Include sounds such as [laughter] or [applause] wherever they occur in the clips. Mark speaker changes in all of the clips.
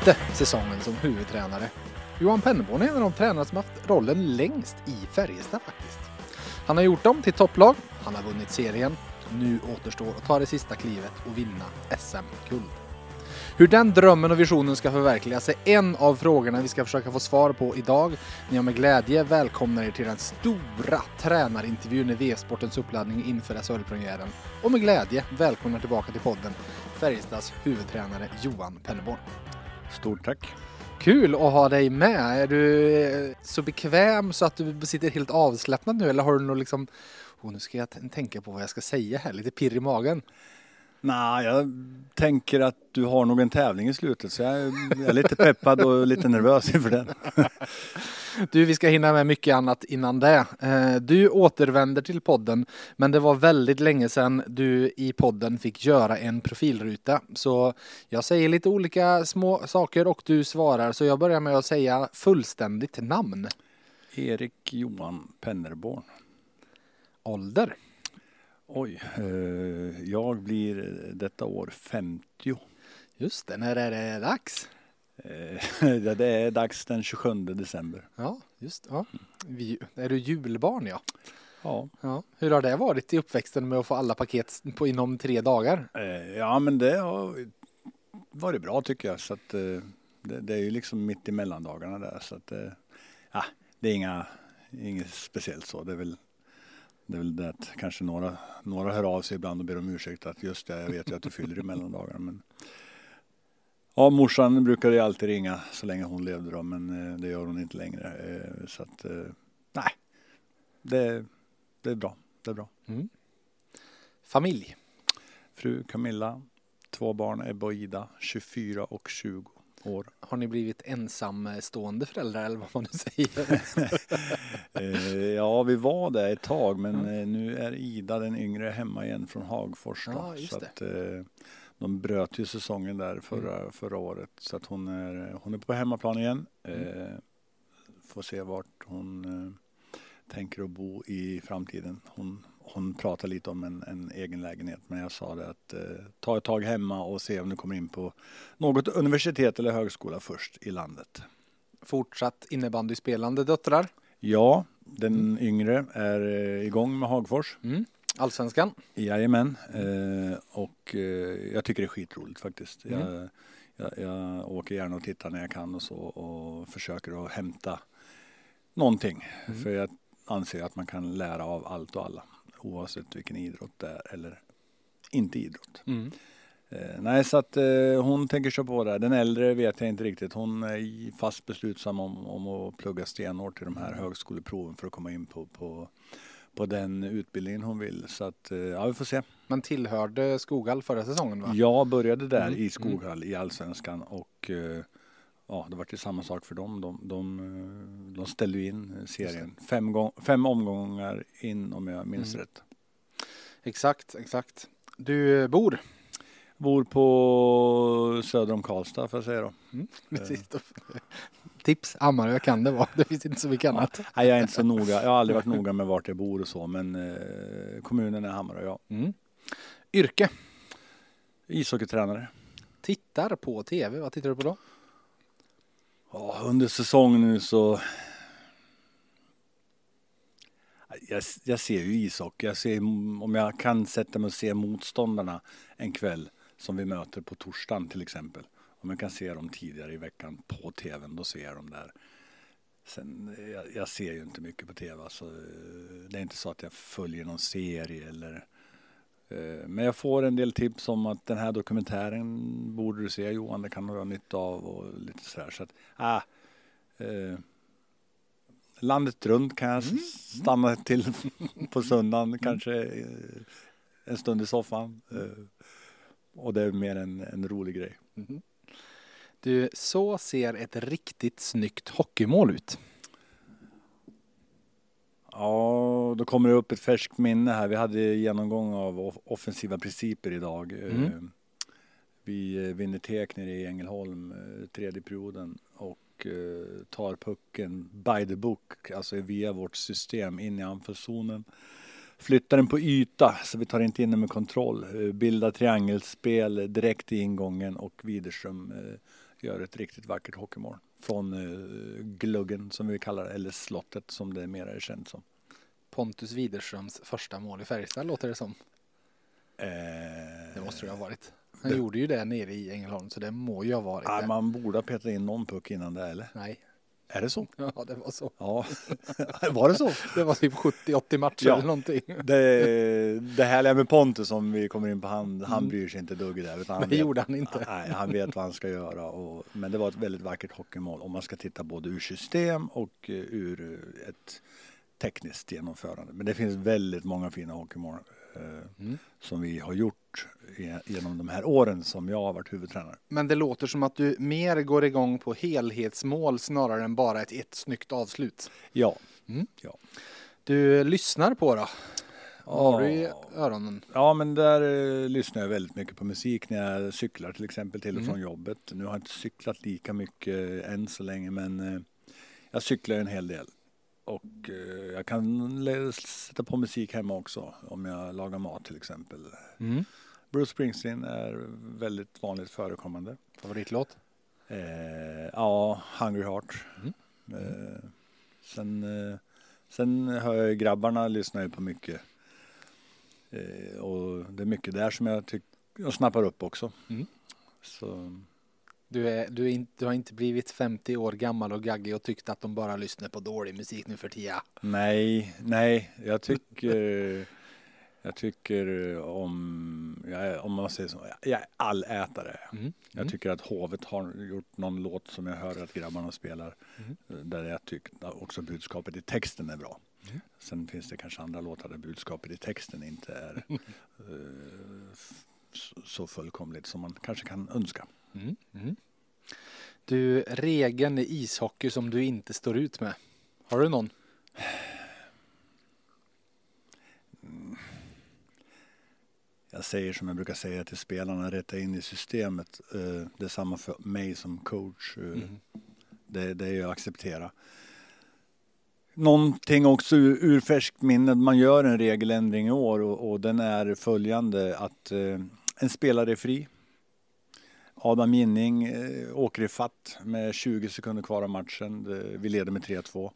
Speaker 1: femte säsongen som huvudtränare. Johan Penneborn är en av de tränare som haft rollen längst i Färjestad faktiskt. Han har gjort dem till topplag, han har vunnit serien. Nu återstår att ta det sista klivet och vinna SM-guld. Hur den drömmen och visionen ska förverkligas är en av frågorna vi ska försöka få svar på idag när jag med glädje välkomnar er till den stora tränarintervjun i V-sportens uppladdning inför SHL-premiären. Och med glädje välkomnar tillbaka till podden Färjestads huvudtränare Johan Penneborn.
Speaker 2: Stort tack.
Speaker 1: Kul att ha dig med. Är du eh, så bekväm så att du sitter helt avslappnad nu eller har du något liksom oh, nu ska jag tänka på vad jag ska säga här, lite pirr i magen.
Speaker 2: Nej, jag tänker att du har nog en tävling i slutet så jag är lite peppad och lite nervös inför den.
Speaker 1: Du, vi ska hinna med mycket annat innan det. Eh, du återvänder till podden, men det var väldigt länge sedan du i podden fick göra en profilruta. Så jag säger lite olika små saker och du svarar. Så jag börjar med att säga fullständigt namn.
Speaker 2: Erik Johan Pennerborn.
Speaker 1: Ålder?
Speaker 2: Oj, eh, jag blir detta år 50.
Speaker 1: Just det, när är det dags?
Speaker 2: Eh, [laughs] det är dags den 27 december.
Speaker 1: Ja, just ja. Vi, är du julbarn ja?
Speaker 2: Ja.
Speaker 1: ja. Hur har det varit i uppväxten med att få alla paket på inom tre dagar?
Speaker 2: Eh, ja, men det har varit bra tycker jag. Så att, det, det är ju liksom mitt i mellandagarna där. Så att, ja, det är inga, inget speciellt så. Det är väl det är väl det att kanske några, några hör av sig ibland och ber om ursäkt att just det, jag vet ju att du fyller i mellandagarna. Men Ja, morsan brukade alltid ringa så länge hon levde då, men eh, det gör hon inte längre. Eh, så att, eh, nej, det, det är bra. Det är bra. Mm.
Speaker 1: Familj?
Speaker 2: Fru Camilla, två barn, Ebba och Ida, 24 och 20 år.
Speaker 1: Har ni blivit ensamstående föräldrar eller vad man nu säger? [laughs]
Speaker 2: ja, vi var där ett tag, men mm. nu är Ida den yngre hemma igen från Hagfors. Ja, så att, de bröt ju säsongen där förra, mm. förra året så att hon är, hon är på hemmaplan igen. Mm. Eh, får se vart hon eh, tänker att bo i framtiden. Hon, hon pratar lite om en, en egen lägenhet men jag sa det att eh, ta ett tag hemma och se om du kommer in på något universitet eller högskola först i landet.
Speaker 1: Fortsatt innebandyspelande döttrar?
Speaker 2: Ja, den mm. yngre är eh, igång med Hagfors. Mm.
Speaker 1: Allsvenskan?
Speaker 2: Jajamän, eh, och eh, jag tycker det är skitroligt faktiskt. Mm. Jag, jag, jag, åker gärna och tittar när jag kan och så och försöker att hämta någonting. Mm. För jag anser att man kan lära av allt och alla oavsett vilken idrott det är eller inte idrott. Mm. Eh, nej, så att eh, hon tänker köra på det. Den äldre vet jag inte riktigt. Hon är fast beslutsam om, om att plugga stenhårt till de här högskoleproven för att komma in på, på på den utbildningen hon vill. Så att, eh, ja, vi får se.
Speaker 1: Man tillhörde Skoghall förra säsongen va?
Speaker 2: Jag började där mm. i Skoghall i Allsvenskan och eh, ja, det var till samma sak för dem. De, de, eh, de ställde in serien fem, gång, fem omgångar in om jag minns mm. rätt.
Speaker 1: Exakt, exakt. Du bor?
Speaker 2: Bor på söder om Karlstad får jag säga då. Mm,
Speaker 1: tips. Hammarö kan det vara. Det finns inte så mycket annat.
Speaker 2: Nej, jag är inte så noga. Jag har aldrig varit [laughs] noga med vart jag bor och så, men eh, kommunen är Hammarö, ja. Mm.
Speaker 1: Yrke?
Speaker 2: Ishockeytränare.
Speaker 1: Tittar på tv. Vad tittar du på då?
Speaker 2: Ja, under säsongen nu så jag, jag, ser ju ishockey. Jag ser, om jag kan sätta mig och se motståndarna en kväll som vi möter på torsdagen till exempel om jag kan se dem tidigare i veckan på tvn, då ser jag dem där. Sen, eh, jag, jag ser ju inte mycket på tv, så det är inte så att jag följer någon serie eller men jag får en del tips om att den här dokumentären borde du se Johan, det kan du ha nytta av och lite sådär. Så att, ah, eh, landet runt kan jag mm. stanna till [laughs] på söndagen, mm. kanske eh, en stund i soffan. Eh, och det är mer en, en rolig grej. Mm.
Speaker 1: Du, så ser ett riktigt snyggt hockeymål ut.
Speaker 2: Ja, då kommer det upp ett färskt minne här. Vi hade genomgång av offensiva principer idag. Mm. Eh, vi eh, vinner tek nere i Ängelholm eh, tredje perioden och tar pucken by the book, alltså via vårt system in i anfallszonen. flytta den på yta så vi tar inte in den med kontroll. Eh, bilda triangelspel direkt i ingången och Widerström gör ett riktigt vackert hockeymål. Från gluggen som vi kallar det, eller slottet som det mer är känt som.
Speaker 1: Pontus Widerströms första mål i Färjestad låter det som.
Speaker 2: Eh,
Speaker 1: Det måste det ha varit. Han gjorde ju det nere i Ängelholm så det må ju ha varit det.
Speaker 2: man borde ha petat in någon puck innan det eller?
Speaker 1: Nej,
Speaker 2: Är det så? [laughs]
Speaker 1: ja det var så.
Speaker 2: Ja, [laughs] var det så? [laughs]
Speaker 1: Det var typ 70-80 matcher
Speaker 2: Ja.
Speaker 1: eller någonting.
Speaker 2: Det, det härliga med Pontus som vi kommer in på, han, han bryr sig inte dugg där. Utan han
Speaker 1: Mm. Det
Speaker 2: vet-
Speaker 1: gjorde han inte.
Speaker 2: Nej, han vet vad han ska göra. Och, men det var ett väldigt vackert hockeymål om man ska titta både ur system och eh, ur ett tekniskt genomförande. Men det finns väldigt många fina hockeymål eh,
Speaker 1: Mm.
Speaker 2: som vi har gjort ge- genom de här åren som jag har varit huvudtränare.
Speaker 1: Men det låter som att du mer går igång på helhetsmål snarare än bara ett, ett snyggt avslut.
Speaker 2: Ja,
Speaker 1: Du lyssnar på då? Har du i
Speaker 2: Ja.
Speaker 1: öronen?
Speaker 2: Ja, men där eh, lyssnar jag väldigt mycket på musik när jag cyklar till exempel till och
Speaker 1: Mm.
Speaker 2: från jobbet. Nu har jag inte cyklat lika mycket än så länge, men eh, jag cyklar en hel del. Och eh, jag kan sätta på musik hemma också om jag lagar mat till exempel.
Speaker 1: Mm.
Speaker 2: Bruce Springsteen är väldigt vanligt förekommande.
Speaker 1: Favoritlåt?
Speaker 2: Eh, ja, Hungry Heart.
Speaker 1: Mm.
Speaker 2: Eh, sen, eh, sen hör jag grabbarna lyssnar ju på mycket. Eh, och det är mycket där som jag tycker jag snappar upp också.
Speaker 1: Mm.
Speaker 2: Så,
Speaker 1: Du, är, du, är inte, du har inte blivit 50 år gammal och gaggig och tyckt att de bara lyssnar på dålig musik nu för tiden.
Speaker 2: nej, nej, jag tycker jag tycker om, jag om man säger så, jag är allätare.
Speaker 1: Mm.
Speaker 2: Jag tycker att Hovet har gjort någon låt som jag hör att grabbarna spelar.
Speaker 1: Mm.
Speaker 2: Där jag tycker också budskapet i texten är bra.
Speaker 1: Mm.
Speaker 2: Sen finns det kanske andra låtar där budskapet i texten inte är [laughs] eh, så fullkomligt som man kanske kan önska.
Speaker 1: Mm. Mm. Du, regeln i ishockey som du inte står ut med. Har du någon?
Speaker 2: Jag säger som jag brukar säga till spelarna, rätta in i systemet. Eh, Det är samma för mig som coach. Eh,
Speaker 1: Mm.
Speaker 2: Det, det är ju att acceptera. Någonting också ur, ur färskt minne. Man gör en regeländring i år och, och den är följande att eh, en spelare är fri. Adam Ginning eh, åker i fatt med 20 sekunder kvar av matchen. Vi leder med 3-2.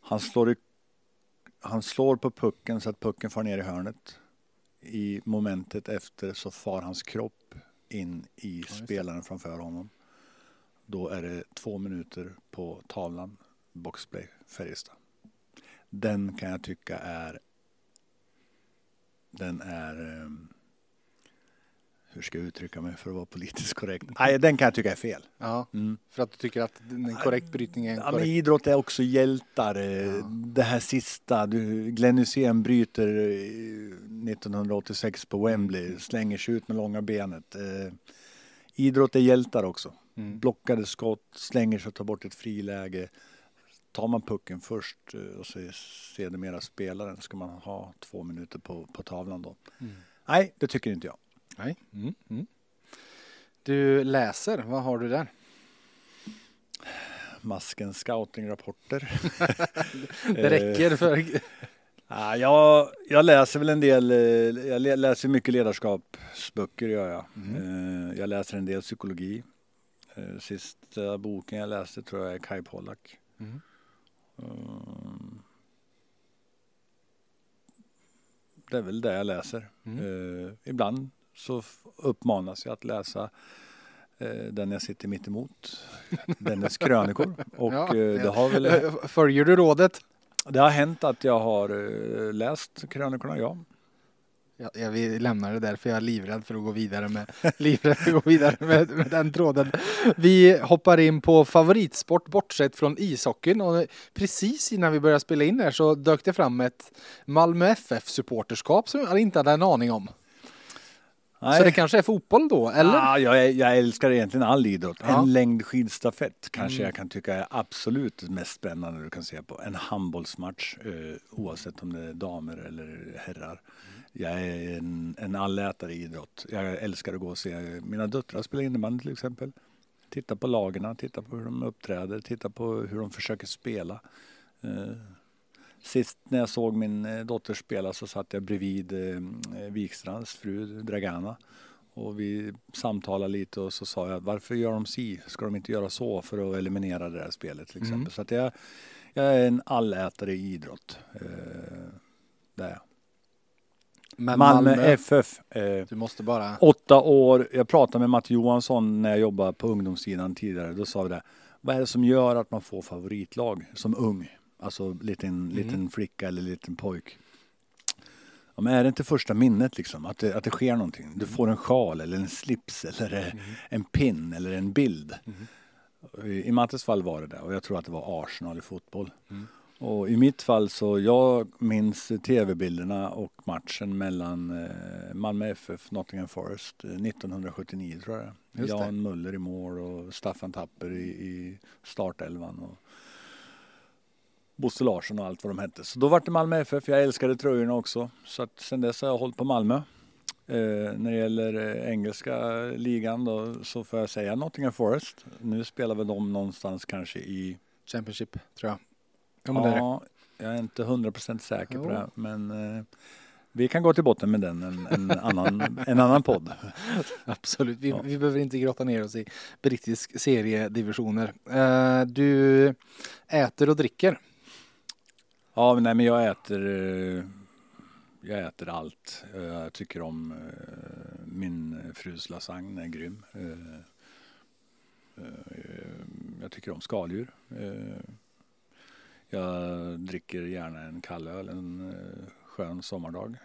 Speaker 2: Han slår, i, han slår på pucken så att pucken far ner i hörnet. I momentet efter så far hans kropp in i
Speaker 1: det.
Speaker 2: spelaren framför honom. Då är det två minuter på tavlan, boxplay, Färjestad. Den kan jag tycka är, den är, ehm, hur ska jag uttrycka mig för att vara politiskt korrekt? Nej, den kan jag tycka är fel.
Speaker 1: Ja,
Speaker 2: Mm.
Speaker 1: för att du tycker att en korrekt brytning är en
Speaker 2: Ja, men
Speaker 1: korrekt...
Speaker 2: idrott är också hjältar. eh,
Speaker 1: Ja.
Speaker 2: Det här sista, du, Glenn Hysén bryter eh, 1986 på Wembley, slänger sig ut med långa benet. Eh, Idrott är hjältar också.
Speaker 1: Mm.
Speaker 2: Blockade skott, slänger sig och tar bort ett friläge. Tar man pucken först eh, och så sedermera spelaren ska man ha två minuter på, på tavlan då.
Speaker 1: Mm.
Speaker 2: Nej, det tycker inte jag.
Speaker 1: Nej. Mm. Mm. Du läser, vad har du där?
Speaker 2: Masken scoutingrapporter. [laughs]
Speaker 1: Det räcker för... [laughs]
Speaker 2: Ja, jag, jag läser väl en del, eh, jag lä- läser mycket ledarskapsböcker gör jag. Eh, Jag läser en del psykologi. Eh, Sista boken jag läste tror jag är Kai Pollak.
Speaker 1: Mm.
Speaker 2: Mm. Det är väl det jag läser.
Speaker 1: Mm.
Speaker 2: Eh, ibland så uppmanas jag att läsa eh, den jag sitter mitt emot. [laughs] Dennes krönikor. Och
Speaker 1: Ja,
Speaker 2: eh, det har väl
Speaker 1: Följer du rådet?
Speaker 2: det har hänt att jag har eh, läst krönikorna, ja.
Speaker 1: Ja, jag vill lämna det där för jag är livrädd för att gå vidare med, [laughs] livrädd för att gå vidare med, med den tråden. Vi hoppar in på favoritsport bortsett från ishockeyn och precis innan vi började spela in här så dök det fram ett Malmö FF-supporterskap som jag inte hade en aning om. Så det kanske är fotboll då, eller?
Speaker 2: Ja, jag, jag älskar egentligen all idrott.
Speaker 1: Ja.
Speaker 2: En längdskidstafett kanske
Speaker 1: Mm.
Speaker 2: jag kan tycka är absolut det mest spännande du kan se på. En handbollsmatch, eh, oavsett om det är damer eller herrar. Jag är en, en allätare i idrott. Jag älskar att gå och se mina döttrar spela innebandy till exempel. Titta på lagarna, titta på hur de uppträder, titta på hur de försöker spela. Eh, Sist när jag såg min eh, dotter spela så satt jag bredvid eh, Wikstrands fru Dragana. Och vi samtalade lite och så sa jag varför gör de si? Ska de inte göra så för att eliminera det här spelet till exempel?
Speaker 1: Mm.
Speaker 2: Så att jag, jag är en allätare i idrott. Eh, det är jag.
Speaker 1: Men
Speaker 2: Malmö, FF. Eh,
Speaker 1: Du måste bara...
Speaker 2: åtta år. Jag pratade med Matt Johansson när jag jobbade på ungdomssidan tidigare. Då sa vi det. Vad är det som gör att man får favoritlag som ung? Alltså liten, liten flicka eller liten pojk. Ja, men är det inte första minnet liksom? Att det, att det sker någonting? Du får en sjal eller en slips eller eh, en pin eller en bild. I, I Mattes fall var det det och jag tror att det var Arsenal i fotboll. Och i mitt fall så jag minns tv-bilderna och matchen mellan eh, Malmö FF Nottingham Forest eh, 1979 tror jag
Speaker 1: Just det.
Speaker 2: Jan Muller i mål och Staffan Tapper i, i startelvan. Och Bosse Larsson och allt vad de hette. Så då var det Malmö FF. Jag älskade tröjorna också. Så att sen dess har jag hållit på Malmö. Eh, när det gäller eh, engelska ligan då, så får jag säga Nottingham Forest. Nu spelar väl de någonstans kanske i
Speaker 1: Championship, tror jag. Ja.
Speaker 2: Ja, jag är inte 100% säker på
Speaker 1: Jo.
Speaker 2: det. Men eh, vi kan gå till botten med den en, en, [laughs] annan, en annan podd.
Speaker 1: Absolut, vi,
Speaker 2: Ja.
Speaker 1: vi behöver inte grotta ner oss i brittisk seriedivisioner. Eh, du äter och dricker.
Speaker 2: Ja, men nej, men jag äter, eh, jag äter allt. Jag tycker om eh, min frus lasagne, den är grym. Eh, Jag tycker om skaldjur. Jag dricker gärna en kallöl en skön sommardag.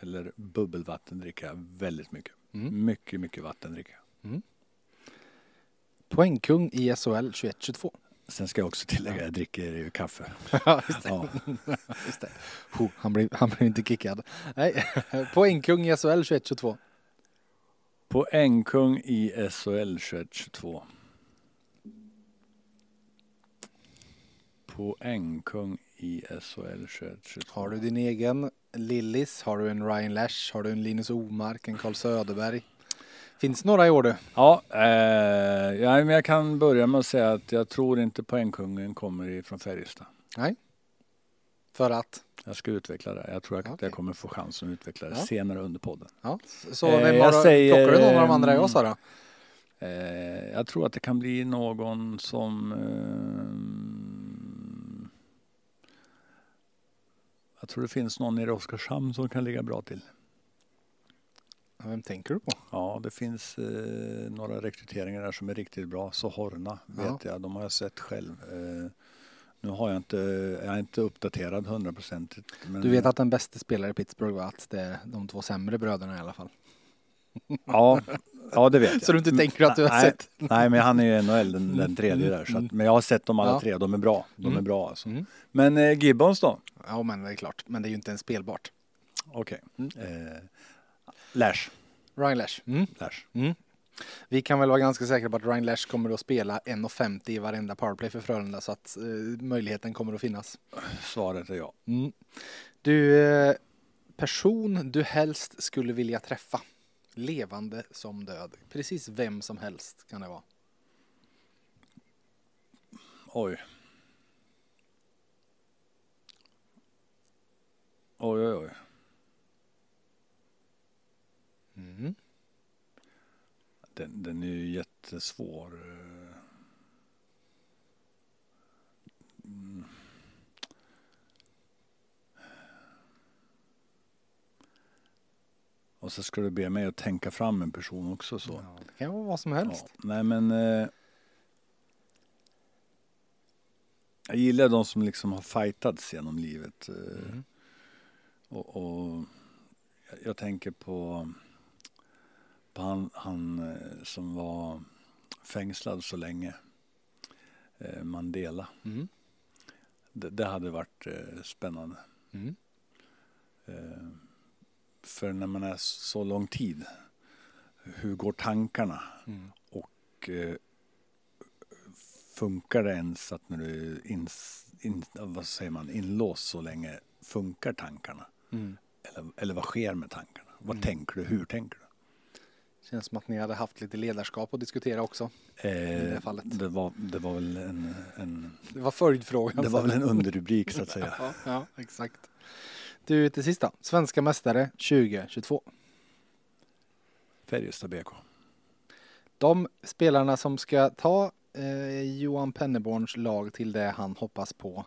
Speaker 2: Eller bubbelvatten dricker jag väldigt mycket.
Speaker 1: Mm.
Speaker 2: Mycket, mycket vatten dricker jag.
Speaker 1: Poängkung i SHL 21-22.
Speaker 2: Sen ska jag också tillägga, jag dricker ju kaffe. [laughs]
Speaker 1: Ja, just det.
Speaker 2: Ja. [laughs]
Speaker 1: Just det. Han, blev, han blev inte kickad. Nej. [laughs] Poängkung i SHL 21-22.
Speaker 2: Poängkung i SHL 21-22. Poängkung i SHL 21-22.
Speaker 1: Har du din egen Lillis? Har du en Ryan Lash? Har du en Linus Omark? En Carl Söderberg? Finns några i år du?
Speaker 2: Ja, eh, ja, men jag kan börja med att säga att jag tror inte poängkungen kommer ifrån Färjestad.
Speaker 1: Nej. För att?
Speaker 2: Jag ska utveckla det. Jag tror att
Speaker 1: Okej.
Speaker 2: jag kommer få chansen att utveckla det
Speaker 1: Ja.
Speaker 2: senare under podden.
Speaker 1: Ja. Så
Speaker 2: Eh,
Speaker 1: vem
Speaker 2: jag
Speaker 1: har,
Speaker 2: säger,
Speaker 1: plockar du någon av de andra jag sa då?
Speaker 2: Eh, jag tror att det kan bli någon som... ehm, jag tror det finns någon i Oskarshamn som kan ligga bra till.
Speaker 1: Vem tänker du på?
Speaker 2: Ja, det finns eh, några rekryteringar där som är riktigt bra. Så Horna vet
Speaker 1: Ja.
Speaker 2: jag, de har jag sett själv. Eh, nu har jag inte, jag är inte uppdaterad hundraprocentigt.
Speaker 1: Du vet att den bästa spelaren i Pittsburgh var att det är de två sämre bröderna i alla fall.
Speaker 2: Ja, ja det vet jag. [laughs]
Speaker 1: Så du inte tänker att du har
Speaker 2: nej,
Speaker 1: sett?
Speaker 2: Nej, men han är ju NHL den, den tredje där. Så att, men jag har sett dem alla
Speaker 1: Ja.
Speaker 2: tre, de är bra. De är
Speaker 1: Mm.
Speaker 2: bra alltså.
Speaker 1: Mm.
Speaker 2: Men eh, Gibbons då?
Speaker 1: Ja men det är klart, men det är ju inte ens spelbart.
Speaker 2: Okej.
Speaker 1: Mm.
Speaker 2: Eh, Lash.
Speaker 1: Ryan Lash. Mm.
Speaker 2: Lash.
Speaker 1: Mm. Vi kan väl vara ganska säkra på att Ryan Lash kommer att spela 1,50 i varenda powerplay för Frölunda så att eh, möjligheten kommer att finnas.
Speaker 2: Svaret är ja.
Speaker 1: Mm. Du, eh, person du helst skulle vilja träffa. Levande som död. Precis vem som helst kan det vara.
Speaker 2: Oj. Oj, oj, oj.
Speaker 1: Mm.
Speaker 2: Den, den är ju jättesvår. Mm. Och så ska du be mig att tänka fram en person också så.
Speaker 1: Ja, det kan vara vad som helst.
Speaker 2: Ja, nej men. Eh, jag gillar de som liksom har fightats genom livet. Eh,
Speaker 1: Mm.
Speaker 2: och, och jag, jag tänker på, han, han eh, som var fängslad så länge. Eh, Mandela.
Speaker 1: Mm.
Speaker 2: Det, det hade varit eh, spännande.
Speaker 1: Mm.
Speaker 2: För när man är så lång tid, hur går tankarna?
Speaker 1: Mm.
Speaker 2: Och funkar det ens att när du är in, in, vad säger man, inlåst så länge, funkar tankarna?
Speaker 1: Mm.
Speaker 2: Eller, eller vad sker med tankarna? Vad
Speaker 1: Mm.
Speaker 2: tänker du? Hur tänker du?
Speaker 1: Känns som att ni hade haft lite ledarskap att diskutera också.
Speaker 2: Eh,
Speaker 1: det fallet.
Speaker 2: det, var, det var väl en, en,
Speaker 1: Det var följdfrågan.
Speaker 2: det var väl en underrubrik så att säga. [laughs]
Speaker 1: Ja, ja, exakt. Du, till sista. Svenska mästare 2022.
Speaker 2: Färjestad BK.
Speaker 1: De spelarna som ska ta eh, Johan Penneborns lag till det han hoppas på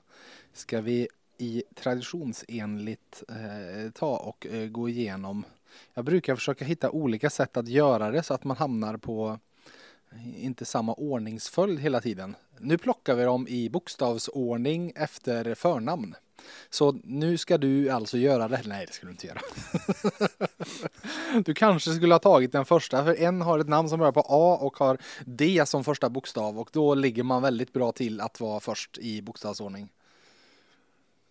Speaker 1: ska vi i traditionsenligt eh, ta och eh, gå igenom. Jag brukar försöka hitta olika sätt att göra det så att man hamnar på eh, inte samma ordningsföljd hela tiden. Nu plockar vi dem i bokstavsordning efter förnamn. Så nu ska du alltså göra det. Nej, det ska du inte göra. [laughs] Du kanske skulle ha tagit den första, för en har ett namn som börjar på A och har D som första bokstav och då ligger man väldigt bra till att vara först i bokstavsordning.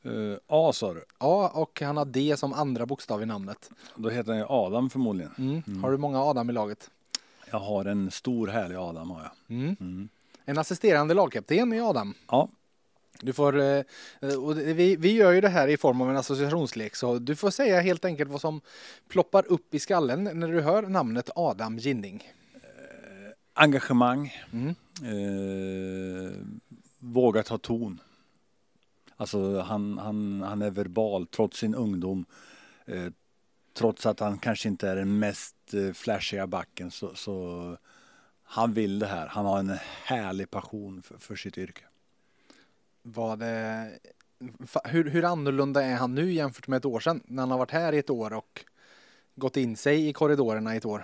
Speaker 2: Eh, A sa du.
Speaker 1: A och han har D som andra bokstav i namnet.
Speaker 2: Då heter han ju Adam förmodligen.
Speaker 1: Mm. Har du många Adam i laget?
Speaker 2: Jag har en stor härlig Adam har jag.
Speaker 1: Mm.
Speaker 2: Mm.
Speaker 1: En assisterande lagkapten i Adam.
Speaker 2: Ja,
Speaker 1: Du får, eh, och vi, vi gör ju det här i form av en associationslek så du får säga helt enkelt vad som ploppar upp i skallen när du hör namnet Adam Ginning.
Speaker 2: engagemang.
Speaker 1: Mm.
Speaker 2: Eh, våga ta ton. Alltså han, han, han är verbal trots sin ungdom. Eh, trots att han kanske inte är den mest eh, flashiga backen så, så han vill det här. Han har en härlig passion för, för sitt yrke.
Speaker 1: Var det, fa- hur, hur annorlunda är han nu jämfört med ett år sedan när han har varit här i ett år och gått in sig i korridorerna i ett år?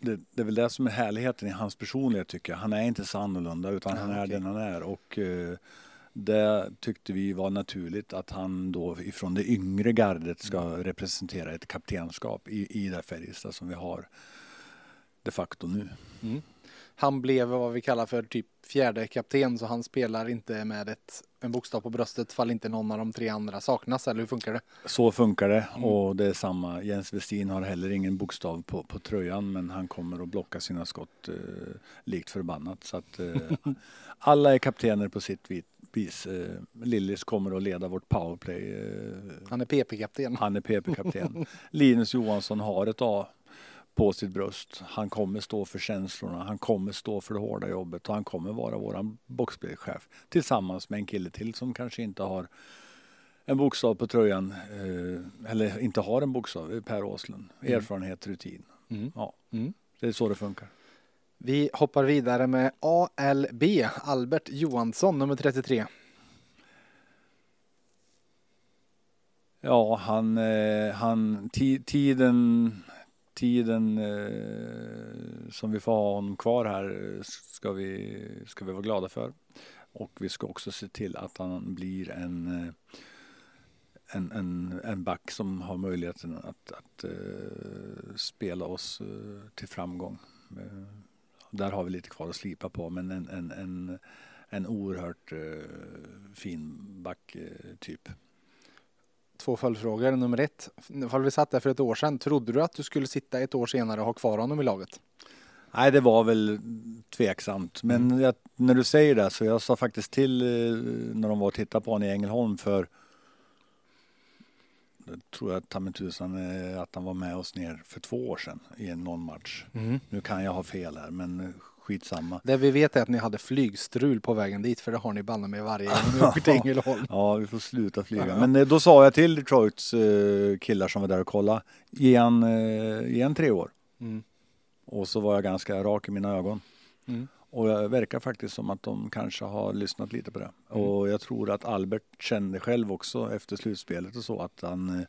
Speaker 2: Det, det är väl det som är härligheten i hans personlighet tycker jag. Han är inte så annorlunda utan han är
Speaker 1: okej.
Speaker 2: den han är. Och eh, det tyckte vi var naturligt att han då ifrån det yngre gardet ska representera ett kaptenskap i, i det Färjestad som vi har de facto nu.
Speaker 1: Han blev vad vi kallar för typ fjärde kapten så han spelar inte med ett, en bokstav på bröstet fall inte någon av de tre andra saknas eller hur funkar det?
Speaker 2: Så funkar det
Speaker 1: Mm.
Speaker 2: och det är samma. Jens Westin har heller ingen bokstav på, på tröjan men han kommer att blocka sina skott eh, likt förbannat. Så att, eh, [laughs] alla är kaptener på sitt vit- vis. Eh, Lillis kommer att leda vårt powerplay. Eh,
Speaker 1: Han är PP-kapten.
Speaker 2: han är PP-kapten. [laughs] Linus Johansson har ett A på sitt bröst. Han kommer stå för känslorna, han kommer stå för det hårda jobbet och han kommer vara våran boxspelchef tillsammans med en kille till som kanske inte har en bokstav på tröjan eh, eller inte har en bokstav, Per Åslund.
Speaker 1: Mm.
Speaker 2: Erfarenhet, rutin.
Speaker 1: Mm.
Speaker 2: Ja,
Speaker 1: Mm.
Speaker 2: det är så det funkar.
Speaker 1: Vi hoppar vidare med ALB, Albert Johansson, nummer 33.
Speaker 2: Ja, han, eh, han tiden, tiden eh, som vi får ha honom kvar här eh, ska vi, ska vi vara glada för. Och vi ska också se till att han blir en, en, en, en back som har möjligheten att, att spela oss till framgång. Eh, där har vi lite kvar att slipa på men en, en, en, en oerhört eh, fin backtyp.
Speaker 1: Två följdfrågor. Nummer ett, ifall vi satt där för ett år sedan, trodde du att du skulle sitta ett år senare och ha kvar honom i laget?
Speaker 2: Nej, det var väl tveksamt. Men jag, när du säger det så jag sa faktiskt till eh, när de var och tittade på honom i Ängelholm för jag tror jag ta mig tusan eh, att han var med oss ner för två år sedan i en någon match. Nu kan jag ha fel här men eh, skitsamma.
Speaker 1: Det vi vet är att ni hade flygstrul på vägen dit, för det har ni banne med varje gång ni [laughs] åker till Ängelholm.
Speaker 2: Ja, vi får sluta flyga. Men eh, då sa jag till Detroits killar som var där och kollade, ge han, ge han tre år.
Speaker 1: Mm.
Speaker 2: Och så var jag ganska rak i mina ögon.
Speaker 1: Mm.
Speaker 2: Och det verkar faktiskt som att de kanske har lyssnat lite på det.
Speaker 1: Mm.
Speaker 2: Och jag tror att Albert kände själv också efter slutspelet och så att han, eh,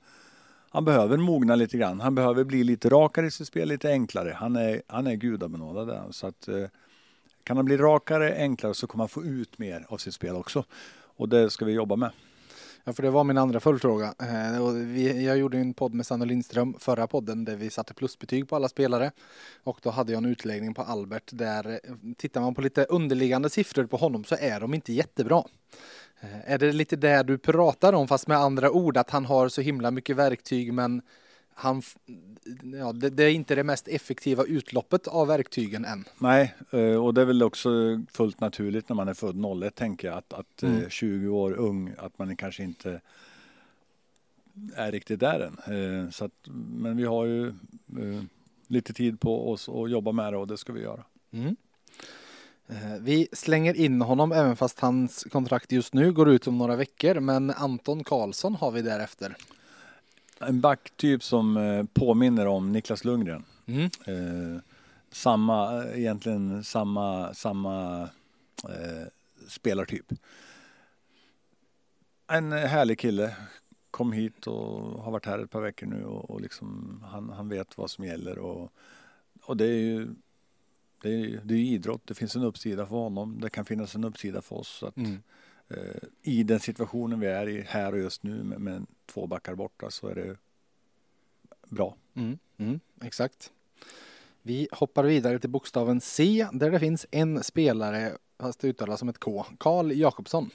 Speaker 2: han behöver mogna lite grann. Han behöver bli lite rakare i sitt spel, lite enklare. Han är, han är gudabenådad där. Så att, eh, kan han bli rakare, enklare så kommer han få ut mer av sitt spel också. Och det ska vi jobba med.
Speaker 1: Ja, för det var min andra följdfråga. Eh, jag gjorde en podd med Sanne Lindström, förra podden, där vi satte plusbetyg på alla spelare. Och då hade jag en utläggning på Albert där eh, tittar man på lite underliggande siffror på honom så är de inte jättebra. Eh, är det lite det du pratar om, fast med andra ord, att han har så himla mycket verktyg men han, ja, det, det är inte det mest effektiva utloppet av verktygen än.
Speaker 2: Nej, eh, och det är väl också fullt naturligt när man är född 01 tänker jag att, att eh,
Speaker 1: Mm.
Speaker 2: 20 år ung, att man kanske inte är riktigt där än. Eh, Så att, men vi har ju eh, lite tid på oss och jobba med det och det ska vi göra.
Speaker 1: Mm. Eh, vi slänger in honom även fast hans kontrakt just nu går ut om några veckor. Men Anton Karlsson har vi därefter.
Speaker 2: En backtyp som eh, påminner om Niklas Lundgren.
Speaker 1: Mm.
Speaker 2: Eh, samma, egentligen samma, samma eh, spelartyp. En härlig kille. Kom hit och har varit här ett par veckor nu och, och liksom, han, han vet vad som gäller. Och, och det är ju det är, det är idrott, det finns en uppsida för honom, det kan finnas en uppsida för oss. Så att,
Speaker 1: Mm.
Speaker 2: Eh, I den situationen vi är i här och just nu med, med två backar borta så är det bra.
Speaker 1: Mm. Mm. Exakt. Vi hoppar vidare till bokstaven C där det finns en spelare, fast det uttalas som ett K, Karl Jakobsson.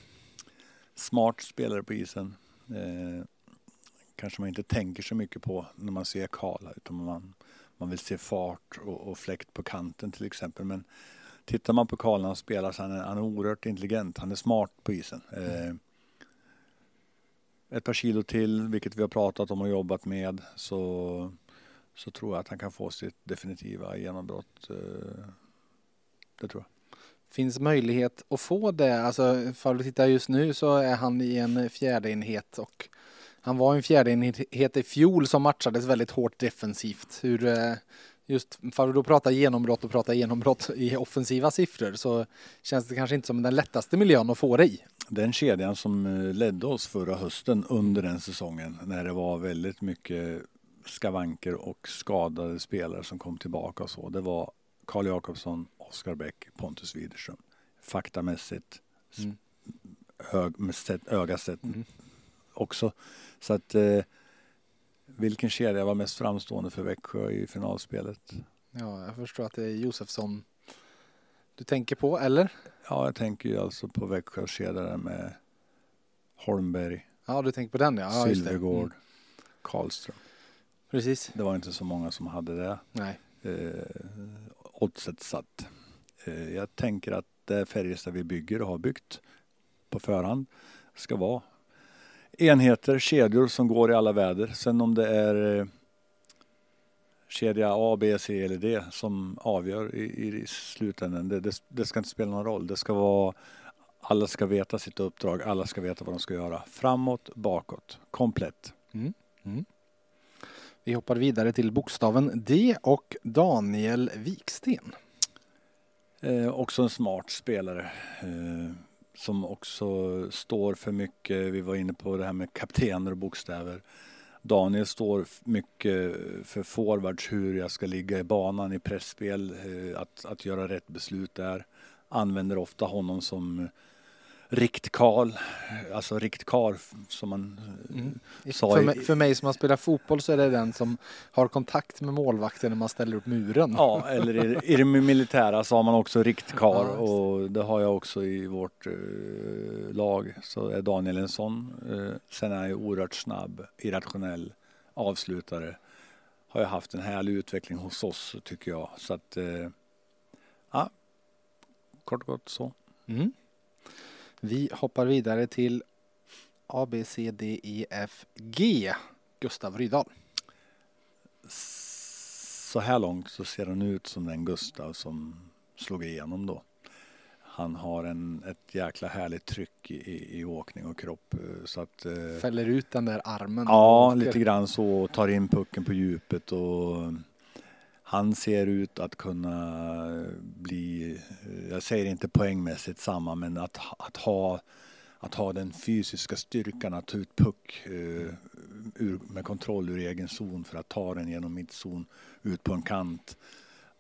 Speaker 2: Smart spelare på isen. Eh, kanske man inte tänker så mycket på när man ser Karl utan man, man vill se fart och, och fläkt på kanten till exempel. Men tittar man på Karl när han spelar så han är han oerhört intelligent. Han är smart på isen. Eh, ett par kilo till, vilket vi har pratat om och jobbat med, så, så tror jag att han kan få sitt definitiva genombrott. Eh, det tror jag.
Speaker 1: Finns möjlighet att få det? Alltså, för du tittar just nu så är han i en fjärde enhet och han var en fjärde enhet i fjol som matchades väldigt hårt defensivt. Hur, eh, just för att då prata genombrott och prata genombrott i offensiva siffror så känns det kanske inte som den lättaste miljön att få det i.
Speaker 2: Den kedjan som eh, ledde oss förra hösten under den säsongen när det var väldigt mycket skavanker och skadade spelare som kom tillbaka och så. Det var Karl Jakobsson, Oskar Bäck, Pontus Widerström. Faktamässigt,
Speaker 1: Mm.
Speaker 2: hög, med sett, öga sett
Speaker 1: Mm.
Speaker 2: också. Så att eh, vilken kedja var mest framstående för Växjö i finalspelet?
Speaker 1: Ja, jag förstår att det är Josefsson du tänker på, eller?
Speaker 2: Ja, jag tänker ju alltså på Växjös kedja med Holmberg,
Speaker 1: Ja, du tänker på den ja. ja.
Speaker 2: Sylvegård,
Speaker 1: Mm.
Speaker 2: Karlström.
Speaker 1: Precis.
Speaker 2: Det var inte så många som hade det.
Speaker 1: Nej.
Speaker 2: Eh, oddset satt. Eh, jag tänker att det Färjestad vi bygger och har byggt på förhand ska vara enheter, kedjor som går i alla väder. Sen om det är eh, kedja A, B, C eller D som avgör i, i slutändan, det, det, det ska inte spela någon roll. Det ska vara alla ska veta sitt uppdrag, alla ska veta vad de ska göra. Framåt, bakåt, komplett.
Speaker 1: Mm. Mm. Vi hoppar vidare till bokstaven D och Daniel Viksten.
Speaker 2: Eh, också en smart spelare eh, som också står för mycket. Vi var inne på det här med kaptener och bokstäver. Daniel står mycket för forwards, hur jag ska ligga i banan i pressspel, eh, att, att göra rätt beslut där. Använder ofta honom som riktkarl, alltså riktkarl som man eh, sa
Speaker 1: För
Speaker 2: i-
Speaker 1: mig, för mig som har spelat fotboll så är det den som har kontakt med målvakten när man ställer upp muren.
Speaker 2: Ja, eller i, i det militära så har man också riktkar
Speaker 1: Ja,
Speaker 2: och det har jag också i vårt eh, lag. Så är Daniel en sån. Eh, sen är han ju oerhört snabb, irrationell, avslutare. Har jag haft en härlig utveckling hos oss tycker jag. Så att, eh, ja, kort och gott så.
Speaker 1: Mm. Vi hoppar vidare till A, B, C, D, E, F, G. Gustav Rydahl.
Speaker 2: Så här långt så ser han ut som den Gustav som slog igenom då. Han har en, ett jäkla härligt tryck i, i, åkning och kropp. eh, Så att, eh,
Speaker 1: Fäller ut den där armen.
Speaker 2: Ja, lite grann så. Tar in pucken på djupet och han ser ut att kunna bli, jag säger inte poängmässigt samma, men att, att, ha, att ha den fysiska styrkan att ta ut puck uh, ur, med kontroll ur egen zon för att ta den genom mittzon ut på en kant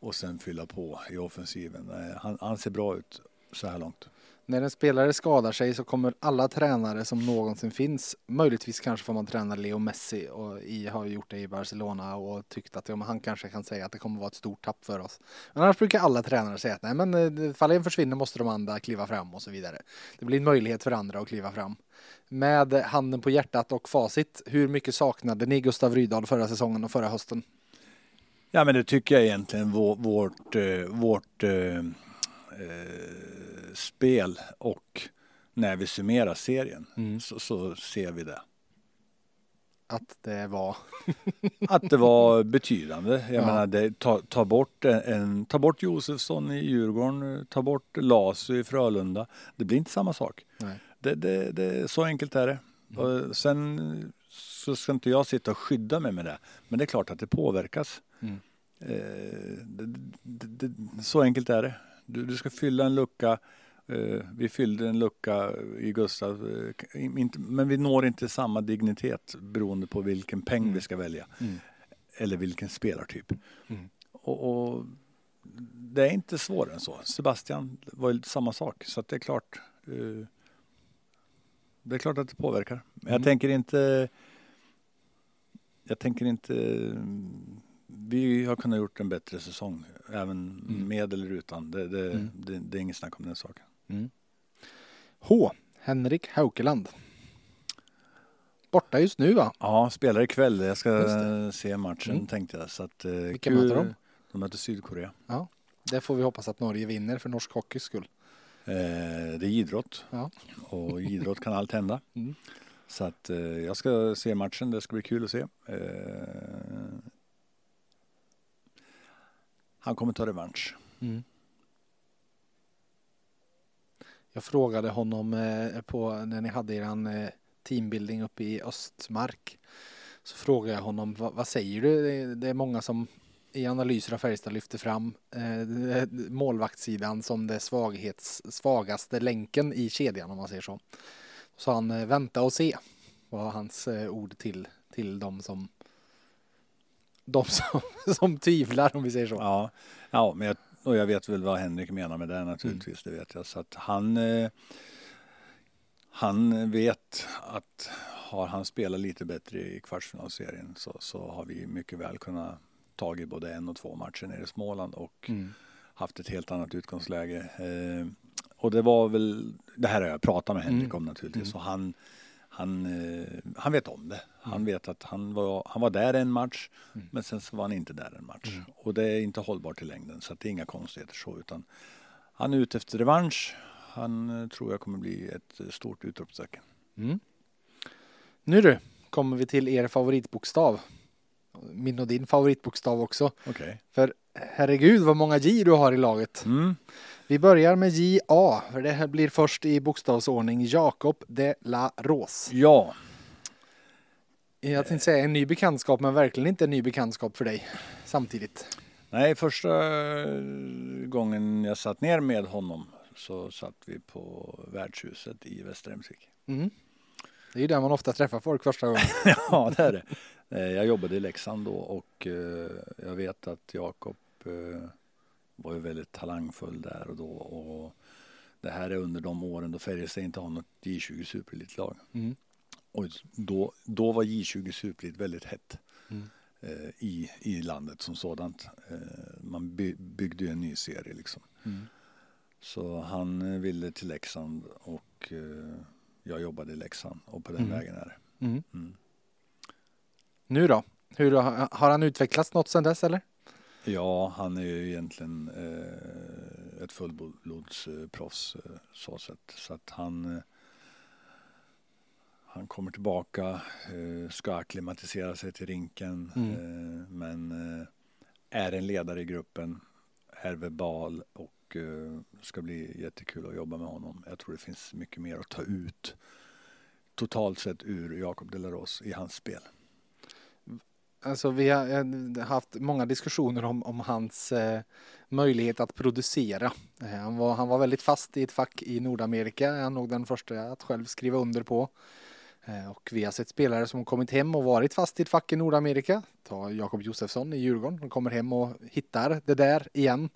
Speaker 2: och sen fylla på i offensiven. Eh, han, han ser bra ut så här långt.
Speaker 1: När en spelare skadar sig så kommer alla tränare som någonsin finns, möjligtvis kanske får man träna Leo Messi och i, har gjort det i Barcelona och tyckt att ja, han kanske kan säga att det kommer vara ett stort tapp för oss. Men annars brukar alla tränare säga att nej men eh, fall en försvinner måste de andra kliva fram och så vidare. Det blir en möjlighet för andra att kliva fram. Med handen på hjärtat och facit, hur mycket saknade ni Gustav Rydahl förra säsongen och förra hösten?
Speaker 2: Ja men det tycker jag egentligen vår, vårt, eh, vårt eh, eh, spel och när vi summerar serien
Speaker 1: Mm.
Speaker 2: så, så ser vi det.
Speaker 1: att det var... [laughs]
Speaker 2: att det var [laughs] betydande. Jag
Speaker 1: Ja.
Speaker 2: menar, det, ta, ta, bort en, ta bort Josefsson i Djurgården, ta bort Lasu i Frölunda. Det blir inte samma sak.
Speaker 1: Nej.
Speaker 2: Det, det, det, så enkelt är det. Och sen så ska inte jag sitta och skydda mig med det. Men det är klart att det påverkas.
Speaker 1: Mm.
Speaker 2: Eh, det, det, det, så enkelt är det. Du, du ska fylla en lucka. Eh, vi fyllde en lucka i Gustav. Eh, inte, men vi når inte samma dignitet beroende på vilken peng
Speaker 1: Mm.
Speaker 2: vi ska välja.
Speaker 1: Mm.
Speaker 2: Eller vilken spelartyp.
Speaker 1: Mm.
Speaker 2: Och, och det är inte svårare än så. Sebastian var ju samma sak. Så det är klart. eh, det är klart att det påverkar. Men jag
Speaker 1: Mm.
Speaker 2: tänker inte. Jag tänker inte. Vi har kunnat gjort en bättre säsong. Även
Speaker 1: Mm.
Speaker 2: med eller utan. Det, det,
Speaker 1: Mm.
Speaker 2: det, det är inget snack om den saken.
Speaker 1: Mm. H. Henrik Haukeland. Borta just nu va?
Speaker 2: Ja, spelar ikväll. Jag ska se matchen
Speaker 1: Mm.
Speaker 2: tänkte jag. Så att, eh,
Speaker 1: Vilka möter de?
Speaker 2: De möter Sydkorea.
Speaker 1: Det får vi hoppas att Norge vinner för norsk hockeys skull.
Speaker 2: Eh, det är idrott.
Speaker 1: Ja.
Speaker 2: Och idrott kan allt hända. [laughs]
Speaker 1: Mm.
Speaker 2: Så att eh, jag ska se matchen. Det ska bli kul att se. Eh, han kommer ta revansch.
Speaker 1: Mm. Jag frågade honom eh, på när ni hade er eh, teambuilding uppe i Östmark. Så frågade jag honom, vad, vad säger du? Det, är många som i analyser av Färjestad lyfter fram eh, målvaktssidan som det svaghets, svagaste länken i kedjan om man säger så. Så han eh, vänta och se var hans ord till, till de som de som, [laughs] som tvivlar om vi säger så.
Speaker 2: Ja, ja men jag, och jag vet väl vad Henrik menar med det naturligtvis. Det vet jag. Så att han, eh, han vet att har han spelat lite bättre i kvartsfinalserien så, så har vi mycket väl kunnat tagit både en och två matcher nere i Småland och
Speaker 1: Mm.
Speaker 2: haft ett helt annat utgångsläge. Eh, och det var väl, det här har jag pratat med Henrik
Speaker 1: Mm.
Speaker 2: om naturligtvis.
Speaker 1: Mm.
Speaker 2: Och han, han, eh, han vet om det. Han
Speaker 1: Mm.
Speaker 2: vet att han var, han var där en match
Speaker 1: Mm.
Speaker 2: men sen så var han inte där en match.
Speaker 1: Mm.
Speaker 2: Och det är inte hållbart i längden så att det är inga konstigheter så utan han är ute efter revansch. Han eh, tror jag kommer bli ett eh, stort utropstecken.
Speaker 1: Mm. Nu du, kommer vi till er favoritbokstav. Min och din favoritbokstav också.
Speaker 2: Okej.
Speaker 1: För herregud vad många J du har i laget.
Speaker 2: Mm.
Speaker 1: Vi börjar med JA, för det här blir först i bokstavsordning Jakob de la Rose.
Speaker 2: Ja,
Speaker 1: Jag tänkte säga en ny bekantskap, men verkligen inte en ny bekantskap för dig samtidigt.
Speaker 2: nej första eh, gången jag satt ner med honom så satt vi på värdshuset i Västra Hemsvik.
Speaker 1: Mm. Det är ju där man ofta träffar folk första gången. [laughs]
Speaker 2: Ja, det är det. Eh, Jag jobbade i Leksand då och eh, jag vet att Jakob eh, var ju väldigt talangfull där och då. Och det här är under de åren då Färjestad inte har något J20 superelitlag.
Speaker 1: Mm.
Speaker 2: Och då, då var J20 superelit väldigt hett
Speaker 1: Mm.
Speaker 2: i, i landet som sådant. Man by, byggde ju en ny serie liksom.
Speaker 1: Mm.
Speaker 2: Så han ville till Leksand och jag jobbade i Leksand och på den
Speaker 1: Mm.
Speaker 2: vägen är det.
Speaker 1: Nu då? Hur, har han utvecklats något sedan dess eller?
Speaker 2: Ja, han är ju egentligen eh, ett fullblodsproffs eh, så sätt. Så att han, eh, han kommer tillbaka, eh, ska acklimatisera sig till rinken.
Speaker 1: Mm.
Speaker 2: Eh, men eh, är en ledare i gruppen, är verbal och eh, ska bli jättekul att jobba med honom. Jag tror det finns mycket mer att ta ut totalt sett ur Jakob Delaros i hans spel.
Speaker 1: Alltså vi har eh, haft många diskussioner om, om hans eh, möjlighet att producera. Eh, han, var, han var väldigt fast i ett fack i Nordamerika. Jag nog den första att själv skriva under på. Eh, och vi har sett spelare som kommit hem och varit fast i ett fack i Nordamerika. Ta Jakob Josefsson i Djurgården. De kommer hem och hittar det där igen.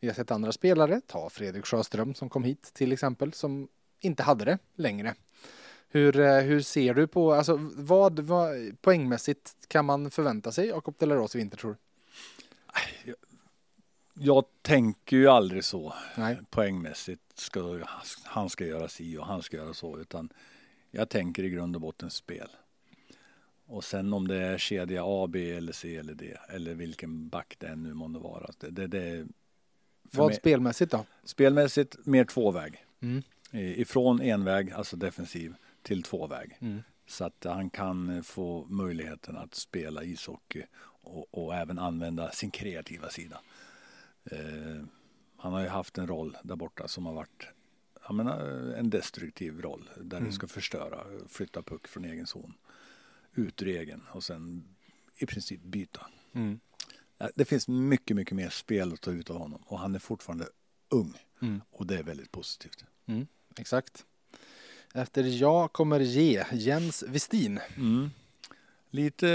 Speaker 1: Vi har sett andra spelare. Ta Fredrik Sjöström som kom hit till exempel. Som inte hade det längre. Hur, eh, hur ser du på, alltså vad, vad poängmässigt kan man förvänta sig Jakob Delaros i vinter tror du?
Speaker 2: Jag tänker ju aldrig så.
Speaker 1: Nej.
Speaker 2: poängmässigt ska han ska göra si och han ska göra så utan jag tänker i grund och botten spel. Och sen om det är kedja A, B eller C eller D eller vilken back det än nu måste vara. Det, det, det,
Speaker 1: Vad
Speaker 2: mig-
Speaker 1: spelmässigt då?
Speaker 2: spelmässigt mer tvåväg.
Speaker 1: Mm.
Speaker 2: Ifrån enväg, alltså defensiv, till tvåväg.
Speaker 1: Mm.
Speaker 2: Så att han kan få möjligheten att spela ishockey och, och även använda sin kreativa sida. Eh, han har ju haft en roll där borta som har varit jag menar, en destruktiv roll där mm. du ska förstöra, flytta puck från egen zon ut ur egen och sen i princip byta. Mm. Det finns mycket, mycket mer spel att ta ut av honom och han är fortfarande ung mm. och det är väldigt positivt.
Speaker 1: Mm, exakt. Efter jag kommer ge Jens Westin.
Speaker 2: Mm. Lite,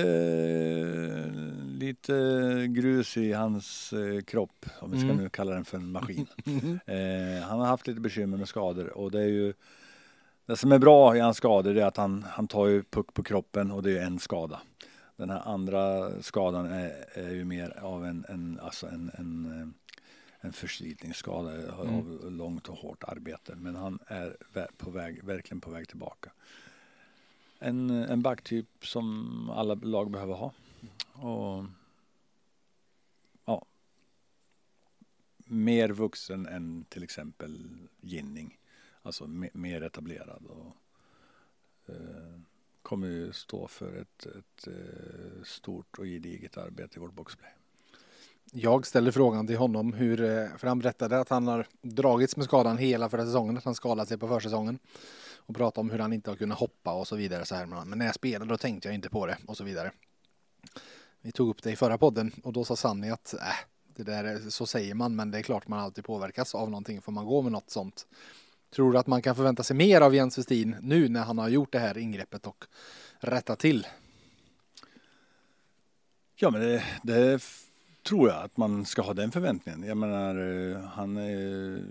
Speaker 2: lite grus i hans eh, kropp, om vi ska mm. nu kalla den för en maskin. [laughs] eh, han har haft lite bekymmer med skador och det är ju det som är bra i hans skador är att han, han tar ju puck på kroppen och det är en skada. Den här andra skadan är, är ju mer av en, en, alltså en, en, eh, en förslitningsskada mm. av långt och hårt arbete. Men han är på väg, verkligen på väg tillbaka. En, en backtyp som alla lag behöver ha. Och ja, mer vuxen än till exempel Ginning. Alltså mer etablerad. Och, eh, kommer ju stå för ett, ett eh, stort och gediget arbete i vårt boxplay.
Speaker 1: Jag ställde frågan till honom hur, eh, för han berättade att han har dragits med skadan hela förra säsongen, att han skadat sig på försäsongen och pratade om hur han inte har kunnat hoppa och så vidare så här. Men när jag spelade då tänkte jag inte på det och så vidare. Vi tog upp det i förra podden och då sa Sanni att äh, det där så säger man, men det är klart man alltid påverkas av någonting. Får man gå med något sånt Tror du att man kan förvänta sig mer av Jens Westin nu när han har gjort det här ingreppet och rättat till?
Speaker 2: Ja, men det, det tror jag att man ska ha den förväntningen. Jag menar, eh, han är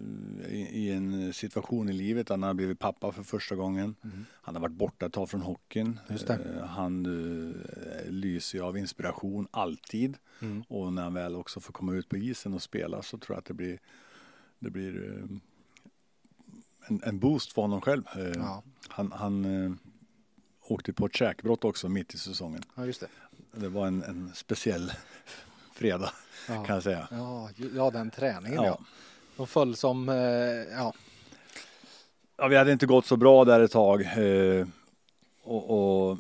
Speaker 2: i en situation i livet, han har blivit pappa för första gången. Mm. Han har varit borta ett tag från hockeyn. Eh, han eh, lyser av inspiration alltid. Mm. Och när han väl också får komma ut på isen och spela så tror jag att det blir, det blir en, en boost för honom själv. Eh, ja. Han, han eh, åkte på ett käkbrott också mitt i säsongen.
Speaker 1: Ja, just det.
Speaker 2: Det var en, en speciell fredag ja. kan jag säga.
Speaker 1: Ja, ja den träningen ja. ja. föll som, eh, ja.
Speaker 2: Ja, vi hade inte gått så bra där ett tag. Eh, och, och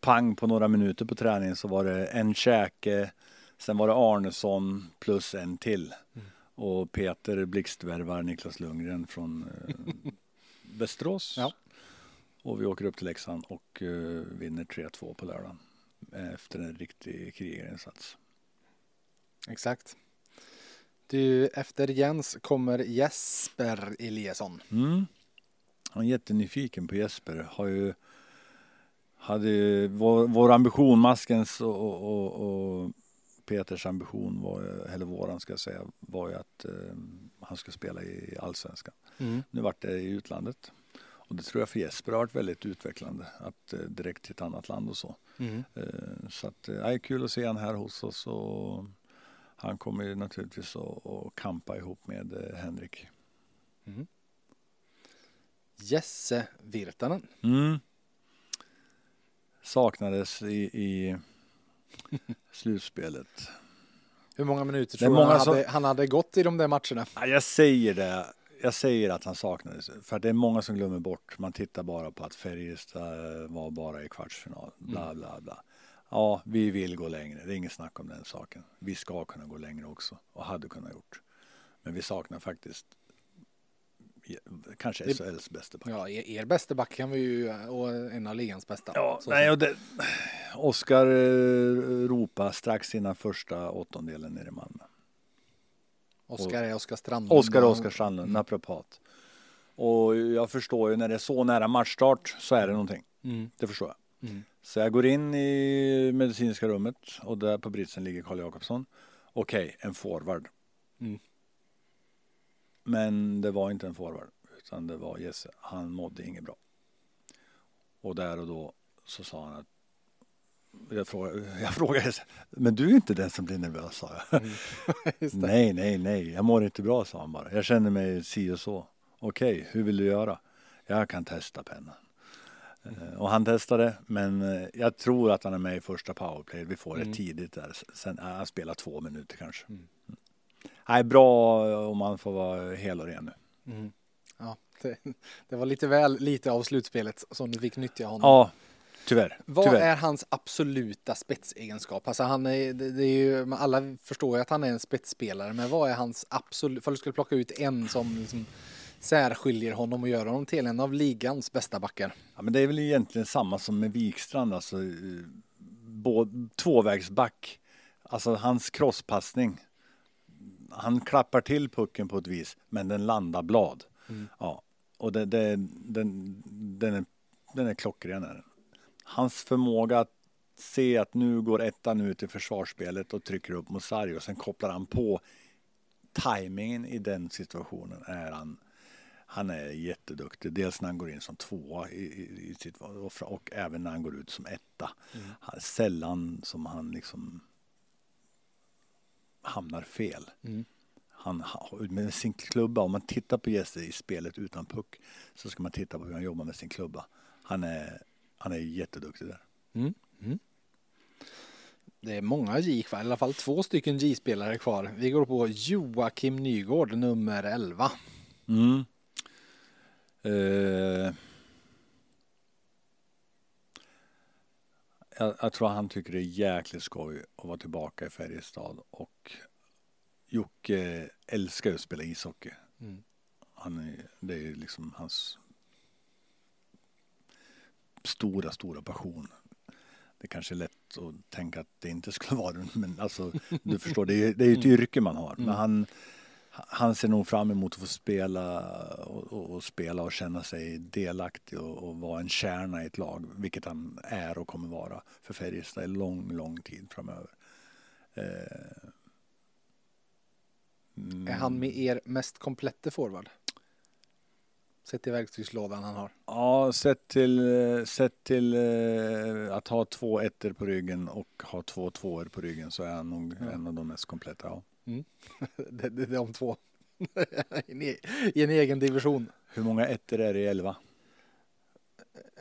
Speaker 2: pang på några minuter på träningen så var det en käke, sen var det Arnesson plus en till. Mm. Och Peter blixtvärvar Niklas Lundgren från eh, Västerås. Ja. Och vi åker upp till Leksand och eh, vinner 3-2 på lördagen. Efter en riktig krigarinsats.
Speaker 1: Exakt. Du, efter Jens kommer Jesper Eliasson.
Speaker 2: Mm. Jag är jättenyfiken på Jesper. Har ju, hade ju vår, vår ambition, Maskens och, och, och Peters ambition var, eller våran ska jag säga, var ju att eh, han ska spela i allsvenskan. Mm. Nu vart det i utlandet. Och det tror jag för Jesper har varit väldigt utvecklande att eh, direkt till ett annat land och så. Mm. Eh, så att eh, det är kul att se han här hos oss och han kommer ju naturligtvis att, att kampa ihop med eh, Henrik.
Speaker 1: Mm. Jesse Virtanen.
Speaker 2: Mm. Saknades i, i [laughs] slutspelet.
Speaker 1: Hur många minuter tror du han, som... hade, han hade gått i de där matcherna?
Speaker 2: Ja, jag säger det. Jag säger att han saknades. För det är många som glömmer bort. Man tittar bara på att Färjestad var bara i kvartsfinal. Bla, mm. bla, bla. Ja, vi vill gå längre. Det är inget snack om den saken. Vi ska kunna gå längre också och hade kunnat gjort. Men vi saknar faktiskt kanske SHLs bästa back.
Speaker 1: Ja, er, er bästa back kan vi ju, och en av ligans bästa.
Speaker 2: Ja, nej, och det, Oskar eh, ropade strax innan första åttondelen nere i Malmö.
Speaker 1: Oskar är Oskar Strandlund.
Speaker 2: Oskar är Oskar Strandlund, mm. naprapat. Och jag förstår ju när det är så nära matchstart så är det någonting. Mm. Det förstår jag. Mm. Så jag går in i medicinska rummet och där på britsen ligger Karl Jakobsson. Okej, okay, en forward. Mm. Men det var inte en forward utan det var Jesse. Han mådde inget bra. Och där och då så sa han att jag frågade, jag frågade men du är inte den som blir nervös sa jag. Mm. [laughs] nej, nej, nej, jag mår inte bra sa han bara. Jag känner mig si och så. Okej, okay, hur vill du göra? Jag kan testa pennan. Mm. Och han testade, men eh, jag tror att han är med i första powerplay. Vi får det mm. tidigt där. Sen, han spelar två minuter kanske. Mm. Nej, bra om man får vara hel och ren nu.
Speaker 1: Mm. Ja, det, det var lite väl lite av slutspelet som du fick nyttja honom.
Speaker 2: Ja, tyvärr.
Speaker 1: Vad
Speaker 2: tyvärr.
Speaker 1: är hans absoluta spetsegenskap? Alltså han är, det, är ju, alla förstår ju att han är en spetsspelare, men vad är hans absolut, för du skulle plocka ut en som liksom särskiljer honom och gör honom till en av ligans bästa backar?
Speaker 2: Ja, men det är väl egentligen samma som med Wikstrand, alltså eh, både, tvåvägsback. Alltså hans crosspassning. Han klappar till pucken på ett vis, men den landar blad.
Speaker 1: Mm.
Speaker 2: Ja, och det, det, den, den, är, den är klockren. Är den. Hans förmåga att se att nu går ettan ut i försvarsspelet och trycker upp mot sarg och sen kopplar han på tajmingen i den situationen är han han är jätteduktig. Dels när han går in som tvåa i, i, sitt och, även när han går ut som etta.
Speaker 1: Mm.
Speaker 2: Han, sällan som han liksom hamnar fel.
Speaker 1: Mm.
Speaker 2: Han, har- med sin klubba, om man tittar på Jesse i spelet utan puck så ska man titta på hur han jobbar med sin klubba. Han är, han är jätteduktig där.
Speaker 1: Mm. Mm. Det är många J kvar, i alla fall två stycken J-spelare kvar. Vi går på Joakim Nygård, nummer 11.
Speaker 2: Mm. Eh, jag, jag tror han tycker det är jäkligt skoj att vara tillbaka i Färjestad och Jocke älskar ju att spela ishockey.
Speaker 1: Mm.
Speaker 2: Han är, det är liksom hans stora, stora passion. Det kanske är lätt att tänka att det inte skulle vara det, men alltså du förstår, det är, det är ett yrke man har. Men han, han ser nog fram emot att få spela och, och, och spela och känna sig delaktig och, och vara en kärna i ett lag, vilket han är och kommer vara för Färjestad i lång, lång tid framöver. Eh, mm.
Speaker 1: Är han med er mest komplette forward? Sett i verktygslådan han har.
Speaker 2: Ja, sett till, sett till eh, att ha två ettor på ryggen och ha två tvåor på ryggen så är han nog
Speaker 1: Ja.
Speaker 2: en av de mest kompletta. Ja. [laughs]
Speaker 1: det, det, de två. [laughs] I, en, e- I en egen division.
Speaker 2: Hur många ettor är det i 11?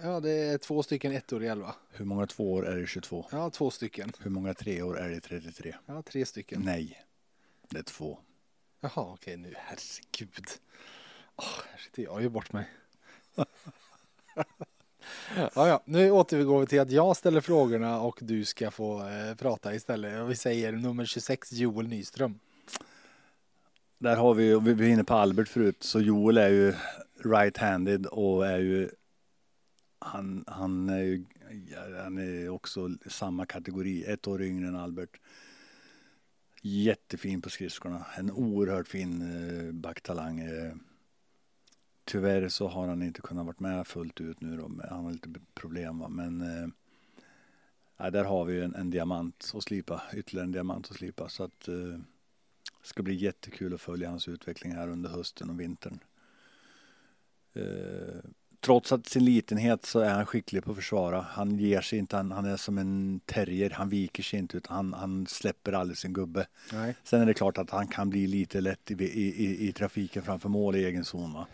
Speaker 1: Ja, det är två stycken ettor i 11.
Speaker 2: Hur många tvåor är det i 22?
Speaker 1: Ja, två stycken.
Speaker 2: Hur många treor är det i 33?
Speaker 1: Ja, tre stycken.
Speaker 2: Nej, det är två.
Speaker 1: Jaha, okej nu, herregud. Oh, här sitter jag ju bort mig. [laughs] ja, ja, nu återgår vi till att jag ställer frågorna och du ska få eh, prata istället. Vi säger nummer 26, Joel Nyström.
Speaker 2: Där har vi, vi var inne på Albert förut, så Joel är ju right-handed och är ju han, han är ju han är också samma kategori, ett år yngre än Albert. Jättefin på skridskorna, en oerhört fin eh, backtalang. Eh, tyvärr så har han inte kunnat vara med fullt ut nu då, han har lite problem va? men eh, där har vi en, en diamant att slipa, ytterligare en diamant att slipa så att eh, det ska bli jättekul att följa hans utveckling här under hösten och vintern. Eh, trots att sin litenhet så är han skicklig på att försvara. Han ger sig inte, han, han är som en terrier, han viker sig inte utan han, han släpper aldrig sin gubbe.
Speaker 1: Nej.
Speaker 2: Sen är det klart att han kan bli lite lätt i, i, i, i trafiken framför mål i egen zon. Va?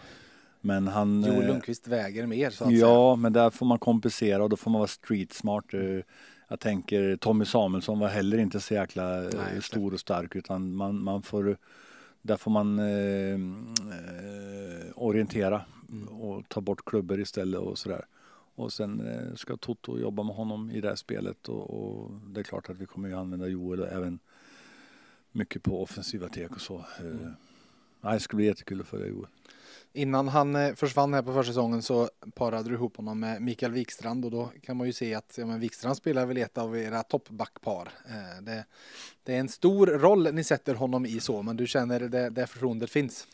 Speaker 2: Men han...
Speaker 1: Joel
Speaker 2: eh,
Speaker 1: Lundqvist väger mer så att säga.
Speaker 2: Ja, men där får man kompensera och då får man vara street smart. Eh, Jag tänker Tommy Samuelsson var heller inte så jäkla eh,
Speaker 1: Nej,
Speaker 2: stor och stark utan man, man får där får man eh, orientera
Speaker 1: Mm.
Speaker 2: och ta bort klubbor istället och sådär. Och sen ska Toto jobba med honom i det här spelet och, och det är klart att vi kommer ju använda Joel och även mycket på offensiva tek och så.
Speaker 1: Mm.
Speaker 2: nej, det ska bli jättekul att följa Joel.
Speaker 1: Innan han eh, försvann här på försäsongen så parade du ihop honom med Mikael Wikstrand och då kan man ju se att ja, men Wikstrand spelar väl ett av era toppbackpar. Eh, det, det är en stor roll ni sätter honom i så, men du känner det, det förtroendet finns.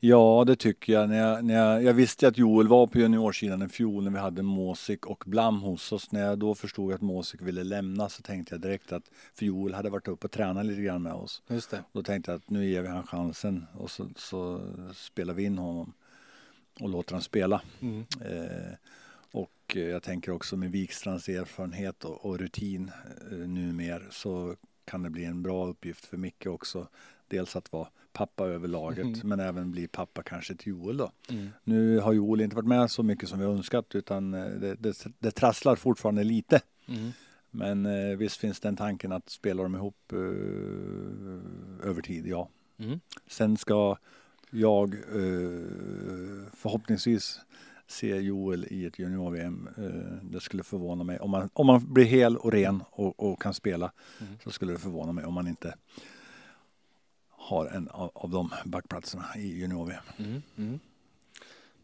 Speaker 2: Ja, det tycker jag. När jag, när jag. Jag visste att Joel var på juniorsidan i fjol när vi hade Måsik och Blam hos oss. När jag då förstod att Måsik ville lämna så tänkte jag direkt att för Joel hade varit uppe och tränat lite grann med oss.
Speaker 1: Just det.
Speaker 2: Då tänkte jag att nu ger vi han chansen och så, så spelar vi in honom och låter han spela.
Speaker 1: Mm.
Speaker 2: Eh, och jag tänker också med Wikstrands erfarenhet och, och rutin eh, numer så kan det bli en bra uppgift för Micke också. Dels att vara pappa över laget
Speaker 1: Mhm.
Speaker 2: men även bli pappa kanske till Joel då.
Speaker 1: Mm.
Speaker 2: Nu har Joel inte varit med så mycket som vi önskat utan eh, det, det, det trasslar fortfarande lite.
Speaker 1: Mm.
Speaker 2: Men eh, visst finns den tanken att spela dem ihop eh, över tid, ja.
Speaker 1: Mm.
Speaker 2: Sen ska jag eh, förhoppningsvis se Joel i ett junior-VM. Eh, det skulle förvåna mig. Om man, om man blir hel och ren och, och kan spela
Speaker 1: Mm.
Speaker 2: så skulle det förvåna mig om man inte har en av, av de backplatserna i junior-VM.
Speaker 1: Mm. Mm.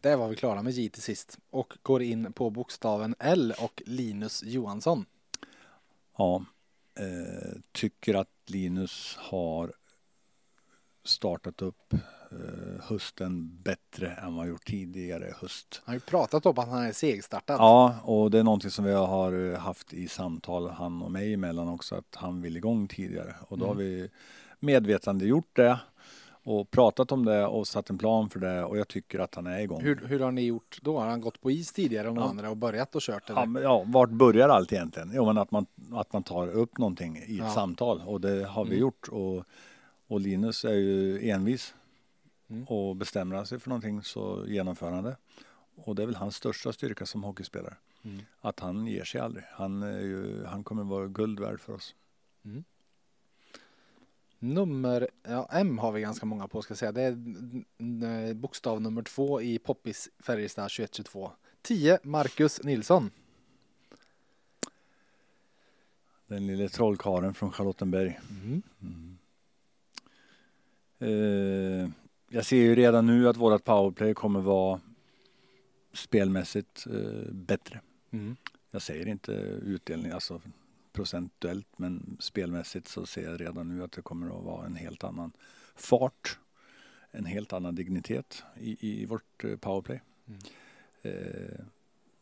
Speaker 1: Där var vi klara med J till sist och går in på bokstaven L och Linus Johansson.
Speaker 2: Ja, eh, tycker att Linus har startat upp eh, hösten bättre än vad han gjort tidigare höst.
Speaker 1: Han har ju pratat om att han är segstartad.
Speaker 2: Ja, och det är någonting som vi har eh, haft i samtal, han och mig emellan också, att han vill igång tidigare. Och då har vi medvetande gjort det och pratat om det och satt en plan för det och jag tycker att han är igång.
Speaker 1: Hur, hur har ni gjort då? Har han gått på is tidigare än
Speaker 2: Ja.
Speaker 1: andra och börjat och kört? Eller?
Speaker 2: Ja, men, ja, vart börjar allt egentligen? Jo, men att man, att man tar upp någonting i ett
Speaker 1: Ja.
Speaker 2: samtal och det har vi
Speaker 1: Mm.
Speaker 2: gjort. Och, och Linus är ju envis
Speaker 1: Mm.
Speaker 2: och bestämmer han sig för någonting så genomför han det. Och det är väl hans största styrka som hockeyspelare.
Speaker 1: Mm.
Speaker 2: Att han ger sig aldrig. Han, ju, han kommer vara guld värd för oss.
Speaker 1: Nummer, ja, M har vi ganska många på ska jag säga. Det är n- bokstav nummer två i Poppis Färjestad 2122. 10 Marcus Nilsson.
Speaker 2: Den lille trollkaren från Charlottenberg. Eh, jag ser ju redan nu att vårat powerplay kommer vara spelmässigt eh, bättre.
Speaker 1: Mm.
Speaker 2: Jag säger inte utdelning, alltså procentuellt, men spelmässigt så ser jag redan nu att det kommer att vara en helt annan fart, en helt annan dignitet i, i vårt eh, powerplay.
Speaker 1: Mm.
Speaker 2: Eh,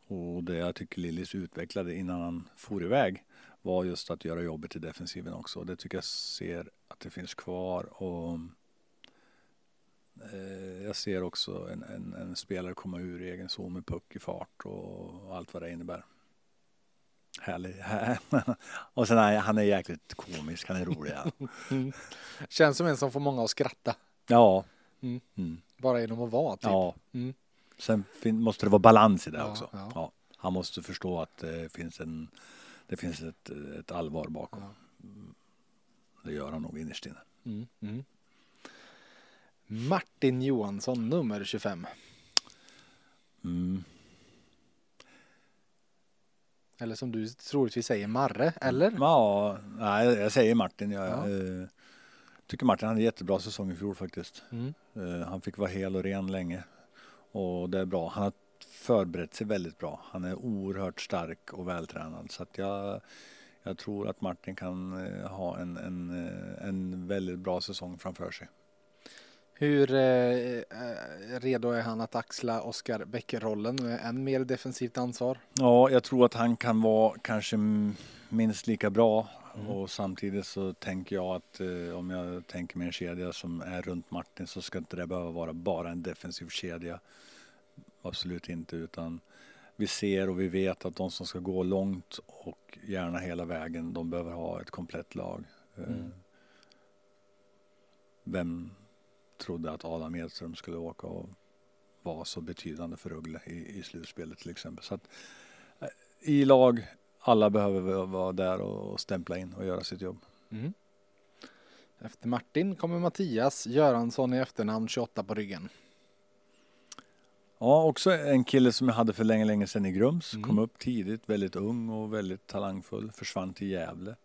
Speaker 2: och det jag tycker Lillis utvecklade innan han for iväg var just att göra jobbet i defensiven också. Och det tycker jag ser att det finns kvar. Och eh, jag ser också en, en, en spelare komma ur egen zon med puck i fart och allt vad det innebär. Härlig. [laughs] och sen är han är jäkligt komisk, han är rolig. Ja.
Speaker 1: Känns som en som får många att skratta.
Speaker 2: ja.
Speaker 1: Mm.
Speaker 2: Mm.
Speaker 1: Bara genom att vara typ.
Speaker 2: ja.
Speaker 1: Mm.
Speaker 2: Sen måste det vara balans i det
Speaker 1: Ja,
Speaker 2: också.
Speaker 1: ja.
Speaker 2: Han måste förstå att det finns, en, det finns ett, ett allvar bakom. Det gör han nog innerst inne.
Speaker 1: Mm. Mm. Martin Johansson, nummer 25.
Speaker 2: Mm.
Speaker 1: Eller som du troligtvis säger Marre, eller?
Speaker 2: Ja, nej, jag säger Martin. Jag
Speaker 1: Ja.
Speaker 2: eh, tycker Martin hade en jättebra säsong i fjol faktiskt.
Speaker 1: Mm.
Speaker 2: Eh, han fick vara hel och ren länge. Och det är bra. Han har förberett sig väldigt bra. Han är oerhört stark och vältränad. Så att jag, jag tror att Martin kan eh, ha en, en, en väldigt bra säsong framför sig.
Speaker 1: Hur eh, eh, redo är han att axla Oskar Bäck-rollen med än mer defensivt ansvar?
Speaker 2: Ja, jag tror att han kan vara kanske minst lika bra.
Speaker 1: Mm.
Speaker 2: Och samtidigt så tänker jag att eh, om jag tänker mig en kedja som är runt Martin så ska inte det behöva vara bara en defensiv kedja. Absolut inte, utan vi ser och vi vet att de som ska gå långt och gärna hela vägen, de behöver ha ett komplett lag. Eh,
Speaker 1: Mm.
Speaker 2: Vem trodde att Adam Edström skulle åka och vara så betydande för Rögle i, i slutspelet till exempel. Så att, eh, I lag, alla behöver vara- vara där och stämpla in och göra sitt jobb.
Speaker 1: Mm. Efter Martin kommer Mattias Göransson i efternamn 28 på ryggen.
Speaker 2: Ja, också en kille som jag hade för länge, länge sedan i Grums.
Speaker 1: Mm.
Speaker 2: Kom upp tidigt, väldigt ung och väldigt talangfull. Försvann till Gävle.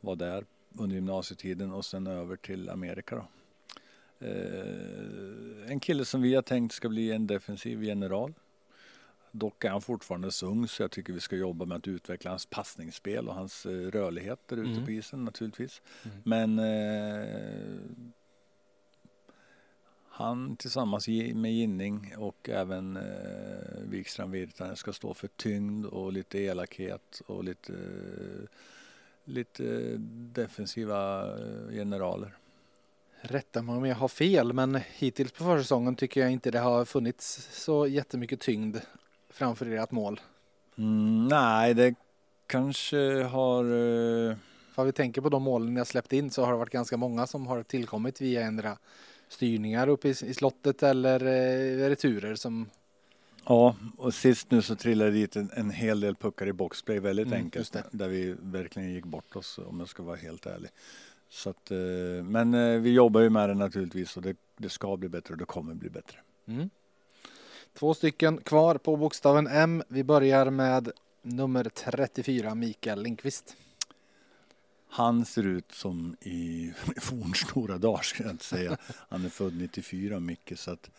Speaker 2: Var där under gymnasietiden och sen över till Amerika då. Eh, en kille som vi har tänkt ska bli en defensiv general. Dock är han fortfarande så ung så jag tycker vi ska jobba med att utveckla hans passningsspel och hans eh, rörlighet där ute
Speaker 1: Mm.
Speaker 2: på isen naturligtvis.
Speaker 1: Mm.
Speaker 2: Men eh, han tillsammans med Ginning och även eh, Wikström Virtanen ska stå för tyngd och lite elakhet och lite, eh, lite defensiva generaler.
Speaker 1: Rätta mig om jag har fel, men hittills på försäsongen tycker jag inte det har funnits så jättemycket tyngd framför ert mål.
Speaker 2: Mm, nej, det kanske har... Eh,
Speaker 1: För vi tänker på de målen ni har släppt in så har det varit ganska många som har tillkommit via ändra styrningar uppe i, i slottet eller eh, returer som
Speaker 2: ja, och sist nu så trillade dit en, en hel del puckar i boxplay väldigt
Speaker 1: Mm,
Speaker 2: enkelt. Där vi verkligen gick bort oss om jag ska vara helt ärlig. Så att, eh, men eh, vi jobbar ju med det naturligtvis och det, det ska bli bättre och det kommer bli bättre.
Speaker 1: Mm. Två stycken kvar på bokstaven M. Vi börjar med nummer 34, Mikael Lindqvist.
Speaker 2: Han ser ut som [laughs] i fornstora dagar skulle jag inte säga. Han är född 94 Micke så att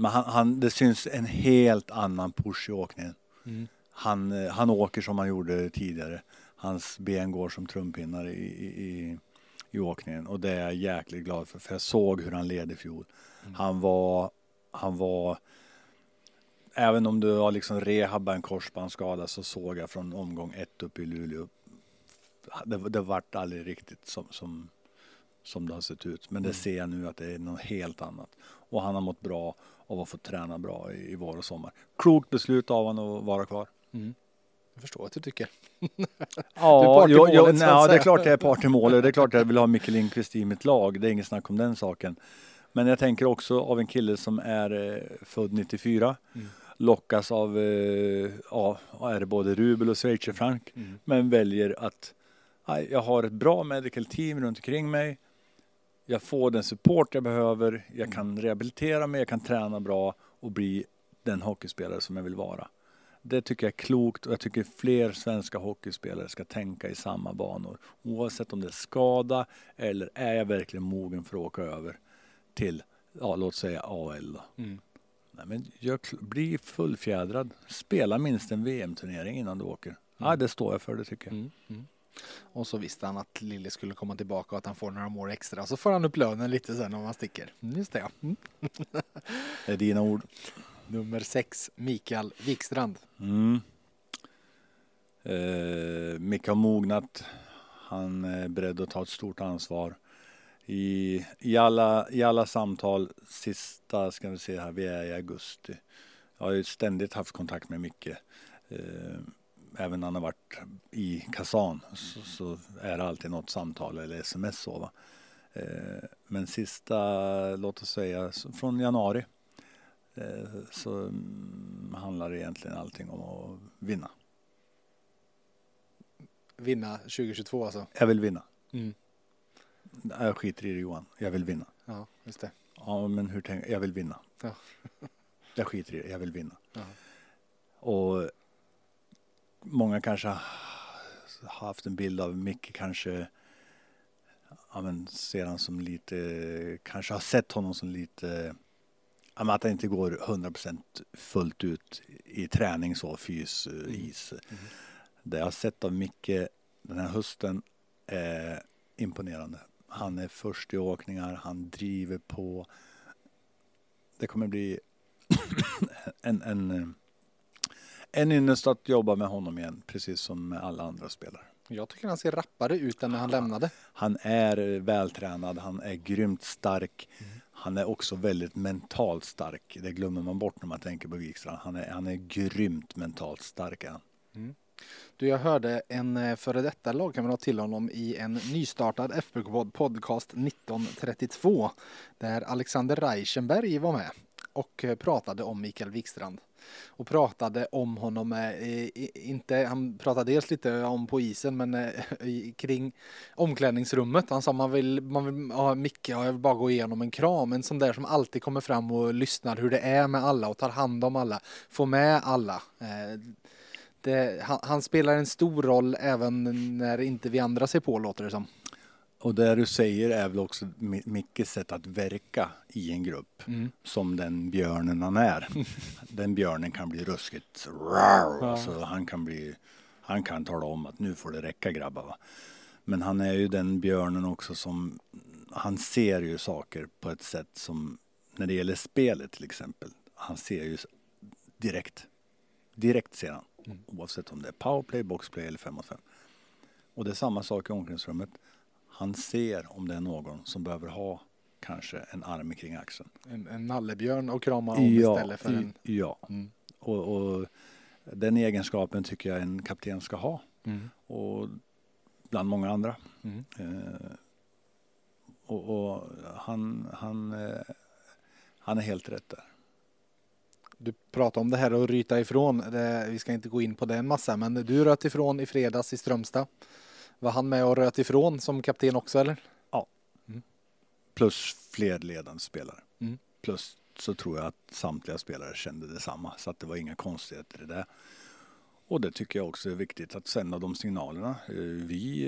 Speaker 2: men han, han, det syns en helt annan push i åkningen. Mm. Han, eh, han åker som han gjorde tidigare. Hans ben går som trumpinnar i, i, i åkningen och det är jag jäkligt glad för. För jag såg hur han led i fjol. Mm. Han var, han var Även om du har liksom rehabbat en korsbandsskada så såg jag från omgång ett upp i Luleå. Det, det vart aldrig riktigt som, som, som det har sett ut. Men det mm. ser jag nu att det är något helt annat. Och han har mått bra av att få träna bra i, i vår och sommar. Klokt beslut av honom att vara kvar. Mm.
Speaker 1: Jag förstår vad du tycker. [laughs]
Speaker 2: ja, du jo, jo, nej, det är klart jag är part i målet. Det är klart jag vill ha Micke Lindqvist i mitt lag. Det är inget snack om den saken. Men jag tänker också av en kille som är eh, född 94. Mm. Lockas av, eh, ja, är både rubel och schweizerfranc. Mm. Men väljer att jag har ett bra medical team runt omkring mig. Jag får den support jag behöver. Jag kan rehabilitera mig, jag kan träna bra och bli den hockeyspelare som jag vill vara. Det tycker jag är klokt och jag tycker fler svenska hockeyspelare ska tänka i samma banor. Oavsett om det är skada eller är jag verkligen mogen för att åka över till, ja låt säga AL då. Mm. Nej, men gör, bli fullfjädrad. Spela minst en VM-turnering innan du åker. Mm. Ja, det står jag för, det tycker jag. Mm. Mm.
Speaker 1: Och så visste han att Lille skulle komma tillbaka och att han får några år extra. Så får han upp lönen lite sen om han sticker. Mm, just det, ja. Mm.
Speaker 2: det är dina ord.
Speaker 1: Nummer sex, Mikael Wikstrand.
Speaker 2: Mm. Eh, Micke har mognat. Han är beredd att ta ett stort ansvar. I, i, alla, I alla samtal, sista ska vi se här, vi är i augusti. Jag har ju ständigt haft kontakt med Micke. Eh, även när han har varit i Kazan så, så, är det alltid något samtal eller sms så. Va? Eh, men sista, låt oss säga från januari så mm, handlar det egentligen allting om att vinna.
Speaker 1: Vinna 2022 alltså?
Speaker 2: Jag vill vinna. Mm. Jag skiter i det Johan, jag vill vinna.
Speaker 1: Ja, just det.
Speaker 2: Ja, men hur tänker jag? vill vinna. Ja. [laughs] jag skiter i det, jag vill vinna. Ja. Och många kanske har haft en bild av Micke kanske ja, men ser han som lite, kanske har sett honom som lite, att han inte går 100% fullt ut i träning så, fys, mm. is. Mm. Det jag har sett av Micke den här hösten är imponerande. Han är först i åkningar, han driver på. Det kommer bli [coughs] en, en en ynnest att jobba med honom igen, precis som med alla andra spelare.
Speaker 1: Jag tycker han ser rappare ut än när han lämnade.
Speaker 2: Han är vältränad, han är grymt stark. Mm. Han är också väldigt mentalt stark. Det glömmer man bort när man tänker på Wikstrand. Han är, han är grymt mentalt stark. Mm.
Speaker 1: Du, jag hörde en eh, före detta lagkamrat till honom i en nystartad FBK podcast 1932 där Alexander Reichenberg var med och eh, pratade om Mikael Wikstrand och pratade om honom. Eh, inte, han pratade dels lite om på isen men eh, kring omklädningsrummet. Han sa man vill, man vill ha Micke, jag vill bara gå igenom en kram. En sån där som alltid kommer fram och lyssnar hur det är med alla och tar hand om alla. Får med alla. Eh, det, han, han, spelar en stor roll även när inte vi andra ser på låter det som.
Speaker 2: Och det du säger är väl också Mickes sätt att verka i en grupp mm. som den björnen han är. [laughs] den björnen kan bli ruskigt rar, ja. så han kan bli han kan tala om att nu får det räcka grabbar. Va? Men han är ju den björnen också som han ser ju saker på ett sätt som när det gäller spelet till exempel. Han ser ju direkt. Direkt ser han. Mm. Oavsett om det är powerplay, boxplay eller 5 mot 5. Och det är samma sak i omklädningsrummet han ser om det är någon som behöver ha kanske en arm kring axeln.
Speaker 1: En, en nallebjörn och krama om ja, istället för en...
Speaker 2: Ja, mm. och, och, den egenskapen tycker jag en kapten ska ha. Mm. Och bland många andra. Mm. Eh, och, och, han, han, eh, han är helt rätt där.
Speaker 1: Du pratar om det här att ryta ifrån. Det, vi ska inte gå in på det en massa, men du röt ifrån i fredags i Strömstad. Var han med och röt ifrån som kapten också eller?
Speaker 2: Ja. Mm. Plus fler ledande spelare. Mm. Plus så tror jag att samtliga spelare kände detsamma. Så att det var inga konstigheter i det. Och det tycker jag också är viktigt att sända de signalerna. Eh, vi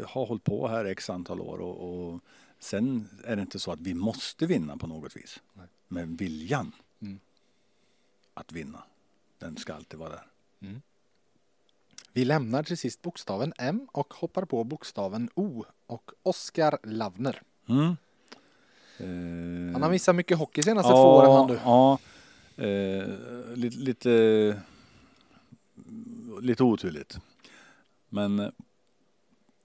Speaker 2: eh, har hållit på här x antal år och, och sen är det inte så att vi måste vinna på något vis.
Speaker 1: Nej.
Speaker 2: Men viljan
Speaker 1: Mm.
Speaker 2: att vinna, den ska alltid vara där.
Speaker 1: Vi lämnar till sist bokstaven M och hoppar på bokstaven O och Oskar Lavner.
Speaker 2: Mm. Eh,
Speaker 1: Han har missat mycket hockey senaste två åren han du.
Speaker 2: Ja, eh, lite, lite, lite oturligt. Men eh,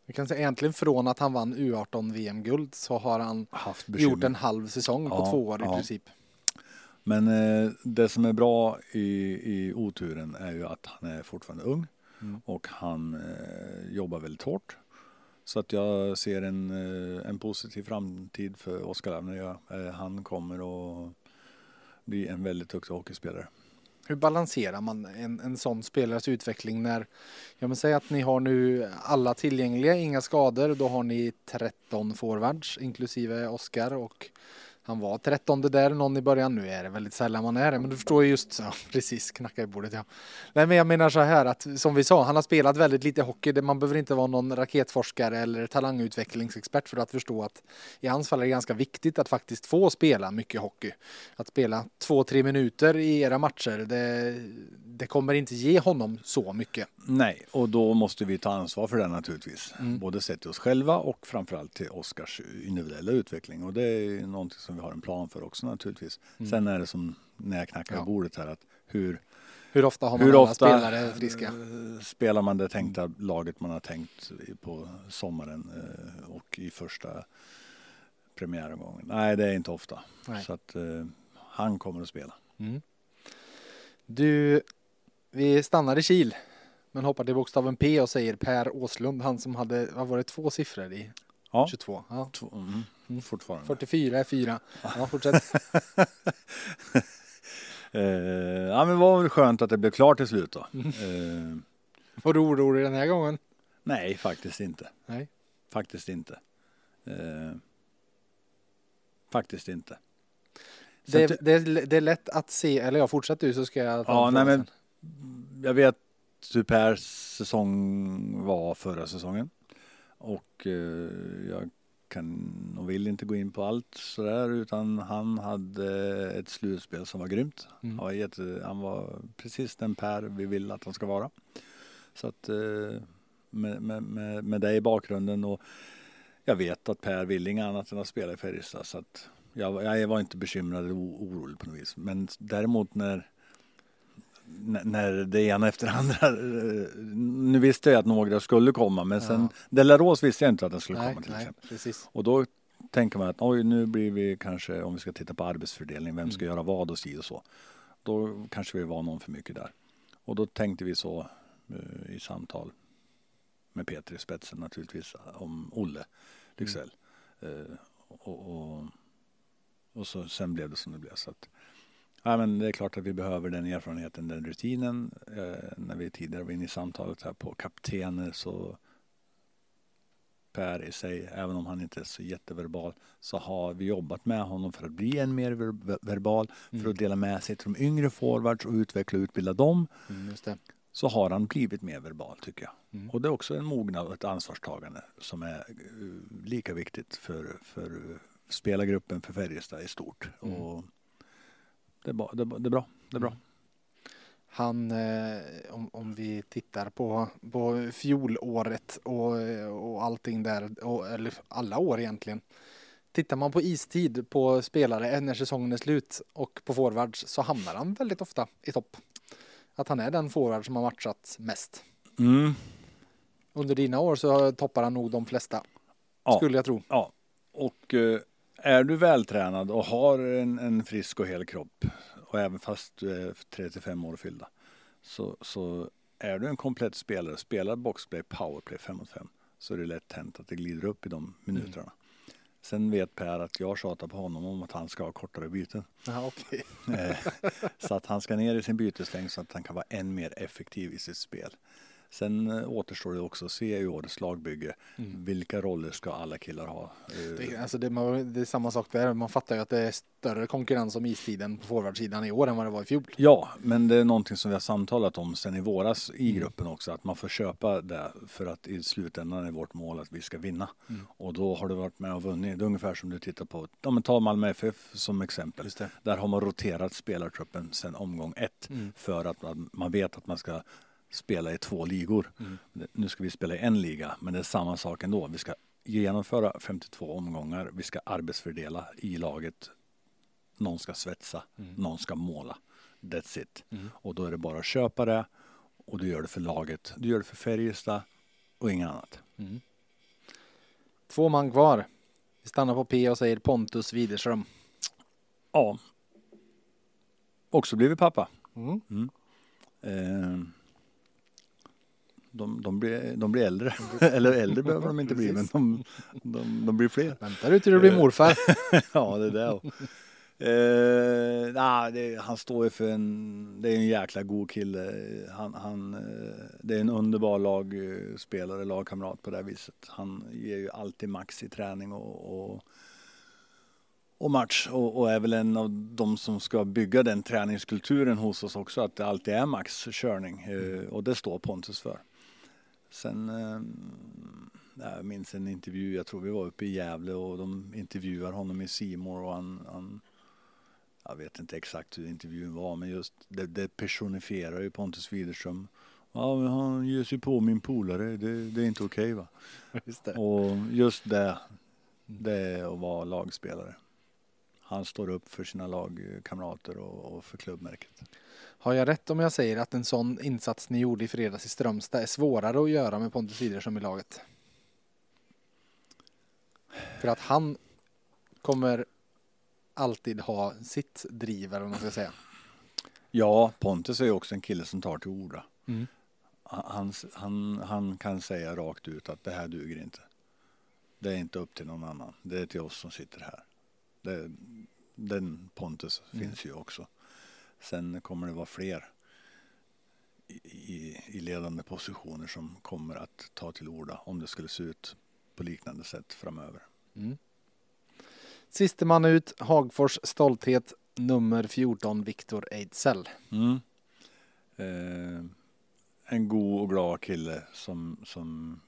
Speaker 1: Vi kan säga egentligen från att han vann U18 VM-guld så har han gjort en halv säsong på
Speaker 2: Ja,
Speaker 1: två år i
Speaker 2: ja.
Speaker 1: princip.
Speaker 2: Men eh, det som är bra i, i oturen är ju att han är fortfarande ung
Speaker 1: Mm.
Speaker 2: och han eh, jobbar väldigt hårt. Så att jag ser en, eh, en positiv framtid för Oskar Lavner. Ja, eh, han kommer att bli en väldigt duktig hockeyspelare.
Speaker 1: Hur balanserar man en, en sån spelares utveckling när, jag vill säg att ni har nu alla tillgängliga, inga skador, då har ni 13 forwards inklusive Oskar och han var 13 där någon i början, nu är det väldigt sällan man är det, men du förstår ju just, ja [laughs] precis, knacka i bordet ja. Nej men jag menar så här att som vi sa, han har spelat väldigt lite hockey, man behöver inte vara någon raketforskare eller talangutvecklingsexpert för att förstå att i hans fall är det ganska viktigt att faktiskt få spela mycket hockey. Att spela två, tre minuter i era matcher, det, det kommer inte ge honom så mycket.
Speaker 2: Nej, och då måste vi ta ansvar för det naturligtvis.
Speaker 1: Mm.
Speaker 2: Både sett till oss själva och framförallt till Oskars individuella utveckling. Och det är någonting som vi har en plan för också naturligtvis. Sen är det som när jag knackar
Speaker 1: Mm. Ja.
Speaker 2: bordet här att hur,
Speaker 1: Hur ofta har man
Speaker 2: hur
Speaker 1: alla
Speaker 2: ofta
Speaker 1: spelare friska?
Speaker 2: eh, spelar man det tänkta laget man har tänkt på sommaren eh, och i första premiäromgången? Nej, det är inte ofta.
Speaker 1: Nej.
Speaker 2: Så att eh, han kommer att spela.
Speaker 1: Mm. Du, vi stannar i Kil, men hoppar till bokstaven P och säger Per Åslund, han som hade, vad var det, två siffror i
Speaker 2: Ja,
Speaker 1: 22? Ja.
Speaker 2: två- mm,
Speaker 1: Mm.
Speaker 2: fortfarande.
Speaker 1: 44 är 4. Ja, fortsätt. [laughs]
Speaker 2: Eh, ja, men var väl skönt att det blev klart till slut då.
Speaker 1: Mm.
Speaker 2: Eh,
Speaker 1: Var du orolig den här gången?
Speaker 2: nej, faktiskt inte.
Speaker 1: Nej.
Speaker 2: Faktiskt inte. Eh, faktiskt inte.
Speaker 1: Det, det, är- det är lätt att se, eller jag fortsätter du så ska jag
Speaker 2: Ja, nej, men- jag vet hur Pers säsong var förra säsongen. Och eh, jag kan och vill inte gå in på allt sådär utan han hade ett slutspel som var grymt.
Speaker 1: Mm.
Speaker 2: Han, var jätte, han var precis den Per vi vill att han ska vara. Så att eh, med, med, med, med det i bakgrunden och jag vet att Per vill inget annat än att spela i Färjestad så att jag, jag var inte bekymrad eller orolig på något vis. Men däremot när när- det ena efter det andra. [laughs] eh, Nu visste jag att några skulle komma men sen
Speaker 1: Ja.
Speaker 2: Delaros visste jag inte att den skulle
Speaker 1: Nej,
Speaker 2: komma till
Speaker 1: nej,
Speaker 2: exempel.
Speaker 1: precis.
Speaker 2: Och då tänker man att oj nu blir vi kanske om vi ska titta på arbetsfördelning, vem ska
Speaker 1: Mm.
Speaker 2: göra vad och si och så. Då kanske vi var någon för mycket där. Och då tänkte vi så eh, i samtal med Peter i spetsen naturligtvis om Olle Lycksell. Eh, och, och, och så, sen blev det som det blev. Så att, ja, men det är klart att vi behöver den erfarenheten, den rutinen. Eh, när vi tidigare var inne i samtalet här på kaptener så Per i sig, även om han inte är så jätteverbal, så har vi jobbat med honom för att bli än mer ver- verbal, för
Speaker 1: Mm.
Speaker 2: att dela med sig till de yngre forwards och utveckla och utbilda dem.
Speaker 1: Mm.
Speaker 2: Så har han blivit mer verbal tycker jag.
Speaker 1: Mm.
Speaker 2: Och det är också en mognad och ett ansvarstagande som är eh, lika viktigt för, för eh, spelargruppen för Färjestad i stort.
Speaker 1: Mm.
Speaker 2: Och det, är bra, det, är bra- det är bra.
Speaker 1: Han, eh, om, om vi tittar på, på fjolåret och, och allting där, och, eller alla år egentligen. Tittar man på istid på spelare när säsongen är slut och på forwards så hamnar han väldigt ofta i topp. Att han är den forward som har matchat mest.
Speaker 2: Mm.
Speaker 1: Under dina år så toppar han nog de flesta,
Speaker 2: Ja.
Speaker 1: skulle jag tro.
Speaker 2: Ja, och eh, är du vältränad och har en, en frisk och hel kropp och även fast du är 35 år fyllda så, så är du en komplett spelare, spelar boxplay, powerplay 5 mot 5 så är det lätt hänt att det glider upp i de minuterna. Sen vet Per att jag tjatar på honom om att han ska ha kortare byten.
Speaker 1: Ja, okej.
Speaker 2: Eh, så att han ska ner i sin byteslängd så att han kan vara än mer effektiv i sitt spel. Sen eh, återstår det också att se i årets lagbygge. Vilka roller ska alla killar ha? Eh,
Speaker 1: Det, alltså det, man- det är samma sak där. Man fattar ju att det är större konkurrens om istiden på forwardsidan i år än vad det var i fjol.
Speaker 2: Ja, men det är någonting som vi har samtalat om sen i våras i gruppen också. Att man får köpa det för att i slutändan är vårt mål att vi ska vinna. Och då har du varit med och vunnit. Det är ungefär som du tittar på, ja men ta Malmö FF som exempel. Där har man roterat spelartruppen sen omgång ett. För att man, man vet att man ska spela i två ligor. Nu ska vi spela i en liga, men det är samma sak ändå. Vi ska genomföra 52 omgångar. Vi ska arbetsfördela i laget någon ska svetsa, någon ska måla. That's it. Och då är det bara att köpa det och du gör det för laget. Du gör det för Färjestad och inget annat.
Speaker 1: Två man kvar. Vi stannar på P och säger Pontus Widerström.
Speaker 2: Ja. Också blivit pappa.
Speaker 1: Mm.
Speaker 2: Mm. Eh, de, de, blir, de blir äldre. [laughs] Eller äldre behöver de inte bli, men de, de, de blir fler.
Speaker 1: Väntar du till du blir morfar. [laughs]
Speaker 2: ja, det är det. Eh, nah, det, han står ju för en, det är en jäkla god kille. Han, han, eh, det är en underbar lagspelare, lagkamrat på det här viset. Han ger ju alltid max i träning och, och, och match och, och är väl en av de som ska bygga den träningskulturen hos oss också, att det alltid är max körning eh, och det står Pontus för. Sen eh, jag minns en intervju, jag tror vi var uppe i Gävle och de intervjuar honom i Simor och han, han jag vet inte exakt hur intervjun var men just det, det personifierar ju Pontus Widerström. Ja, men han ger sig på min polare, det, det är inte okej va. [laughs]
Speaker 1: Just det.
Speaker 2: Och just det, det är att vara lagspelare. Han står upp för sina lagkamrater och, och för klubbmärket.
Speaker 1: Har jag rätt om jag säger att en sån insats ni gjorde i fredags i Strömstad är svårare att göra med Pontus Widerström i laget? För att han kommer alltid ha sitt driv eller vad man ska säga.
Speaker 2: Ja, Pontus är ju också en kille som tar till orda.
Speaker 1: Mm.
Speaker 2: Han, han, han kan säga rakt ut att det här duger inte. Det är inte upp till någon annan. Det är till oss som sitter här. Det, den Pontus finns ju också. Sen kommer det vara fler i, i, ledande positioner som kommer att ta till orda om det skulle se ut på liknande sätt framöver.
Speaker 1: Siste man ut, Hagfors stolthet, nummer 14, Viktor Ejdsell.
Speaker 2: Mm. Eh, en god och glad kille som, som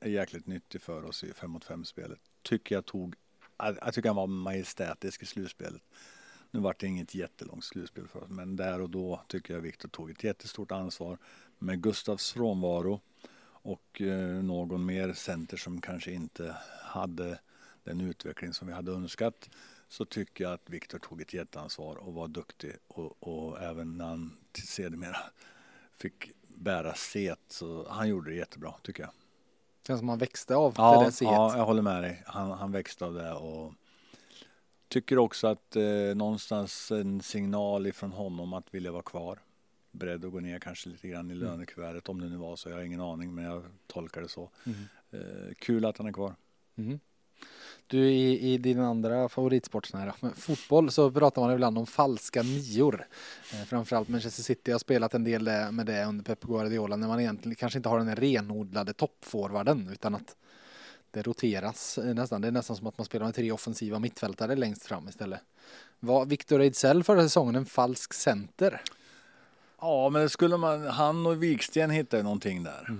Speaker 2: är jäkligt nyttig för oss i 5 mot 5 spelet. Tycker jag tog, jag, jag tycker han var majestätisk i slutspelet. Nu var det inget jättelångt slutspel för oss, men där och då tycker jag Viktor tog ett jättestort ansvar med Gustavs frånvaro och eh, någon mer center som kanske inte hade den utveckling som vi hade önskat så tycker jag att Viktor tog ett jätteansvar och var duktig och, och även när han till- sedermera fick bära set så han gjorde det jättebra tycker jag.
Speaker 1: Känns som han växte av
Speaker 2: Ja,
Speaker 1: det där C1.
Speaker 2: ja jag håller med dig. Han, han växte av det och tycker också att eh, någonstans en signal ifrån honom att vilja vara kvar. Beredd att gå ner kanske lite grann i lönekuvertet om det nu var så. Jag har ingen aning men jag tolkar det så. Eh, kul att han är kvar.
Speaker 1: Mhm. Du i, i din andra favoritsport, fotboll, så pratar man ibland om falska nior. Eh, framförallt Manchester City har spelat en del eh, med det under Pep Guardiola när man egentligen kanske inte har den renodlade toppforwarden utan att det roteras eh, nästan. Det är nästan som att man spelar med tre offensiva mittfältare längst fram istället. Var Victor Ejdsell förra säsongen en falsk center?
Speaker 2: Ja men det skulle man, han och Viksten hittade någonting där.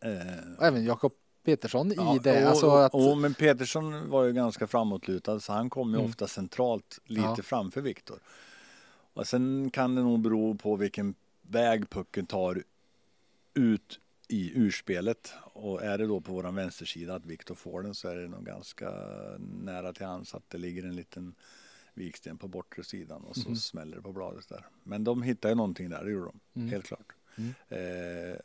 Speaker 2: Eh,
Speaker 1: Och även Jakob Petersson i
Speaker 2: Ja,
Speaker 1: det.
Speaker 2: och,
Speaker 1: Alltså att,
Speaker 2: och, men Petersson var ju ganska framåtlutad så han kom ju
Speaker 1: Mm.
Speaker 2: ofta centralt lite
Speaker 1: Ja.
Speaker 2: framför Viktor. Och sen kan det nog bero på vilken väg pucken tar ut i urspelet. Och är det då på våran vänstersida att Viktor får den så är det nog ganska nära till hands att det ligger en liten viksten på bortre sidan och så
Speaker 1: Mhm.
Speaker 2: smäller det på bladet där. Men de hittar ju någonting där, det gjorde de.
Speaker 1: Mm.
Speaker 2: Helt klart.
Speaker 1: Mm.
Speaker 2: Eh,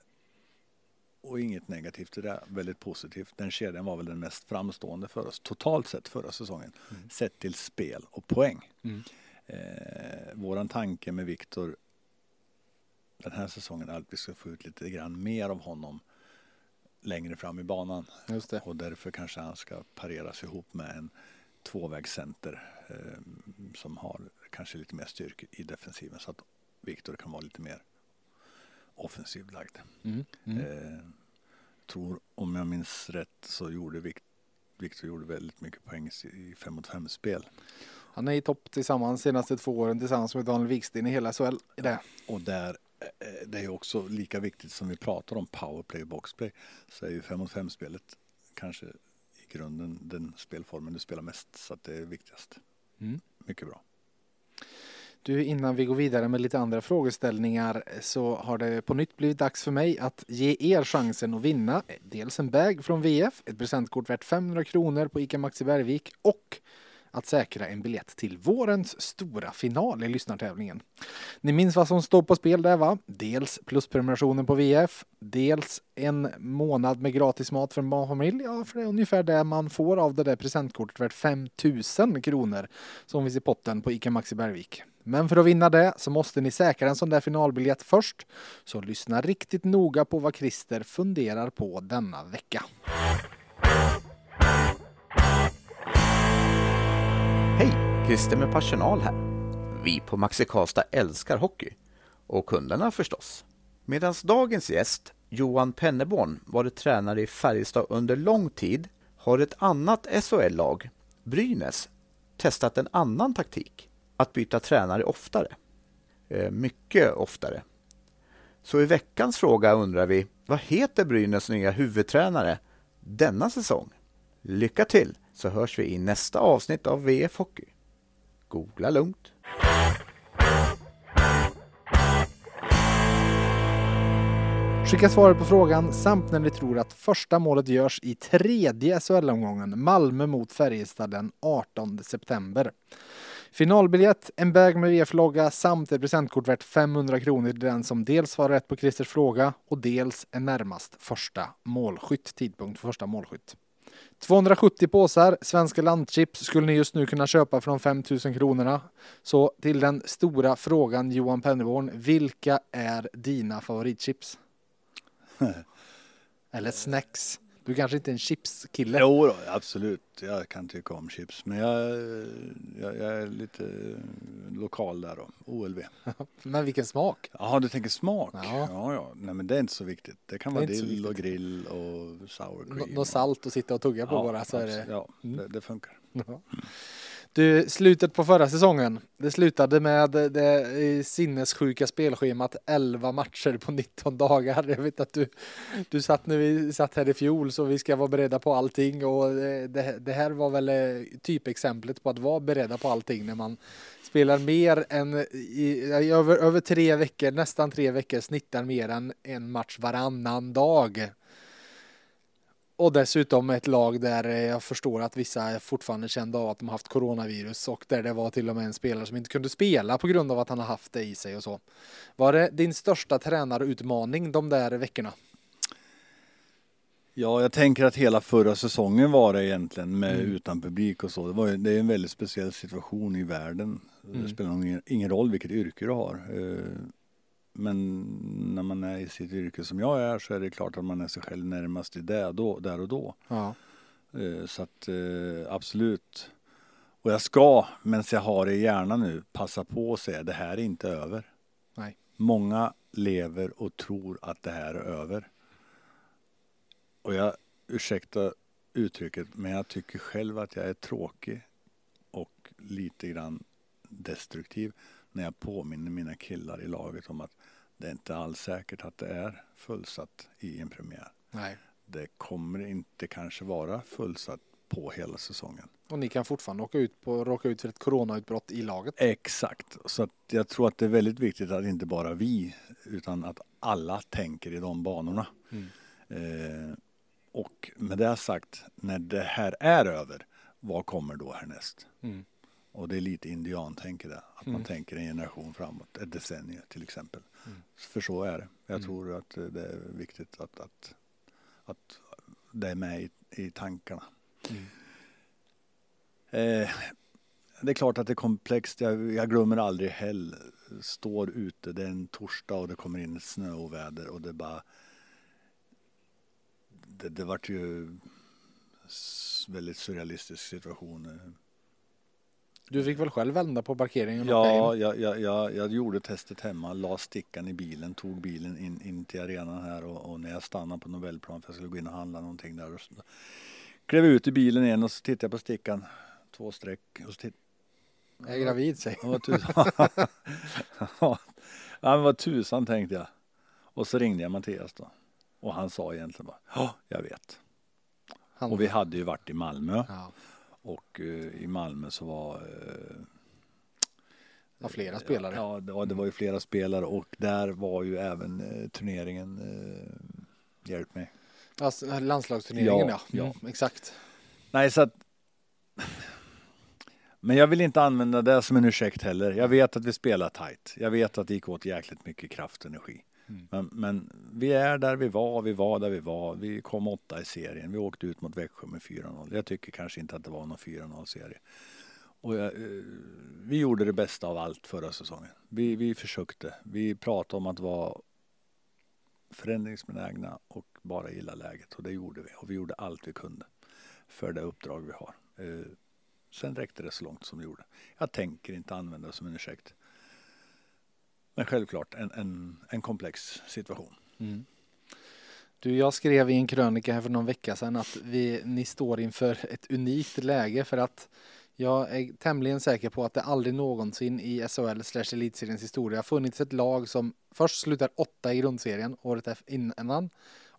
Speaker 2: och inget negativt i det, väldigt positivt. Den kedjan var väl den mest framstående för oss totalt sett förra säsongen. Sett till spel och poäng.
Speaker 1: Mm.
Speaker 2: Eh, våran tanke med Viktor den här säsongen att vi ska få ut lite grann mer av honom längre fram i banan. Och därför kanske han ska pareras ihop med en tvåvägscenter eh, som har kanske lite mer styrka i defensiven så att Viktor kan vara lite mer offensivt lagd.
Speaker 1: Mm. Mm.
Speaker 2: Eh, tror, om jag minns rätt, så gjorde Victor gjorde väldigt mycket poäng i 5 mot 5 spel.
Speaker 1: Han är i topp tillsammans senaste två åren tillsammans med Daniel Wiksten i hela SHL. Det.
Speaker 2: Och där, det är också lika viktigt som vi pratar om powerplay och boxplay, så är ju 5 mot 5 spelet kanske i grunden den spelformen du spelar mest, så att det är viktigast.
Speaker 1: Mm.
Speaker 2: Mycket bra.
Speaker 1: Du, innan vi går vidare med lite andra frågeställningar så har det på nytt blivit dags för mig att ge er chansen att vinna dels en bag från VF, ett presentkort värt 500 kronor på ICA Maxi Bergvik och att säkra en biljett till vårens stora final i lyssnartävlingen. Ni minns vad som står på spel där va? Dels plusprenumerationen på VF, dels en månad med gratis mat för en barnfamilj. Ja, för det är ungefär det man får av det där presentkortet värt 5000 kronor som finns i potten på ICA Maxi Bergvik. Men för att vinna det så måste ni säkra en sån där finalbiljett först. Så lyssna riktigt noga på vad Christer funderar på denna vecka.
Speaker 3: Finns det med personal här. Vi på Maxi Karlstad älskar hockey. Och kunderna förstås. Medan dagens gäst, Johan Penneborn, varit tränare i Färjestad under lång tid har ett annat SHL-lag, Brynäs, testat en annan taktik. Att byta tränare oftare. Eh, mycket oftare. Så i veckans fråga undrar vi, vad heter Brynäs nya huvudtränare denna säsong? Lycka till så hörs vi i nästa avsnitt av VF Hockey. Googla lugnt.
Speaker 1: Skicka svaret på frågan samt när ni tror att första målet görs i tredje SHL-omgången Malmö mot Färjestad den 18 september. Finalbiljett, en bag med VF-logga samt ett presentkort värt 500 kronor till den som dels svarar rätt på Christers fråga och dels är närmast första målskytt, tidpunkt för första målskytt. 270 påsar svenska landchips skulle ni just nu kunna köpa för de 5000 kronorna. Så till den stora frågan Johan Penneborn, vilka är dina favoritchips? [laughs] Eller snacks? Du kanske inte är en chipskille?
Speaker 2: Jo då, absolut, jag kan tycka om chips. Men jag, jag, jag är lite lokal där då, OLV. [laughs]
Speaker 1: Men vilken smak?
Speaker 2: Jaha, du tänker smak?
Speaker 1: Ja.
Speaker 2: Ja, ja. Nej men det är inte så viktigt. Det kan
Speaker 1: Det
Speaker 2: vara dill och grill och sour cream.
Speaker 1: Nå- Något salt att sitta och tugga på
Speaker 2: ja,
Speaker 1: bara så det...
Speaker 2: Ja,
Speaker 1: Mm.
Speaker 2: det, det funkar.
Speaker 1: Ja. Du, slutet på förra säsongen. Det slutade med det sinnessjuka spelschemat 11 matcher på 19 dagar. Jag vet att du, du satt när vi satt här i fjol så vi ska vara beredda på allting och eh, det, det här var väl eh, typexemplet på att vara beredda på allting när man spelar mer än i, i över, över tre veckor, nästan tre veckor, snittar mer än en match varannan dag. Och dessutom ett lag där eh, jag förstår att vissa fortfarande kända av att de har haft coronavirus och där det var till och med en spelare som inte kunde spela på grund av att han har haft det i sig och så. Var det din största tränarutmaning de där veckorna?
Speaker 2: Ja, jag tänker att hela förra säsongen var det egentligen med
Speaker 1: Mm.
Speaker 2: utan publik och så. Det, var, det är en väldigt speciell situation i världen.
Speaker 1: Mm.
Speaker 2: Det spelar nog ingen, ingen roll vilket yrke du har. Men när man är i sitt yrke som jag är så är det klart att man är sig själv närmast i det då, där och då.
Speaker 1: Ja.
Speaker 2: Eh, Så att eh, absolut. Och jag ska, men jag har det i hjärnan nu, passa på att säga det här är inte över.
Speaker 1: Nej.
Speaker 2: Många lever och tror att det här är över. Och jag ursäkta uttrycket, men jag tycker själv att jag är tråkig och lite grann destruktiv när jag påminner mina killar i laget om att det är inte alls säkert att det är fullsatt i en premiär.
Speaker 1: Nej.
Speaker 2: Det kommer inte kanske vara fullsatt på hela säsongen.
Speaker 1: Och ni kan fortfarande åka ut, på, råka ut för ett coronautbrott i laget.
Speaker 2: Exakt, så jag tror att det är väldigt viktigt att inte bara vi utan att alla tänker i de banorna.
Speaker 1: Mm.
Speaker 2: Eh, och med det sagt, när det här är över, vad kommer då härnäst?
Speaker 1: Mm.
Speaker 2: Och det är lite indiantänk det, att
Speaker 1: Mm.
Speaker 2: man tänker en generation framåt, ett decennium till exempel.
Speaker 1: Mm.
Speaker 2: För så är det. Jag
Speaker 1: Mm.
Speaker 2: tror att det är viktigt att, att, att det är med i, i tankarna.
Speaker 1: Mm.
Speaker 2: Eh, det är klart att det är komplext. Jag, jag glömmer aldrig Hell. Står ute, det är en torsdag och det kommer in snö och väder och det bara... Det, det vart ju väldigt surrealistisk situation.
Speaker 1: Du fick väl själv vända på parkeringen?
Speaker 2: Ja, jag, jag, jag, jag gjorde testet hemma, la stickan i bilen, tog bilen in, in till arenan här och, och när jag stannade på Nobelplan för jag skulle gå in och handla någonting där. Och så, klev ut i bilen igen och så tittade jag på stickan, två streck. Och så titt,
Speaker 1: Jag är gravid säger [laughs]
Speaker 2: ja, men vad tusan tänkte jag. Och så ringde jag Mattias då. Och han sa egentligen bara, ja, jag vet.
Speaker 1: han.
Speaker 2: Och vi hade ju varit i Malmö.
Speaker 1: ja,
Speaker 2: Och eh, i Malmö så var eh,
Speaker 1: var flera spelare.
Speaker 2: Ja, det var, det var ju flera spelare och där var ju även eh, turneringen, eh, hjälp mig.
Speaker 1: Alltså, landslagsturneringen ja.
Speaker 2: Ja,
Speaker 1: Mm, Exakt.
Speaker 2: Nej, så att men jag vill inte använda det som en ursäkt heller. Jag vet att vi spelar tight. Jag vet att det gick åt jäkligt mycket kraft och energi.
Speaker 1: Mm.
Speaker 2: Men, men vi är där vi var, vi var där vi var. Vi kom åtta i serien. Vi åkte ut mot Växjö med 4-0. Jag tycker kanske inte att det var någon 4-0 serie. Och jag, eh, vi gjorde det bästa av allt förra säsongen. Vi, vi försökte. Vi pratade om att vara förändringsbenägna och bara gilla läget. Och det gjorde vi. Och vi gjorde allt vi kunde för det uppdrag vi har. Eh, sen räckte det så långt som det gjorde. Jag tänker inte använda det som en ursäkt. Men självklart en, en, en komplex situation.
Speaker 1: Mm. Du, jag skrev i en krönika här för någon vecka sedan att vi, ni står inför ett unikt läge för att jag är tämligen säker på att det aldrig någonsin i SHL slash elitseriens historia har funnits ett lag som först slutar åtta i grundserien året innan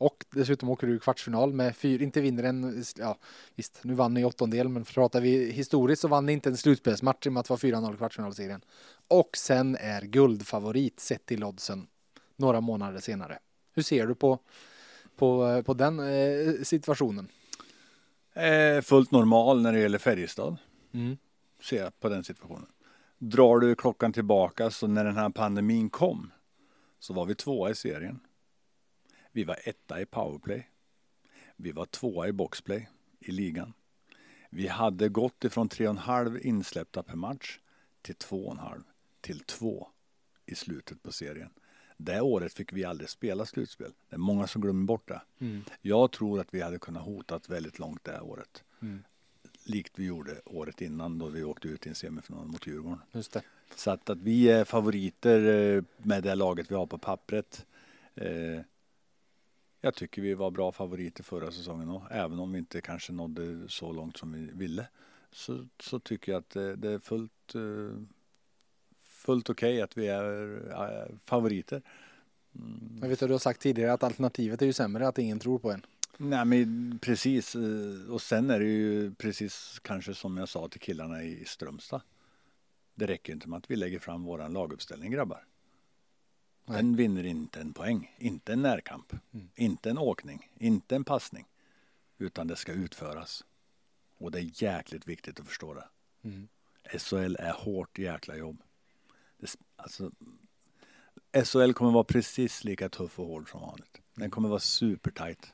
Speaker 1: och dessutom åker ur kvartsfinal med fyra, inte vinner en, ja visst, nu vann ni i åttondel men pratar vi historiskt så vann ni inte en slutspelsmatch i och med att det var 4-0 i kvartsfinalserien. Och sen är guldfavorit sett till oddsen några månader senare. Hur ser du på, på, på den eh, situationen?
Speaker 2: Eh, fullt normal när det gäller Färjestad.
Speaker 1: Mm.
Speaker 2: ser jag på den situationen. Drar du klockan tillbaka så när den här pandemin kom så var vi tvåa i serien. Vi var etta i powerplay. Vi var tvåa i boxplay i ligan. Vi hade gått ifrån tre och en halv insläppta per match till två och en halv till två i slutet på serien. Det året fick vi aldrig spela slutspel. Det är många som glömmer bort det.
Speaker 1: Mm.
Speaker 2: Jag tror att vi hade kunnat hotat väldigt långt det året.
Speaker 1: Mm.
Speaker 2: Likt vi gjorde året innan då vi åkte ut i en semifinal mot Djurgården.
Speaker 1: Just det.
Speaker 2: Så att, att vi är favoriter eh, med det laget vi har på pappret. Eh, jag tycker vi var bra favoriter förra säsongen och även om vi inte kanske nådde så långt som vi ville så, så tycker jag att det, det är fullt, eh, fullt okej att vi är eh, favoriter. Mm.
Speaker 1: Jag vet att du har sagt tidigare att alternativet är ju sämre, att ingen tror på en.
Speaker 2: Nej men precis eh, och sen är det ju precis kanske som jag sa till killarna i Strömstad. Det räcker inte med att vi lägger fram våran laguppställning grabbar. Den vinner inte en poäng, inte en närkamp,
Speaker 1: Mm.
Speaker 2: inte en åkning, inte en passning. Utan det ska utföras. Och det är jäkligt viktigt att förstå det.
Speaker 1: Mm.
Speaker 2: SHL är hårt jäkla jobb. Det, alltså, SHL kommer vara precis lika tuff och hård som vanligt. Den kommer vara supertight.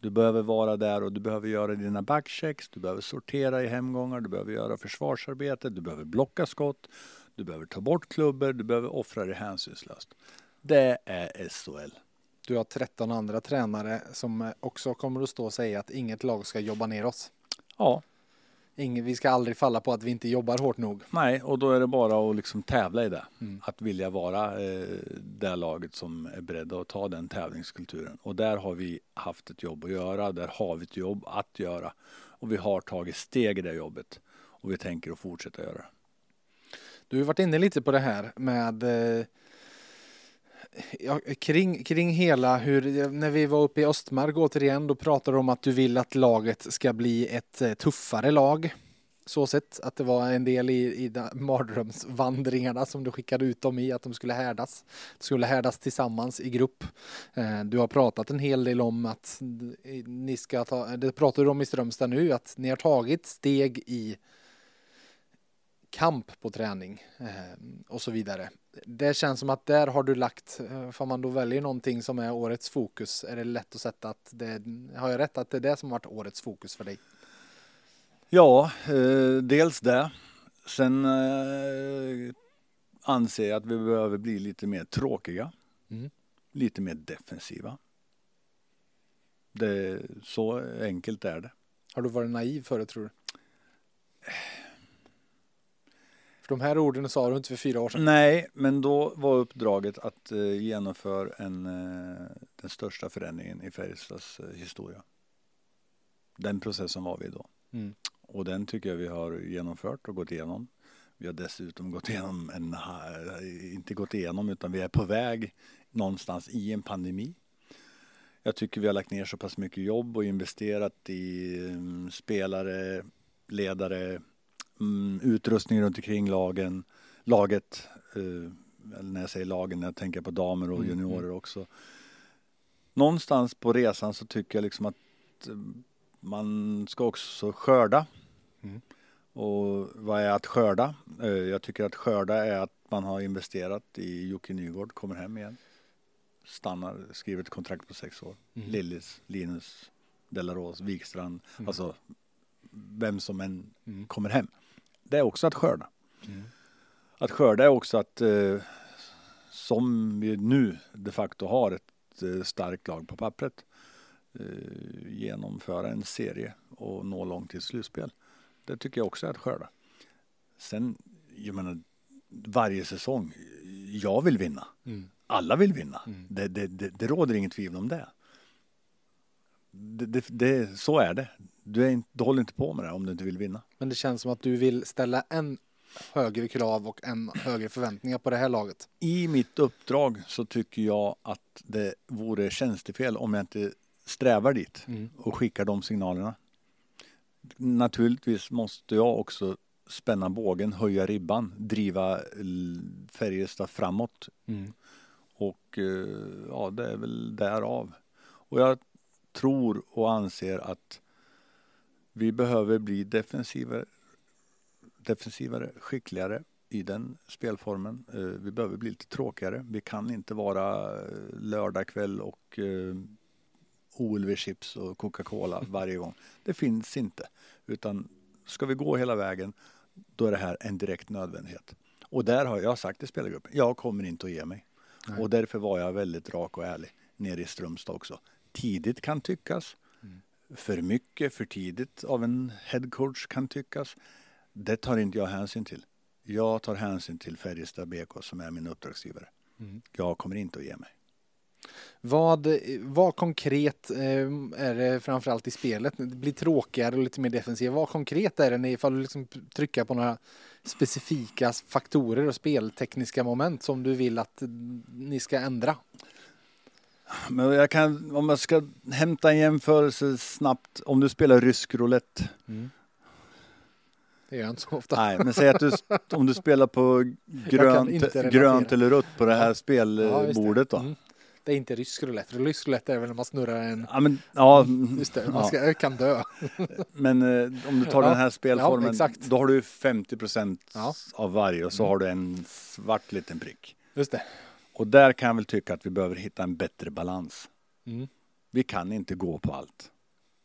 Speaker 2: Du behöver vara där och du behöver göra dina backchecks, du behöver sortera i hemgångar, du behöver göra försvarsarbete, du behöver blocka skott, du behöver ta bort klubbor, du behöver offra dig hänsynslöst. Det är SHL.
Speaker 1: Du har 13 andra tränare som eh, också kommer att stå och säga att inget lag ska jobba ner oss.
Speaker 2: Ja,
Speaker 1: Ingen, vi ska aldrig falla på att vi inte jobbar hårt nog.
Speaker 2: nej, och då är det bara att liksom tävla i det.
Speaker 1: Mm.
Speaker 2: Att vilja vara eh, det laget som är beredda att ta den tävlingskulturen. Och där har vi haft ett jobb att göra, där har vi ett jobb att göra. Och vi har tagit steg i det jobbet. Och vi tänker att fortsätta göra det.
Speaker 1: Du har varit inne lite på det här med eh, ja, kring, kring hela hur, när vi var uppe i Östmark återigen, då pratade du om att du vill att laget ska bli ett eh, tuffare lag. Så sett att det var en del i, i mardrömsvandringarna som du skickade ut dem i, att de skulle härdas. De skulle härdas tillsammans i grupp. Eh, du har pratat en hel del om att ni ska ta, det pratar du om i Strömstad nu, att ni har tagit steg i kamp på träning eh, och så vidare. Det känns som att där har du lagt, eh, för man då väljer någonting som är årets fokus, är det lätt att sätta att det, har jag rätt att det är det som varit årets fokus för dig?
Speaker 2: Ja, eh, dels det. Sen eh, anser jag att vi behöver bli lite mer tråkiga.
Speaker 1: Mm.
Speaker 2: Lite mer defensiva. Det, så enkelt är det.
Speaker 1: Har du varit naiv förut tror du? För de här orden sa du inte för fyra år sedan.
Speaker 2: Nej, men då var uppdraget att eh, genomföra en, eh, den största förändringen i Färjestads eh, historia. Den processen var vi då.
Speaker 1: Mm.
Speaker 2: Och den tycker jag vi har genomfört och gått igenom. Vi har dessutom gått igenom en, inte gått igenom utan vi är på väg någonstans i en pandemi. Jag tycker vi har lagt ner så pass mycket jobb och investerat i mm, spelare, ledare, mm, utrustning runt omkring lagen, laget. eh, när jag säger lagen, jag tänker på damer och
Speaker 1: Mm,
Speaker 2: juniorer också. Någonstans på resan så tycker jag liksom att eh, man ska också skörda.
Speaker 1: Mm.
Speaker 2: Och vad är att skörda? Eh, Jag tycker att skörda är att man har investerat i Jocke Nygård, kommer hem igen. Stannar, skriver ett kontrakt på sex år.
Speaker 1: Mm.
Speaker 2: Lillis, Linus, Delaros, Wikstrand.
Speaker 1: Mm.
Speaker 2: Alltså vem som än
Speaker 1: Mm.
Speaker 2: kommer hem. Det är också att skörda.
Speaker 1: Mm.
Speaker 2: Att skörda är också att eh, som vi nu de facto har ett eh, starkt lag på pappret eh, genomföra en serie och nå långt till slutspel. Det tycker jag också är att skörda. Sen, jag menar, varje säsong, jag vill vinna.
Speaker 1: Mm.
Speaker 2: Alla vill vinna.
Speaker 1: Mm.
Speaker 2: Det, det, det, det råder inget tvivel om det. Det, det, det. Så är det. Du, är inte, du håller inte på med det om du inte vill vinna.
Speaker 1: Men det känns som att du vill ställa en högre krav och en högre förväntningar på det här laget.
Speaker 2: I mitt uppdrag så tycker jag att det vore tjänstefel om jag inte strävar dit
Speaker 1: Mm.
Speaker 2: och skickar de signalerna. Naturligtvis måste jag också spänna bågen, höja ribban, driva Färjestad framåt
Speaker 1: Mm.
Speaker 2: och eh, ja, det är väl därav. Och jag tror och anser att vi behöver bli defensivare, defensivare skickligare i den spelformen. Eh, Vi behöver bli lite tråkigare. Vi kan inte vara eh, lördagkväll och eh, OLV-chips och Coca-Cola [laughs] varje gång. Det finns inte. Utan ska vi gå hela vägen, då är det här en direkt nödvändighet. Och där har jag sagt till spelargruppen, jag kommer inte att ge mig.
Speaker 1: Nej.
Speaker 2: Och därför var jag väldigt rak och ärlig nere i Strömstad också. Tidigt kan tyckas. För mycket, för tidigt av en headcoach kan tyckas. Det tar inte jag hänsyn till. Jag tar hänsyn till Färjestad BK som är min uppdragsgivare.
Speaker 1: Mm.
Speaker 2: Jag kommer inte att ge mig.
Speaker 1: Vad, vad konkret eh, är det framförallt i spelet? Det blir tråkigare och lite mer defensivt. Vad konkret är det ifall du liksom trycker på några specifika faktorer och speltekniska moment som du vill att eh, ni ska ändra?
Speaker 2: Men jag kan, om jag ska hämta en jämförelse snabbt, om du spelar rysk roulette.
Speaker 1: Det gör jag inte så ofta.
Speaker 2: Nej, men säg att du, [laughs] om du spelar på grönt, grönt eller rött på det här
Speaker 1: Ja. Ja, det.
Speaker 2: spelbordet då.
Speaker 1: Mm. Det är inte rysk roulette. Rysk roulette är väl när man snurrar en...
Speaker 2: Ja, men, ja, [laughs]
Speaker 1: Just det, man
Speaker 2: ja.
Speaker 1: ska, kan dö. [laughs]
Speaker 2: men eh, om du tar
Speaker 1: Ja,
Speaker 2: den här spelformen,
Speaker 1: ja,
Speaker 2: då har du 50 procent
Speaker 1: Ja.
Speaker 2: av varje och så
Speaker 1: Mm.
Speaker 2: har du en svart liten prick.
Speaker 1: Just det.
Speaker 2: Och där kan jag väl tycka att vi behöver hitta en bättre balans.
Speaker 1: Mm.
Speaker 2: Vi kan inte gå på allt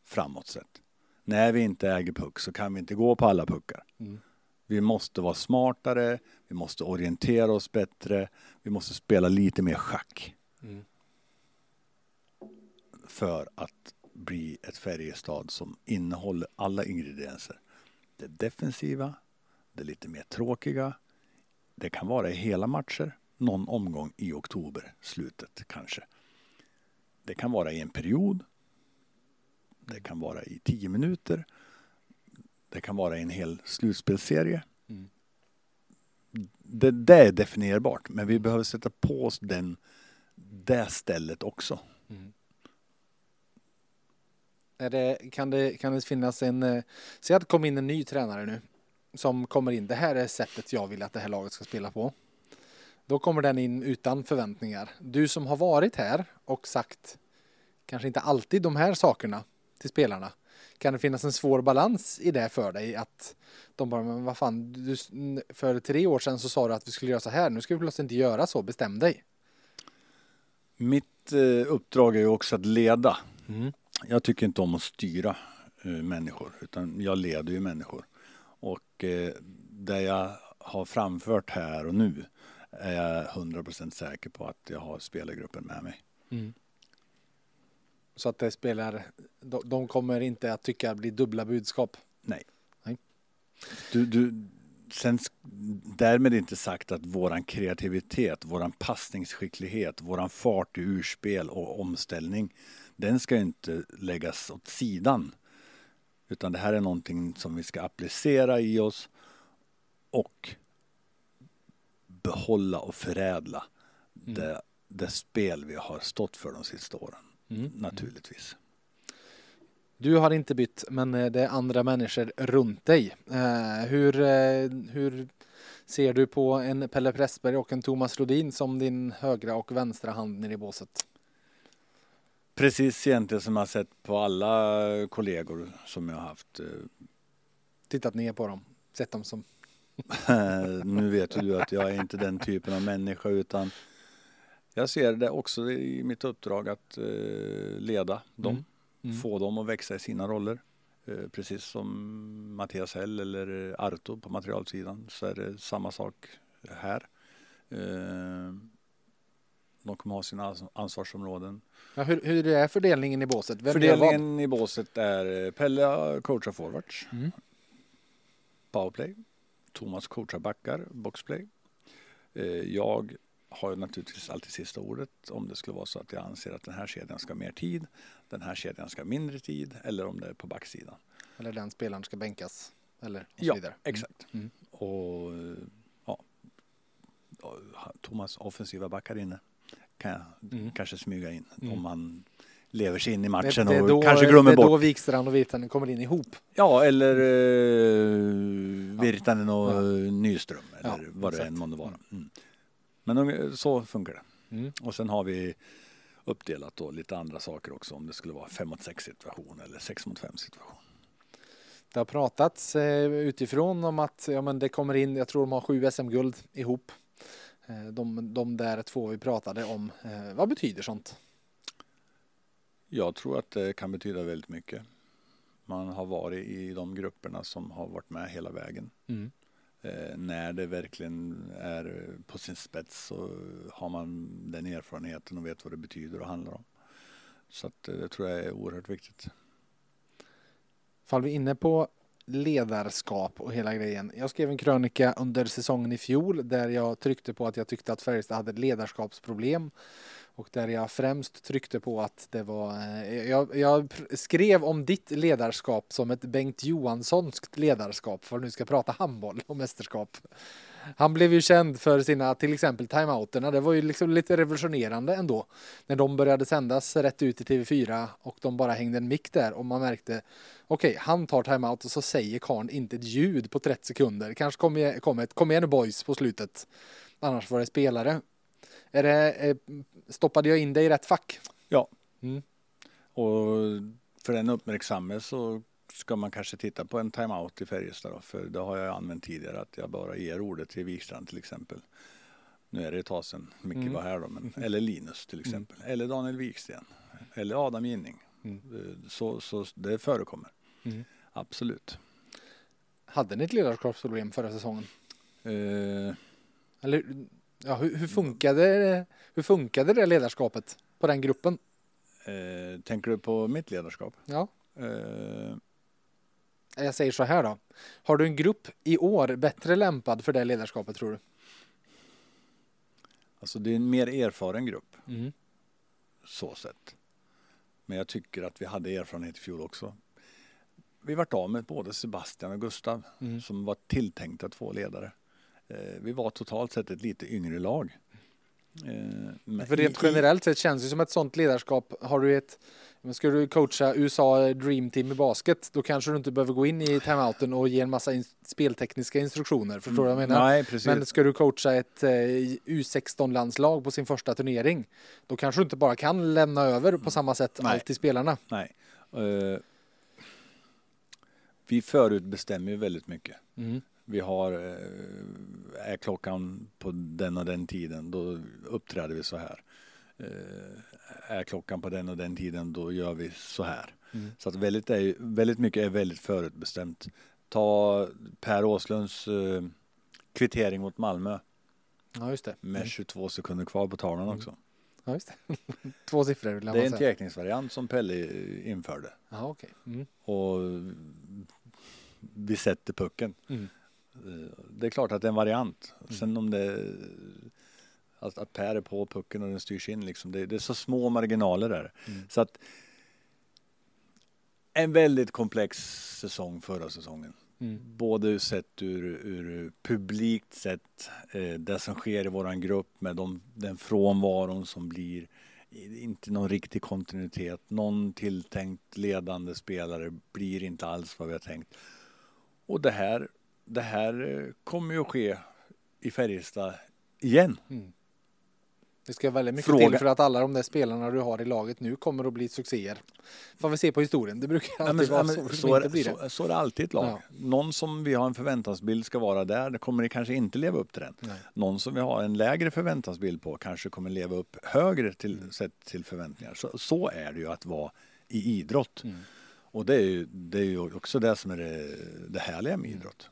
Speaker 2: framåt sett. När vi inte äger puck så kan vi inte gå på alla puckar.
Speaker 1: Mm.
Speaker 2: Vi måste vara smartare, vi måste orientera oss bättre, vi måste spela lite mer schack
Speaker 1: Mm.
Speaker 2: för att bli ett Färjestad som innehåller alla ingredienser. Det defensiva, det lite mer tråkiga, det kan vara i hela matcher, någon omgång i oktober, slutet kanske. Det kan vara i en period, det kan vara i tio minuter, det kan vara i en hel slutspelsserie.
Speaker 1: Mm.
Speaker 2: Det, det är definierbart, men vi behöver sätta på oss den, det stället också.
Speaker 1: Mm. Är det, kan, det, kan det finnas en... eh, Säg att det kommer in en ny tränare nu. Som kommer in. Det här är sättet jag vill att det här laget ska spela på. Då kommer den in utan förväntningar. Du som har varit här och sagt kanske inte alltid de här sakerna till spelarna. Kan det finnas en svår balans i det för dig? Att de bara, men vad fan, du, för tre år sedan så sa du att vi skulle göra så här. Nu ska vi plötsligt inte göra så. Bestäm dig.
Speaker 2: Mitt eh, uppdrag är ju också att leda.
Speaker 1: Mm.
Speaker 2: Jag tycker inte om att styra eh, människor, utan jag leder ju människor. Och eh, det jag har framfört här och nu är jag 100% säker på att jag har spelargruppen med mig.
Speaker 1: Mm. Så att det spelar, de, de kommer inte att tycka att det blir dubbla budskap.
Speaker 2: Nej.
Speaker 1: Nej.
Speaker 2: Du, du, sen därmed inte sagt att våran kreativitet, våran passningsskicklighet, våran fart i urspel och omställning, den ska inte läggas åt sidan. Utan det här är någonting som vi ska applicera i oss och behålla och förädla
Speaker 1: Mm.
Speaker 2: det, det spel vi har stått för de sista åren.
Speaker 1: Mm.
Speaker 2: Naturligtvis.
Speaker 1: Du har inte bytt, men eh, det är andra människor runt dig. Eh, hur, eh, hur ser du på en Pelle Pressberg och en Thomas Rodin som din högra och vänstra hand nere i båset?
Speaker 2: Precis egentligen som jag har sett på alla kollegor som jag har haft.
Speaker 1: Tittat ner på dem, sett dem som...
Speaker 2: nu vet du att jag är inte den typen av människa utan jag ser det också i mitt uppdrag att eh, leda dem.
Speaker 1: Mm. Mm.
Speaker 2: Få dem att växa i sina roller. Eh, Precis som Mattias Hell eller Arto på materialsidan så är det samma sak här. Eh, De kommer ha sina ans- ansvarsområden.
Speaker 1: Ja, hur, hur är fördelningen i båset? Vem?
Speaker 2: Fördelningen i båset är Pelle coachar forwards,
Speaker 1: Mm.
Speaker 2: powerplay. Thomas coachar backar, boxplay. Eh, Jag har ju naturligtvis alltid sista ordet om det skulle vara så att jag anser att den här kedjan ska ha mer tid, den här kedjan ska ha mindre tid eller om det är på backsidan.
Speaker 1: Eller den spelaren ska bänkas. Eller och så
Speaker 2: Ja,
Speaker 1: vidare.
Speaker 2: exakt.
Speaker 1: Mm.
Speaker 2: Och eh, ja, Thomas offensiva backar inne kan jag
Speaker 1: Mm.
Speaker 2: kanske smyga in
Speaker 1: Mm.
Speaker 2: om man lever sig in i
Speaker 1: Det,
Speaker 2: matchen
Speaker 1: det
Speaker 2: och
Speaker 1: då,
Speaker 2: kanske glömmer
Speaker 1: det är
Speaker 2: bort.
Speaker 1: då Wikstrand och Virtanen kommer in ihop.
Speaker 2: Ja, eller uh, Virtanen och
Speaker 1: Ja.
Speaker 2: Nyström eller
Speaker 1: Ja,
Speaker 2: vad det
Speaker 1: exakt.
Speaker 2: än månde vara. Mm. Men de- så funkar det.
Speaker 1: Mm.
Speaker 2: Och sen har vi uppdelat då lite andra saker också om det skulle vara 5 mot 6 situation eller 6 mot 5 situation.
Speaker 1: Det har pratats eh, utifrån om att ja, men det kommer in, jag tror de har sju SM-guld ihop. Eh, de, de där två vi pratade om. Eh, vad betyder sånt?
Speaker 2: Jag tror att det kan betyda väldigt mycket. Man har varit i de grupperna som har varit med hela vägen.
Speaker 1: Mm.
Speaker 2: Eh, när det verkligen är på sin spets så har man den erfarenheten och vet vad det betyder och handlar om. Så att, eh, det tror jag är oerhört viktigt.
Speaker 1: Fall vi inne på ledarskap och hela grejen. Jag skrev en krönika under säsongen i fjol där jag tryckte på att jag tyckte att Färjestad hade ledarskapsproblem och där jag främst tryckte på att det var eh, jag, jag skrev om ditt ledarskap som ett Bengt Johanssonskt ledarskap för att nu ska prata handboll och mästerskap. Han blev ju känd för sina till exempel timeouterna. Det var ju liksom lite revolutionerande ändå när de började sändas rätt ut i TV4 och de bara hängde en mick där och man märkte okej, han tar timeout och så säger karln inte ett ljud på 30 sekunder. Kanske kommer kom ett kom igen nu boys på slutet. Annars var det spelare. Är det, eh, stoppade jag in dig i rätt fack?
Speaker 2: Ja.
Speaker 1: Mm.
Speaker 2: Och för den uppmärksamme så ska man kanske titta på en timeout i Färjestad då, för det har jag använt tidigare att jag bara ger ordet till Wikstrand till exempel. Nu är det ett tag sedan Micke
Speaker 1: Mm.
Speaker 2: var här då, men, [laughs] eller Linus till exempel, eller Daniel Wiksten, eller Adam Ginning.
Speaker 1: Mm.
Speaker 2: Eh, Så, så det förekommer,
Speaker 1: Mm.
Speaker 2: absolut.
Speaker 1: Hade ni ett ledarskapsproblem förra säsongen?
Speaker 2: Eh,
Speaker 1: Eller ja, hur, hur, funkade, hur funkade det ledarskapet på den gruppen?
Speaker 2: eh, tänker du på mitt ledarskap?
Speaker 1: Ja,
Speaker 2: Eh,
Speaker 1: jag säger så här då. Har du en grupp i år bättre lämpad för det ledarskapet tror du?
Speaker 2: alltså det är en mer erfaren grupp.
Speaker 1: Mm.
Speaker 2: så sett. Men jag tycker att vi hade erfarenhet i fjol också. Vi vart av med både Sebastian och Gustav
Speaker 1: Mm.
Speaker 2: som var tilltänkta två ledare. Eh, vi var totalt sett ett lite yngre lag. Eh, men
Speaker 1: För rent generellt sett känns det som ett sånt ledarskap. Har du ett, men ska du coacha USA Dream Team i basket, då kanske du inte behöver gå in i timeouten och ge en massa in, speltekniska instruktioner. Förstår du vad jag menar?
Speaker 2: Nej, precis.
Speaker 1: Men ska du coacha ett eh, U16-landslag på sin första turnering, då kanske du inte bara kan lämna över på samma sätt
Speaker 2: Nej.
Speaker 1: allt till spelarna.
Speaker 2: Nej. Eh, vi förutbestämmer ju väldigt mycket.
Speaker 1: Mm.
Speaker 2: Vi har, eh, är klockan på den och den tiden, då uppträder vi så här. Eh, är klockan på den och den tiden, då gör vi så här.
Speaker 1: Mm.
Speaker 2: Så att väldigt, är, väldigt mycket är väldigt förutbestämt. Ta Per Åslunds eh, kvittering mot Malmö
Speaker 1: Ja, just det.
Speaker 2: med
Speaker 1: Mm.
Speaker 2: 22 sekunder kvar på tavlan
Speaker 1: Mm.
Speaker 2: också.
Speaker 1: Ja, just det. [laughs] Två siffror
Speaker 2: Det är en teckningsvariant som Pelle införde.
Speaker 1: Ja, okej. Mm.
Speaker 2: Och vi sätter pucken.
Speaker 1: Mm.
Speaker 2: Eh, det är klart att det är en variant. Sen om det att, att Per är på pucken och den styrs in liksom. Det, det är så små marginaler där.
Speaker 1: Mm.
Speaker 2: Så att en väldigt komplex säsong förra säsongen.
Speaker 1: Mm.
Speaker 2: Både sett ur, ur publikt sett, eh, det som sker i våran grupp med de, den frånvaron som blir inte någon riktig kontinuitet. Någon tilltänkt ledande spelare blir inte alls vad vi har tänkt. Och det här, det här eh, kommer ju att ske i Färjestad igen.
Speaker 1: Mm. Det ska väldigt mycket
Speaker 2: Fråga-
Speaker 1: till för att alla de där spelarna du har i laget nu kommer att bli succéer. Får vi se på historien. Det brukar
Speaker 2: Ja,
Speaker 1: alltid
Speaker 2: men,
Speaker 1: vara så.
Speaker 2: så, är, det-
Speaker 1: det.
Speaker 2: så, så är det alltid ett lag.
Speaker 1: Ja.
Speaker 2: Någon som vi har en förväntansbild ska vara där, det kommer kanske inte leva upp till den.
Speaker 1: Nej.
Speaker 2: Någon som vi har en lägre förväntansbild på kanske kommer leva upp högre till,
Speaker 1: Mm.
Speaker 2: sett till förväntningar. Så, så är det ju att vara i idrott.
Speaker 1: Mm.
Speaker 2: Och det är, ju, det är ju också det som är det, det härliga med idrott.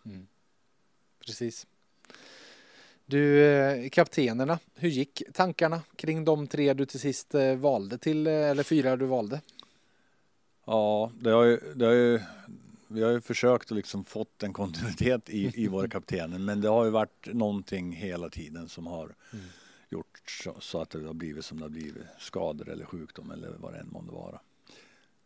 Speaker 1: Precis. Du, eh, kaptenerna, hur gick tankarna kring de tre du till sist eh, valde till, eh, eller fyra du valde?
Speaker 2: Ja, det har ju, det har ju, vi har ju försökt att liksom fått en kontinuitet i, i våra [laughs] kaptener men det har ju varit någonting hela tiden som har
Speaker 1: Mm.
Speaker 2: gjort så, så att det har blivit som det har blivit. Skador eller sjukdom eller vad det än månde vara.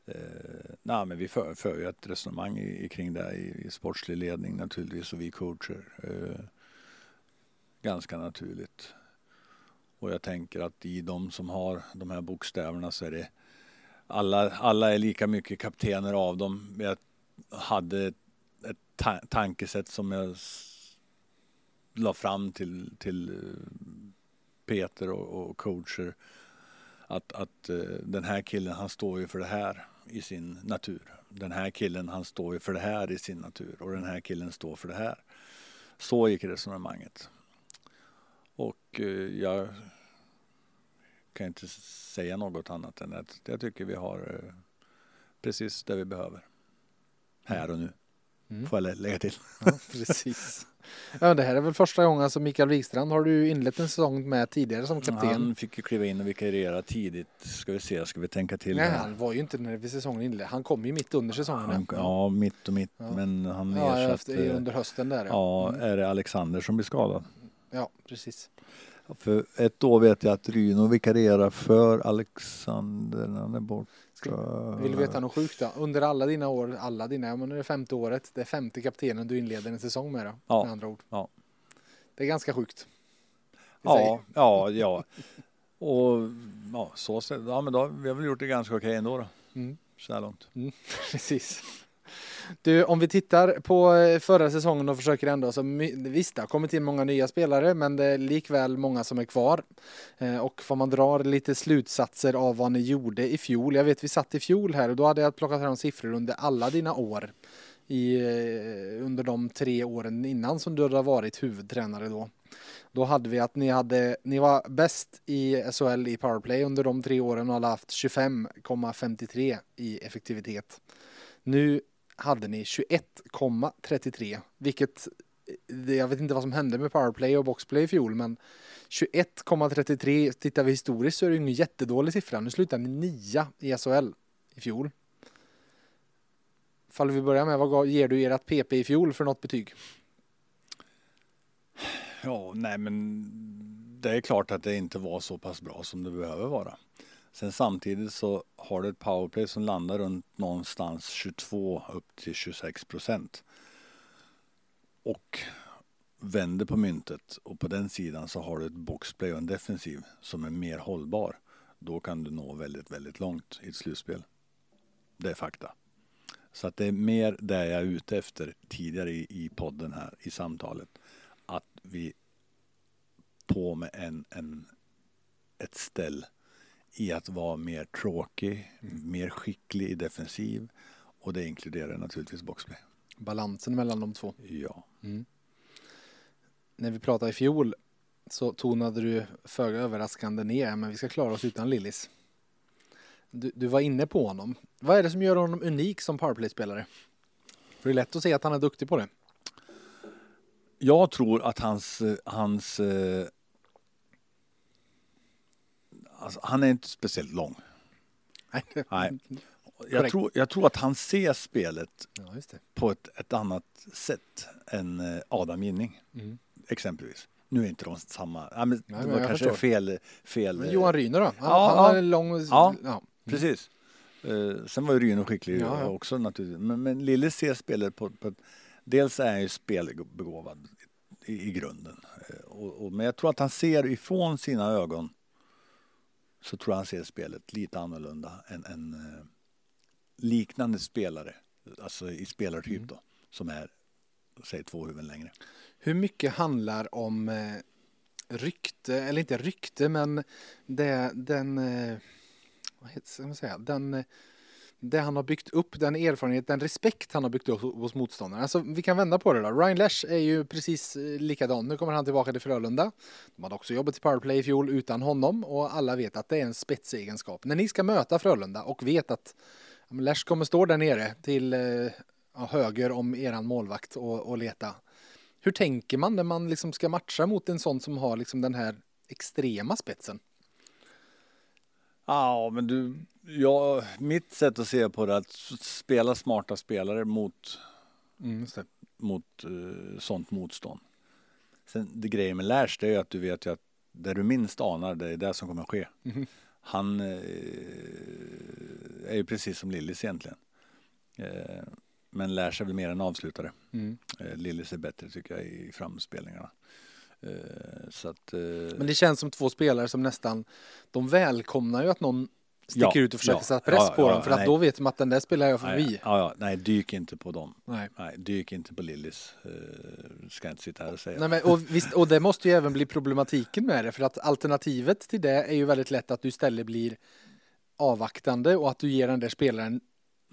Speaker 2: Eh, nej, men vi för, för ju ett resonemang i, i kring det i, i sportslig ledning naturligtvis och vi coacher. Eh, ganska naturligt. Och jag tänker att i de som har de här bokstäverna så är det alla, alla är lika mycket kaptener av dem. Jag hade ett, ta tankesätt som jag la fram till, till eh, Peter och, och coacher. Att, att eh, den här killen han står ju för det här i sin natur. Den här killen han står ju för det här i sin natur och den här killen står för det här. Så gick resonemanget. Och eh, jag kan inte säga något annat än att jag tycker vi har eh, precis det vi behöver. Här och nu.
Speaker 1: Mm.
Speaker 2: Får jag lä- lägga till.
Speaker 1: Ja, precis. [laughs] Ja, det här är väl första gången som Mikael Wikstrand har du inlett en säsong med tidigare som kapten.
Speaker 2: Han fick ju kliva in och vikariera tidigt. Ska vi se, ska vi tänka till
Speaker 1: Nej,
Speaker 2: här?
Speaker 1: han var ju inte när säsongen inleddes. Han kom ju mitt under säsongen.
Speaker 2: Han, ja, mitt och mitt.
Speaker 1: Ja.
Speaker 2: Men han
Speaker 1: ja
Speaker 2: ersatte...
Speaker 1: efter, under hösten där.
Speaker 2: Ja,
Speaker 1: Mm.
Speaker 2: är det Alexander som blir skadad?
Speaker 1: ja precis.
Speaker 2: För ett år vet jag att Ryno vikarierar för Alexander när han är borta.
Speaker 1: Vill du veta något sjukt då? Under alla dina år, alla dina, ja, men det är femte året, det är femte kaptenen du inleder en säsong med då,
Speaker 2: Ja,
Speaker 1: med andra ord.
Speaker 2: ja.
Speaker 1: Det är ganska sjukt.
Speaker 2: Ja, ja, ja. Och ja, så ja, men då, vi har väl gjort det ganska okej ändå då.
Speaker 1: Mm.
Speaker 2: Så här långt. [laughs]
Speaker 1: Precis. Du, om vi tittar på eh, förra säsongen och försöker ändå, så visst det har kommit in många nya spelare men det är likväl många som är kvar. Eh, och får man dra lite slutsatser av vad ni gjorde i fjol. Jag vet vi satt i fjol här och då hade jag plockat fram siffror under alla dina år. I, eh, under de tre åren innan som du hade varit huvudtränare då. Då hade vi att ni, hade, ni var bäst i SHL i powerplay under de tre åren och hade haft 25,53 i effektivitet. Nu hade ni 21,33 vilket eh, jag vet inte vad som hände med powerplay och boxplay i fjol men 21,33 tittar vi historiskt så är det ju ingen jättedålig siffra. Nu slutar ni nia i SHL i fjol. Fall vi börjar med vad ger du ert PP i fjol för något betyg?
Speaker 2: Ja, nej men det är klart att det inte var så pass bra som det behöver vara. Sen samtidigt så har du ett powerplay som landar runt någonstans 22 upp till 26 procent. Och vänder på myntet och på den sidan så har du ett boxplay och en defensiv som är mer hållbar. Då kan du nå väldigt, väldigt långt i ett slutspel. Det är fakta. Så att det är mer det jag är ute efter tidigare i, i podden här i samtalet. Att vi på med en, en, ett ställ i att vara mer tråkig, mer skicklig i defensiv och det inkluderar naturligtvis boxplay.
Speaker 1: Balansen mellan de två.
Speaker 2: Ja.
Speaker 1: När vi pratade i fjol så tonade du föga överraskande ner men vi ska klara oss utan Lillis. Du, du var inne på honom. Vad är det som gör honom unik som powerplay-spelare? För det är lätt att se att han är duktig på det.
Speaker 2: Jag tror att hans, hans eh, alltså, han är inte speciellt lång.
Speaker 1: Nej,
Speaker 2: Nej. [laughs] Jag tror, jag tror att han ser spelet
Speaker 1: Ja,
Speaker 2: på ett, ett annat sätt än eh, Adam Ginning
Speaker 1: Mm.
Speaker 2: exempelvis. Nu är inte de samma, ja, men
Speaker 1: men
Speaker 2: det var kanske
Speaker 1: förstår.
Speaker 2: fel. fel
Speaker 1: Men
Speaker 2: eh,
Speaker 1: Johan Ryner då? Han,
Speaker 2: Ja,
Speaker 1: han
Speaker 2: ja.
Speaker 1: lång...
Speaker 2: Ja.
Speaker 1: ja.
Speaker 2: Precis. Eh, sen var ju Ryno skicklig
Speaker 1: Ja,
Speaker 2: också naturligtvis. Men, men Lille ser spelet på, på dels är han ju spelbegåvad i, i grunden. Eh, och, och, men jag tror att han ser ifrån sina ögon så tror jag han ser spelet lite annorlunda än, än eh, liknande spelare. Alltså i spelartyp
Speaker 1: Mm.
Speaker 2: då. Som är, säg två huvuden längre.
Speaker 1: Hur mycket handlar om eh, rykte, eller inte rykte, men det, den, eh, vad heter, ska man säga, den, det han har byggt upp, den erfarenhet, den respekt han har byggt upp hos motståndarna. Alltså, vi kan vända på det då. Ryan Lesh är ju precis eh, likadan. Nu kommer han tillbaka till Frölunda. De hade också jobbat i powerplay i fjol utan honom och alla vet att det är en spetsegenskap. När ni ska möta Frölunda och vet att ja, kommer stå där nere till eh, ja, höger om eran målvakt och, och leta. Hur tänker man när man liksom ska matcha mot en sån som har liksom den här extrema spetsen?
Speaker 2: Ja, men du, ja, mitt sätt att se på det är att spela smarta spelare mot
Speaker 1: Mm,
Speaker 2: mot eh, sånt motstånd. Sen det grejen med Lash det är ju att du vet ju att där du minst anar det är det som kommer att ske.
Speaker 1: Mhm.
Speaker 2: Han eh, är ju precis som Lillis egentligen. Eh, men Lash är väl mer en avslutare.
Speaker 1: Mm.
Speaker 2: Lillis är bättre tycker jag i framspelningarna. Eh, att, eh,
Speaker 1: Men det känns som två spelare som nästan, de välkomnar ju att någon sticker
Speaker 2: Ja,
Speaker 1: ut och försöker
Speaker 2: ja,
Speaker 1: sätta press
Speaker 2: ja,
Speaker 1: på dem för att
Speaker 2: nej.
Speaker 1: då vet de att den där spelar jag
Speaker 2: nej,
Speaker 1: förbi.
Speaker 2: ja, nej, dyk inte på dem.
Speaker 1: Nej.
Speaker 2: Nej, dyk inte på Lillis. Eh, ska inte sitta här och säga.
Speaker 1: Nej, men, och, visst, och det måste ju även bli problematiken med det för att alternativet till det är ju väldigt lätt att du istället blir avvaktande och att du ger den där spelaren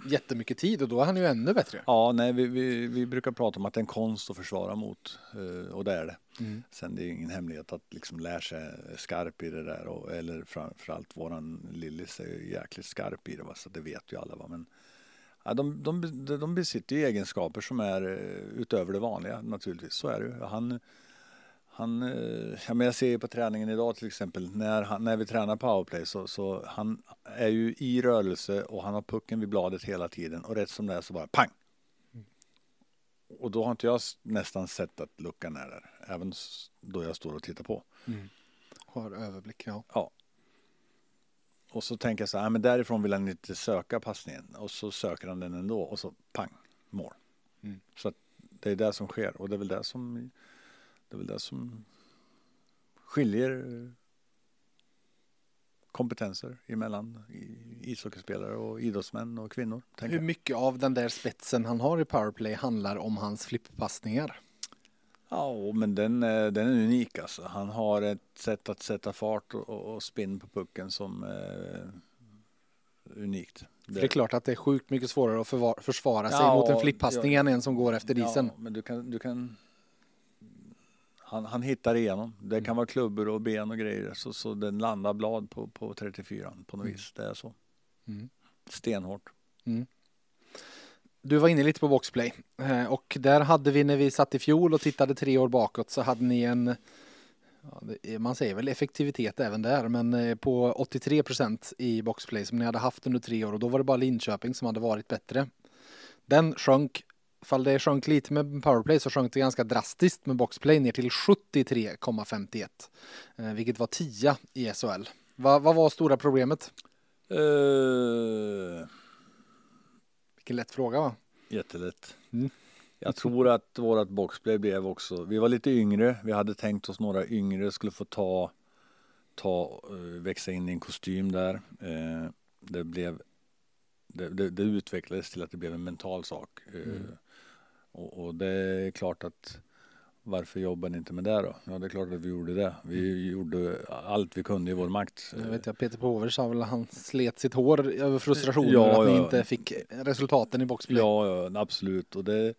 Speaker 1: jättemycket tid och då är han ju ännu bättre.
Speaker 2: Ja, nej, vi, vi, vi brukar prata om att det är en konst att försvara mot eh, och det är det.
Speaker 1: Mm.
Speaker 2: Sen det är ingen hemlighet att liksom lära sig skarp i det där och, eller framförallt våran Lillis är ju jäkligt skarp i det va? så det vet ju alla va. Men ja, de, de, de besitter ju egenskaper som är eh, utöver det vanliga naturligtvis, så är det ju. Han, han, eh, ja, men jag ser ju på träningen idag till exempel när, han, när vi tränar powerplay så, så han är ju i rörelse och han har pucken vid bladet hela tiden och rätt som det är så bara pang. Och då har inte jag nästan sett att luckan är där, även då jag står och tittar på.
Speaker 1: Har överblick, ja.
Speaker 2: Och så tänker jag så här, "Ah, men därifrån vill han inte söka passningen och så söker han den ändå och så pang, mål.
Speaker 1: Mm.
Speaker 2: Så det är det som sker och det är väl det som, det är väl det som skiljer eh, kompetenser emellan ishockeyspelare och idrottsmän och kvinnor.
Speaker 1: Hur mycket av den där spetsen han har i powerplay handlar om hans flippassningar?
Speaker 2: Ja, men den, är- den är unik alltså. Han har ett sätt att sätta fart och, och spinn på pucken som är unikt.
Speaker 1: För det är klart att det är sjukt mycket svårare att försvara sig
Speaker 2: Ja,
Speaker 1: mot en flippassning
Speaker 2: ja.
Speaker 1: än en som går efter isen.
Speaker 2: Ja, men du kan, du kan han, han hittar igenom. Det kan vara klubbor och ben och grejer. Så, så den landar blad på, på 34 på något vis. Det är så.
Speaker 1: Mm.
Speaker 2: Stenhårt.
Speaker 1: Du var inne lite på boxplay eh, och där hade vi när vi satt i fjol och tittade tre år bakåt så hade ni en man säger väl effektivitet även där men eh, på 83 procent i boxplay som ni hade haft under tre år och då var det bara Linköping som hade varit bättre. Den sjönk, fall det sjönk lite med powerplay så sjönk det ganska drastiskt med boxplay ner till 73,51 eh, vilket var 10 i SHL. Va, vad var stora problemet?
Speaker 2: Uh,
Speaker 1: Vilken lätt fråga va?
Speaker 2: jättelätt.
Speaker 1: Mm.
Speaker 2: Jag tror att vårat boxplay blev också, vi var lite yngre, vi hade tänkt oss några yngre skulle få ta, ta eh, växa in i en kostym där. Det blev, det, det, det utvecklades till att det blev en mental sak.
Speaker 1: Mm.
Speaker 2: Och, och det är klart att varför jobbar ni inte med det då? Ja, det är klart att vi gjorde det. Vi gjorde allt vi kunde i vår makt.
Speaker 1: Jag vet jag, Peter Pover sa väl att han slet sitt hår över frustrationen
Speaker 2: Ja,
Speaker 1: att ni
Speaker 2: ja.
Speaker 1: inte fick resultaten i boxplay.
Speaker 2: Ja, ja, absolut. Och det,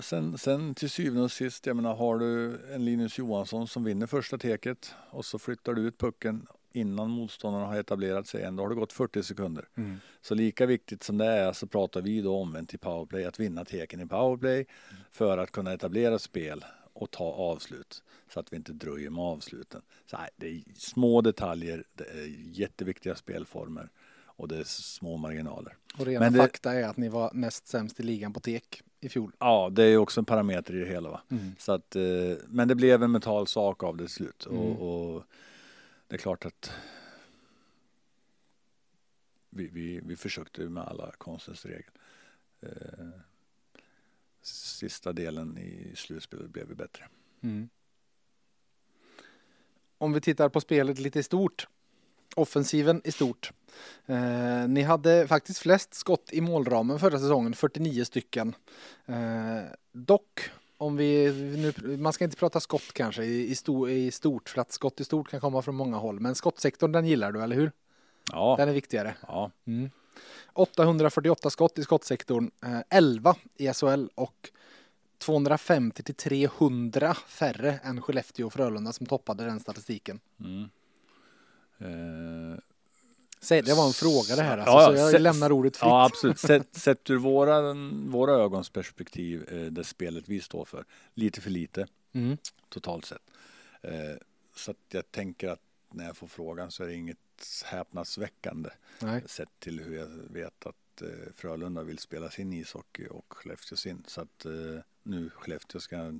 Speaker 2: sen, sen till syvende och sist, jag menar, har du en Linus Johansson som vinner första teket och så flyttar du ut pucken innan motståndarna har etablerat sig än, då har det gått 40 sekunder.
Speaker 1: Mm.
Speaker 2: Så lika viktigt som det är så pratar vi då omvänt i powerplay, att vinna teken i powerplay för att kunna etablera spel och ta avslut så att vi inte dröjer med avsluten. Så nej, det är små detaljer, det är jätteviktiga spelformer och det är små marginaler.
Speaker 1: Och rena
Speaker 2: Men det-
Speaker 1: fakta är att ni var näst sämst i ligan på tek i fjol.
Speaker 2: Ja, det är också en parameter i det hela. Va?
Speaker 1: Mm.
Speaker 2: Så att, eh, men det blev en mental sak av det slut.
Speaker 1: Mm.
Speaker 2: Och, och det är klart att vi, vi, vi försökte med alla konstens regler. Eh, sista delen i slutspelet blev vi bättre.
Speaker 1: Mm. Om vi tittar på spelet lite i stort. Offensiven i stort. Eh, ni hade faktiskt flest skott i målramen förra säsongen, 49 stycken. Eh, dock, om vi nu, man ska inte prata skott kanske i, sto, i stort, för att skott i stort kan komma från många håll. Men skottsektorn, den gillar du, eller hur?
Speaker 2: Ja,
Speaker 1: Den är viktigare.
Speaker 2: ja,
Speaker 1: Mm. 848 skott i skottsektorn, eh, 11 i SHL och 250 till 300 färre än Skellefteå och Frölunda som toppade den statistiken.
Speaker 2: mm. eh,
Speaker 1: Säg, det var en fråga det här alltså,
Speaker 2: Ja,
Speaker 1: så
Speaker 2: ja,
Speaker 1: jag
Speaker 2: se-
Speaker 1: lämnar ordet fritt.
Speaker 2: Ja, absolut. Sett, sett ur våra, våra ögons perspektiv, eh, det spelet vi står för, lite för lite
Speaker 1: Mm.
Speaker 2: totalt sett. Eh, så att jag tänker att när jag får frågan så är det inget häpnadsväckande
Speaker 1: Nej.
Speaker 2: sett till hur jag vet att eh, Frölunda vill spela sin ishockey och Skellefteå sin. Så att eh, nu Skellefteå ska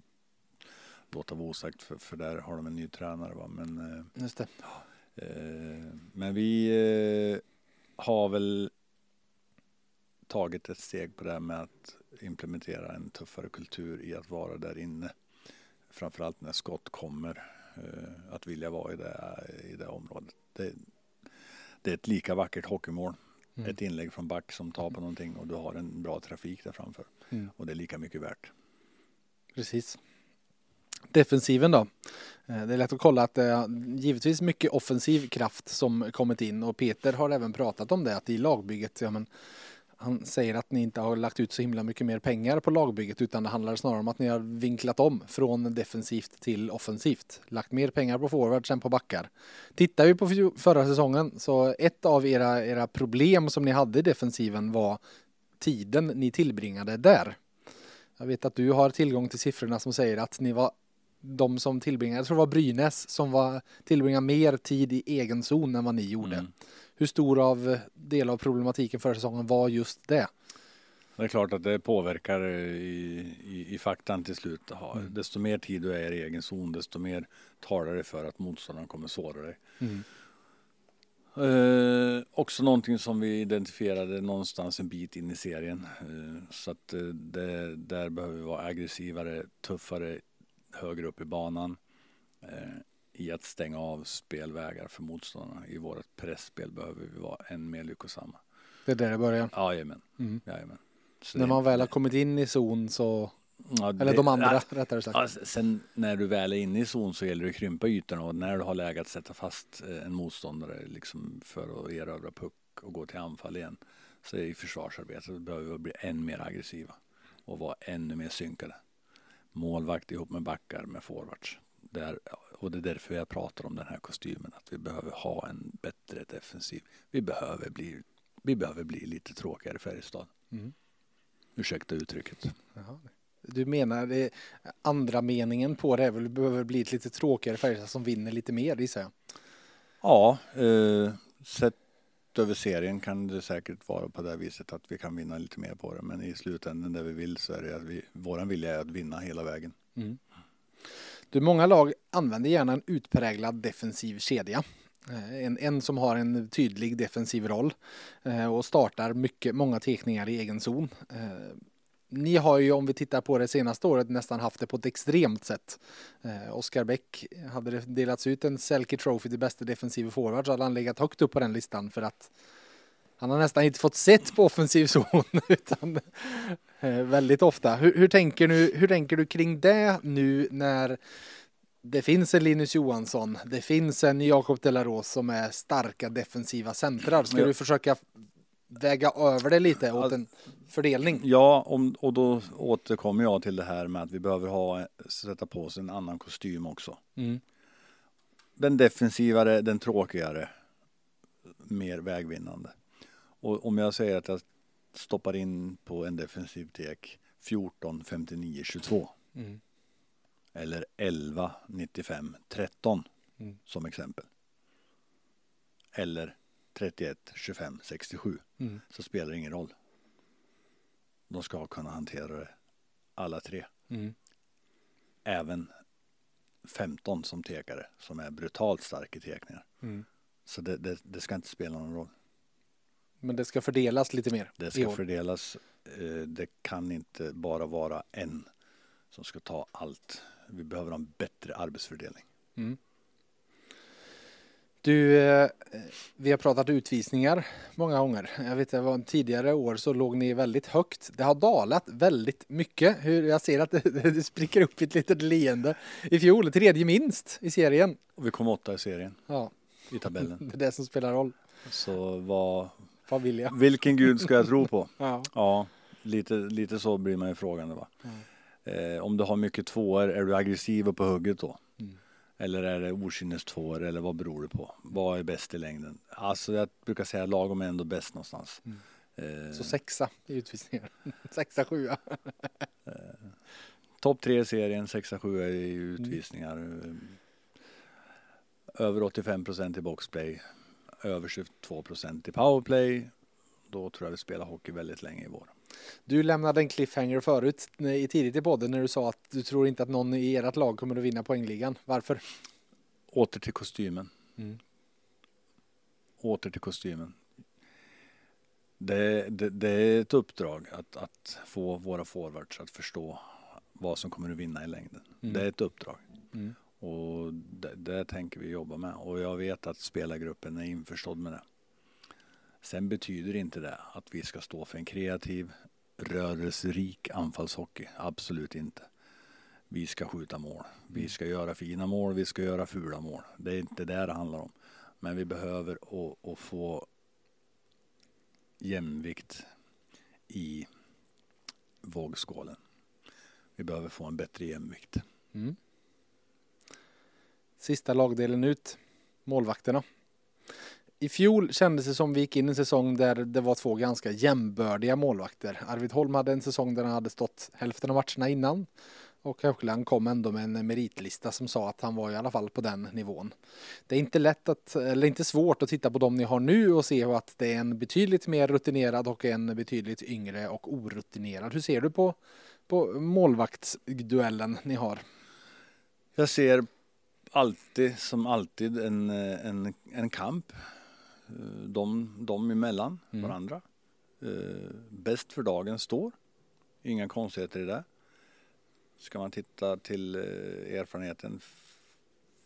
Speaker 2: låta vara osagt för, för där har de en ny tränare. Va? Men eh,
Speaker 1: Just det.
Speaker 2: Eh, Men vi eh, har väl tagit ett steg på det här med att implementera en tuffare kultur i att vara där inne. Framförallt när skott kommer eh, att vilja vara i det, i det området. Det, det är ett lika vackert hockeymål.
Speaker 1: Mm.
Speaker 2: Ett inlägg från back som tar på någonting och du har en bra trafik där framför.
Speaker 1: Mm.
Speaker 2: Och det är lika mycket värt.
Speaker 1: Precis. Defensiven då? Eh, det är lätt att kolla att det är givetvis mycket offensiv kraft som kommit in och Peter har även pratat om det att i lagbygget, ja men han säger att ni inte har lagt ut så himla mycket mer pengar på lagbygget utan det handlar snarare om att ni har vinklat om från defensivt till offensivt. Lagt mer pengar på forwards än på backar. Tittar vi på förra säsongen så ett av era, era problem som ni hade i defensiven var tiden ni tillbringade där. Jag vet att du har tillgång till siffrorna som säger att ni var de som tillbringade, jag tror det var Brynäs som var tillbringade mer tid i egen zon än vad ni gjorde.
Speaker 2: Mm.
Speaker 1: Hur stor av del av problematiken förra säsongen var just det?
Speaker 2: Det är klart att det påverkar eh, i, i, i faktan till slut. Ja,
Speaker 1: Mm.
Speaker 2: Desto mer tid du är i egen zon, desto mer talar det för att motståndaren kommer såra dig.
Speaker 1: Mm.
Speaker 2: Eh, också någonting som vi identifierade någonstans en bit in i serien. Eh, så att eh, det, där behöver vi vara aggressivare, tuffare, högre upp i banan. Eh, I att stänga av spelvägar för motståndarna. I vårt pressspel behöver vi vara än mer lyckosamma.
Speaker 1: Det är där det börjar.
Speaker 2: Jajamän.
Speaker 1: Mm.
Speaker 2: Jajamän. Så
Speaker 1: När man väl har kommit in i zon så,
Speaker 2: Ja,
Speaker 1: eller
Speaker 2: det-
Speaker 1: de andra
Speaker 2: ja,
Speaker 1: rättare sagt.
Speaker 2: Ja, sen när du väl är inne i zon så gäller det att krympa ytorna och när du har läge att sätta fast eh, en motståndare liksom för att erövra puck och gå till anfall igen. Så i försvarsarbetet behöver vi bli än mer aggressiva och vara ännu mer synkade. Målvakt ihop med backar med forwards. Där, och det är därför jag pratar om den här kostymen. Att vi behöver ha en bättre defensiv. Vi behöver bli, vi behöver bli lite tråkigare Färjestad.
Speaker 1: Mm.
Speaker 2: Ursäkta uttrycket.
Speaker 1: Jaha. Du menar det, andra meningen på det är väl behöver bli ett lite tråkigare Färjestad som vinner lite mer gissar jag.
Speaker 2: Ja, eh, sett över serien kan det säkert vara på det viset att vi kan vinna lite mer på det. Men i slutändan där vi vill så är det att vi, våran vilja är att vinna hela vägen. Mm.
Speaker 1: Du, många lag använder gärna en utpräglad defensiv kedja. Eh, en, en som har en tydlig defensiv roll eh, och startar mycket, många tekningar i egen zon. Eh, ni har ju, om vi tittar på det senaste året, nästan haft det på ett extremt sätt. Eh, Oskar Bäck, hade det delats ut en Selke Trophy till bästa defensiv forward så hade han legat högt upp på den listan för att han har nästan inte fått sett på offensiv zon [laughs] utan eh, väldigt ofta. Hur, hur, tänker du, hur tänker du kring det nu när det finns en Linus Johansson, det finns en Jakob Delaros som är starka defensiva centrar. Ska
Speaker 2: Ja.
Speaker 1: du försöka väga över det lite åt en fördelning?
Speaker 2: Ja, och då återkommer jag till det här med att vi behöver ha, sätta på oss en annan kostym också.
Speaker 1: Mm.
Speaker 2: Den defensivare, den tråkigare, mer vägvinnande. Och om jag säger att jag stoppar in på en defensiv tek 14, 59, 22
Speaker 1: Mm.
Speaker 2: eller 11, 95, 13
Speaker 1: Mm.
Speaker 2: som exempel. Eller 31, 25, 67
Speaker 1: Mm.
Speaker 2: så spelar det ingen roll. De ska kunna hantera det alla tre.
Speaker 1: Mm.
Speaker 2: Även 15 som tekare som är brutalt stark i tekningar.
Speaker 1: Mm.
Speaker 2: Så det, det, det ska inte spela någon roll.
Speaker 1: Men det ska fördelas lite mer
Speaker 2: Det ska fördelas. eh, Det kan inte bara vara en som ska ta allt. Vi behöver en bättre arbetsfördelning.
Speaker 1: Mm. Du, eh, vi har pratat utvisningar många gånger. Jag vet att det var tidigare år så låg ni väldigt högt. Det har dalat väldigt mycket. Hur, jag ser att [laughs] det, det spricker upp ett litet leende. I fjol tredje minst i serien.
Speaker 2: Och vi kom åtta i serien
Speaker 1: Ja,
Speaker 2: i tabellen. [laughs]
Speaker 1: det är det som spelar roll.
Speaker 2: Så vad,
Speaker 1: Vad vill jag?
Speaker 2: vilken gud ska jag tro på? [laughs]
Speaker 1: Ja.
Speaker 2: Ja, lite, lite så blir man ju frågande va. Eh, om du har mycket tvåor, är du aggressiv och på hugget då?
Speaker 1: Mm.
Speaker 2: Eller är det okynnestvåor eller vad beror det på? Vad är bäst i längden? Alltså jag brukar säga lagom är ändå bäst någonstans. Eh,
Speaker 1: Så sexa i utvisningar. [laughs] Sexa, sjua.
Speaker 2: Topp tre i serien, 6-7 i utvisningar. Eh, Över 85 procent i boxplay. Över 22 procent i powerplay. Då tror jag vi spelar hockey väldigt länge i vår.
Speaker 1: Du lämnade en cliffhanger förut i tidigt i podden när du sa att du tror inte att någon i ert lag kommer att vinna poängligan. Varför?
Speaker 2: Åter till kostymen.
Speaker 1: Mm.
Speaker 2: Åter till kostymen. Det, det, det är ett uppdrag att, att få våra forwards att förstå vad som kommer att vinna i längden.
Speaker 1: Mm.
Speaker 2: Det är ett uppdrag.
Speaker 1: Mm.
Speaker 2: Och det, det tänker vi jobba med. Och jag vet att spelargruppen är införstådd med det. Sen betyder inte det att vi ska stå för en kreativ, rörelserik anfallshockey. Absolut inte. Vi ska skjuta mål. Vi ska göra fina mål. Vi ska göra fula mål. Det är inte det det handlar om. Men vi behöver att, få jämvikt i vågskålen. Vi behöver få en bättre jämvikt.
Speaker 1: Mm. Sista lagdelen ut. Målvakterna. I fjol kändes det som vi gick in i en säsong där det var två ganska jämbördiga målvakter. Arvid Holm hade en säsong där han hade stått hälften av matcherna innan. Och Högland kom ändå med en meritlista som sa att han var i alla fall på den nivån. Det är inte lätt att, eller inte svårt att titta på dem ni har nu och se att det är en betydligt mer rutinerad och en betydligt yngre och orutinerad. Hur ser du på, på målvaktsduellen ni har?
Speaker 2: Jag ser alltid som alltid en, en, en kamp. Eh, De, de emellan
Speaker 1: Mm.
Speaker 2: varandra. Eh, Bäst för dagen står. Inga konstigheter i det. Ska man titta till eh, erfarenheten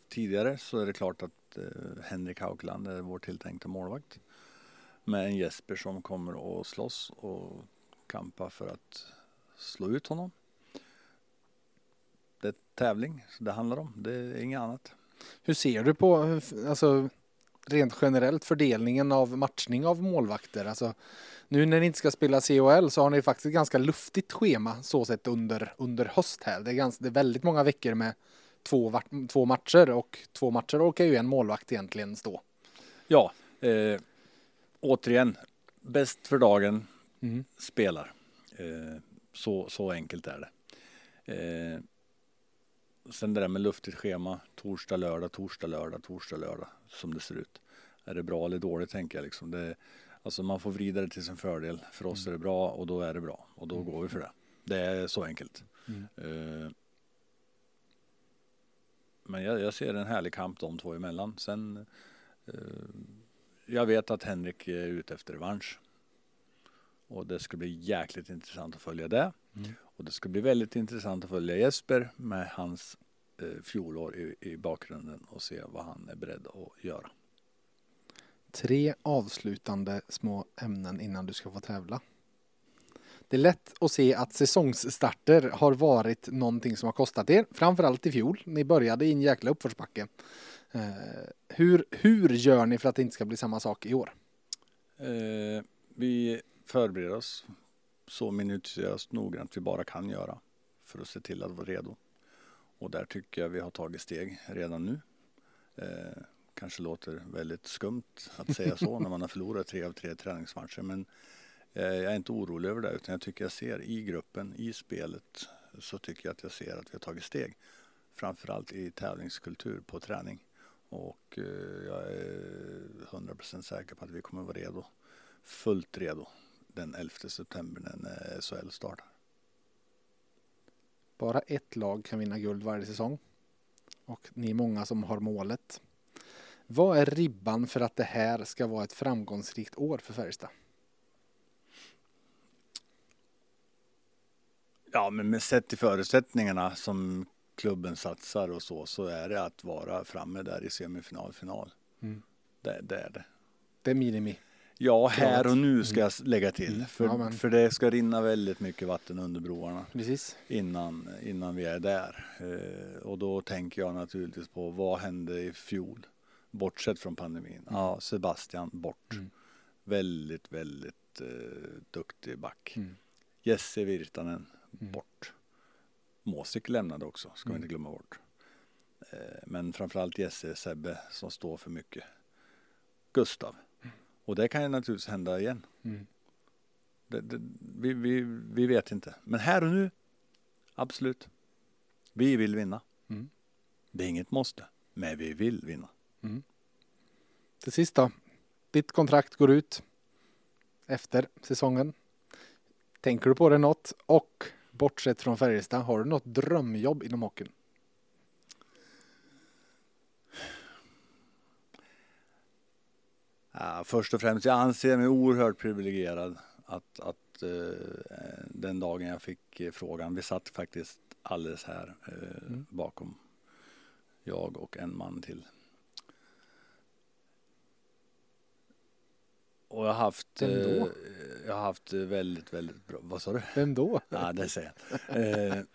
Speaker 2: tidigare så är det klart att eh, Henrik Haugland är vår tilltänkta målvakt. Med en Jesper som kommer att slåss och kampa för att slå ut honom. Det är tävling det handlar om. Det är inget annat.
Speaker 1: Hur ser du på, alltså rent generellt fördelningen av matchning av målvakter? Alltså, nu när ni inte ska spela CHL så har ni faktiskt ett ganska luftigt schema så sett under, under höst här. Det är, ganska, det är väldigt många veckor med två, två matcher och två matcher orkar ju en målvakt egentligen stå.
Speaker 2: Ja, eh, återigen, bäst för dagen
Speaker 1: Mm.
Speaker 2: spelar. Eh, så, så enkelt är det. Eh, sen det där med luftigt schema, torsdag, lördag, torsdag, lördag, torsdag, lördag, som det ser ut. Är det bra eller dåligt tänker jag liksom. Det, alltså man får vrida det till sin fördel. För oss är det bra och då är det bra och då går vi för det. Det är så enkelt.
Speaker 1: Mm.
Speaker 2: Eh, men jag, jag ser en härlig kamp de två emellan. Sen eh, jag vet att Henrik är ute efter revansch. Och det ska bli jäkligt intressant att följa det.
Speaker 1: Mm.
Speaker 2: Och det ska bli väldigt intressant att följa Jesper med hans fjolår i, i bakgrunden och se vad han är beredd att göra.
Speaker 1: Tre avslutande små ämnen innan du ska få tävla. Det är lätt att se att säsongsstarter har varit någonting som har kostat er, framförallt i fjol. Ni började i en jäkla uppförsbacke. Eh, hur, hur gör ni för att det inte ska bli samma sak i år?
Speaker 2: Eh, vi förbereder oss så minutiöst noggrant vi bara kan göra för att se till att vara redo. Och där tycker jag vi har tagit steg redan nu. Eh, kanske låter väldigt skumt att säga så [laughs] när man har förlorat tre av tre träningsmatcher men eh, jag är inte orolig över det utan jag tycker jag ser i gruppen, i spelet så tycker jag att jag ser att vi har tagit steg. Framförallt i tävlingskultur på träning Och eh, jag är 100% säker på att vi kommer vara redo. Fullt redo den 11 september när SHL startar.
Speaker 1: Bara ett lag kan vinna guld varje säsong. Och ni är många som har målet. Vad är ribban för att det här ska vara ett framgångsrikt år för Färjestad?
Speaker 2: Ja, men med sett till förutsättningarna som klubben satsar och så, så är det att vara framme där i semifinal, final.
Speaker 1: Mm.
Speaker 2: Det, det är det.
Speaker 1: Det är minimi.
Speaker 2: Ja, här och nu ska jag lägga till.
Speaker 1: Mm.
Speaker 2: För,
Speaker 1: Ja,
Speaker 2: för det ska rinna väldigt mycket vatten under broarna
Speaker 1: Precis.
Speaker 2: innan, innan vi är där. Eh, och då tänker jag naturligtvis på vad hände i fjol? Bortsett från pandemin. Ja, Sebastian bort.
Speaker 1: Mm.
Speaker 2: Väldigt, väldigt eh, duktig back.
Speaker 1: Mm.
Speaker 2: Jesse Virtanen
Speaker 1: Mm.
Speaker 2: bort. Måsik lämnade också, ska vi
Speaker 1: Mm.
Speaker 2: inte glömma bort. Eh, Men framförallt Jesse Sebbe som står för mycket. Gustav. Och det kan ju naturligtvis hända igen.
Speaker 1: Mm.
Speaker 2: Det, det, vi, vi, vi vet inte. Men här och nu, absolut. Vi vill vinna.
Speaker 1: Mm.
Speaker 2: Det är inget måste, men vi vill vinna.
Speaker 1: Till sist då. Ditt kontrakt går ut efter säsongen. Tänker du på det något? Och bortsett från Färjestad, har du något drömjobb inom hockeyn?
Speaker 2: Ja, först och främst, jag anser mig oerhört privilegierad att, att eh, den dagen jag fick eh, frågan, vi satt faktiskt alldeles här eh,
Speaker 1: Mm.
Speaker 2: bakom, jag och en man till. Och jag har haft,
Speaker 1: Vem då?
Speaker 2: jag har haft väldigt, väldigt bra, vad sa du?
Speaker 1: Vem då?
Speaker 2: Ja, det säger jag.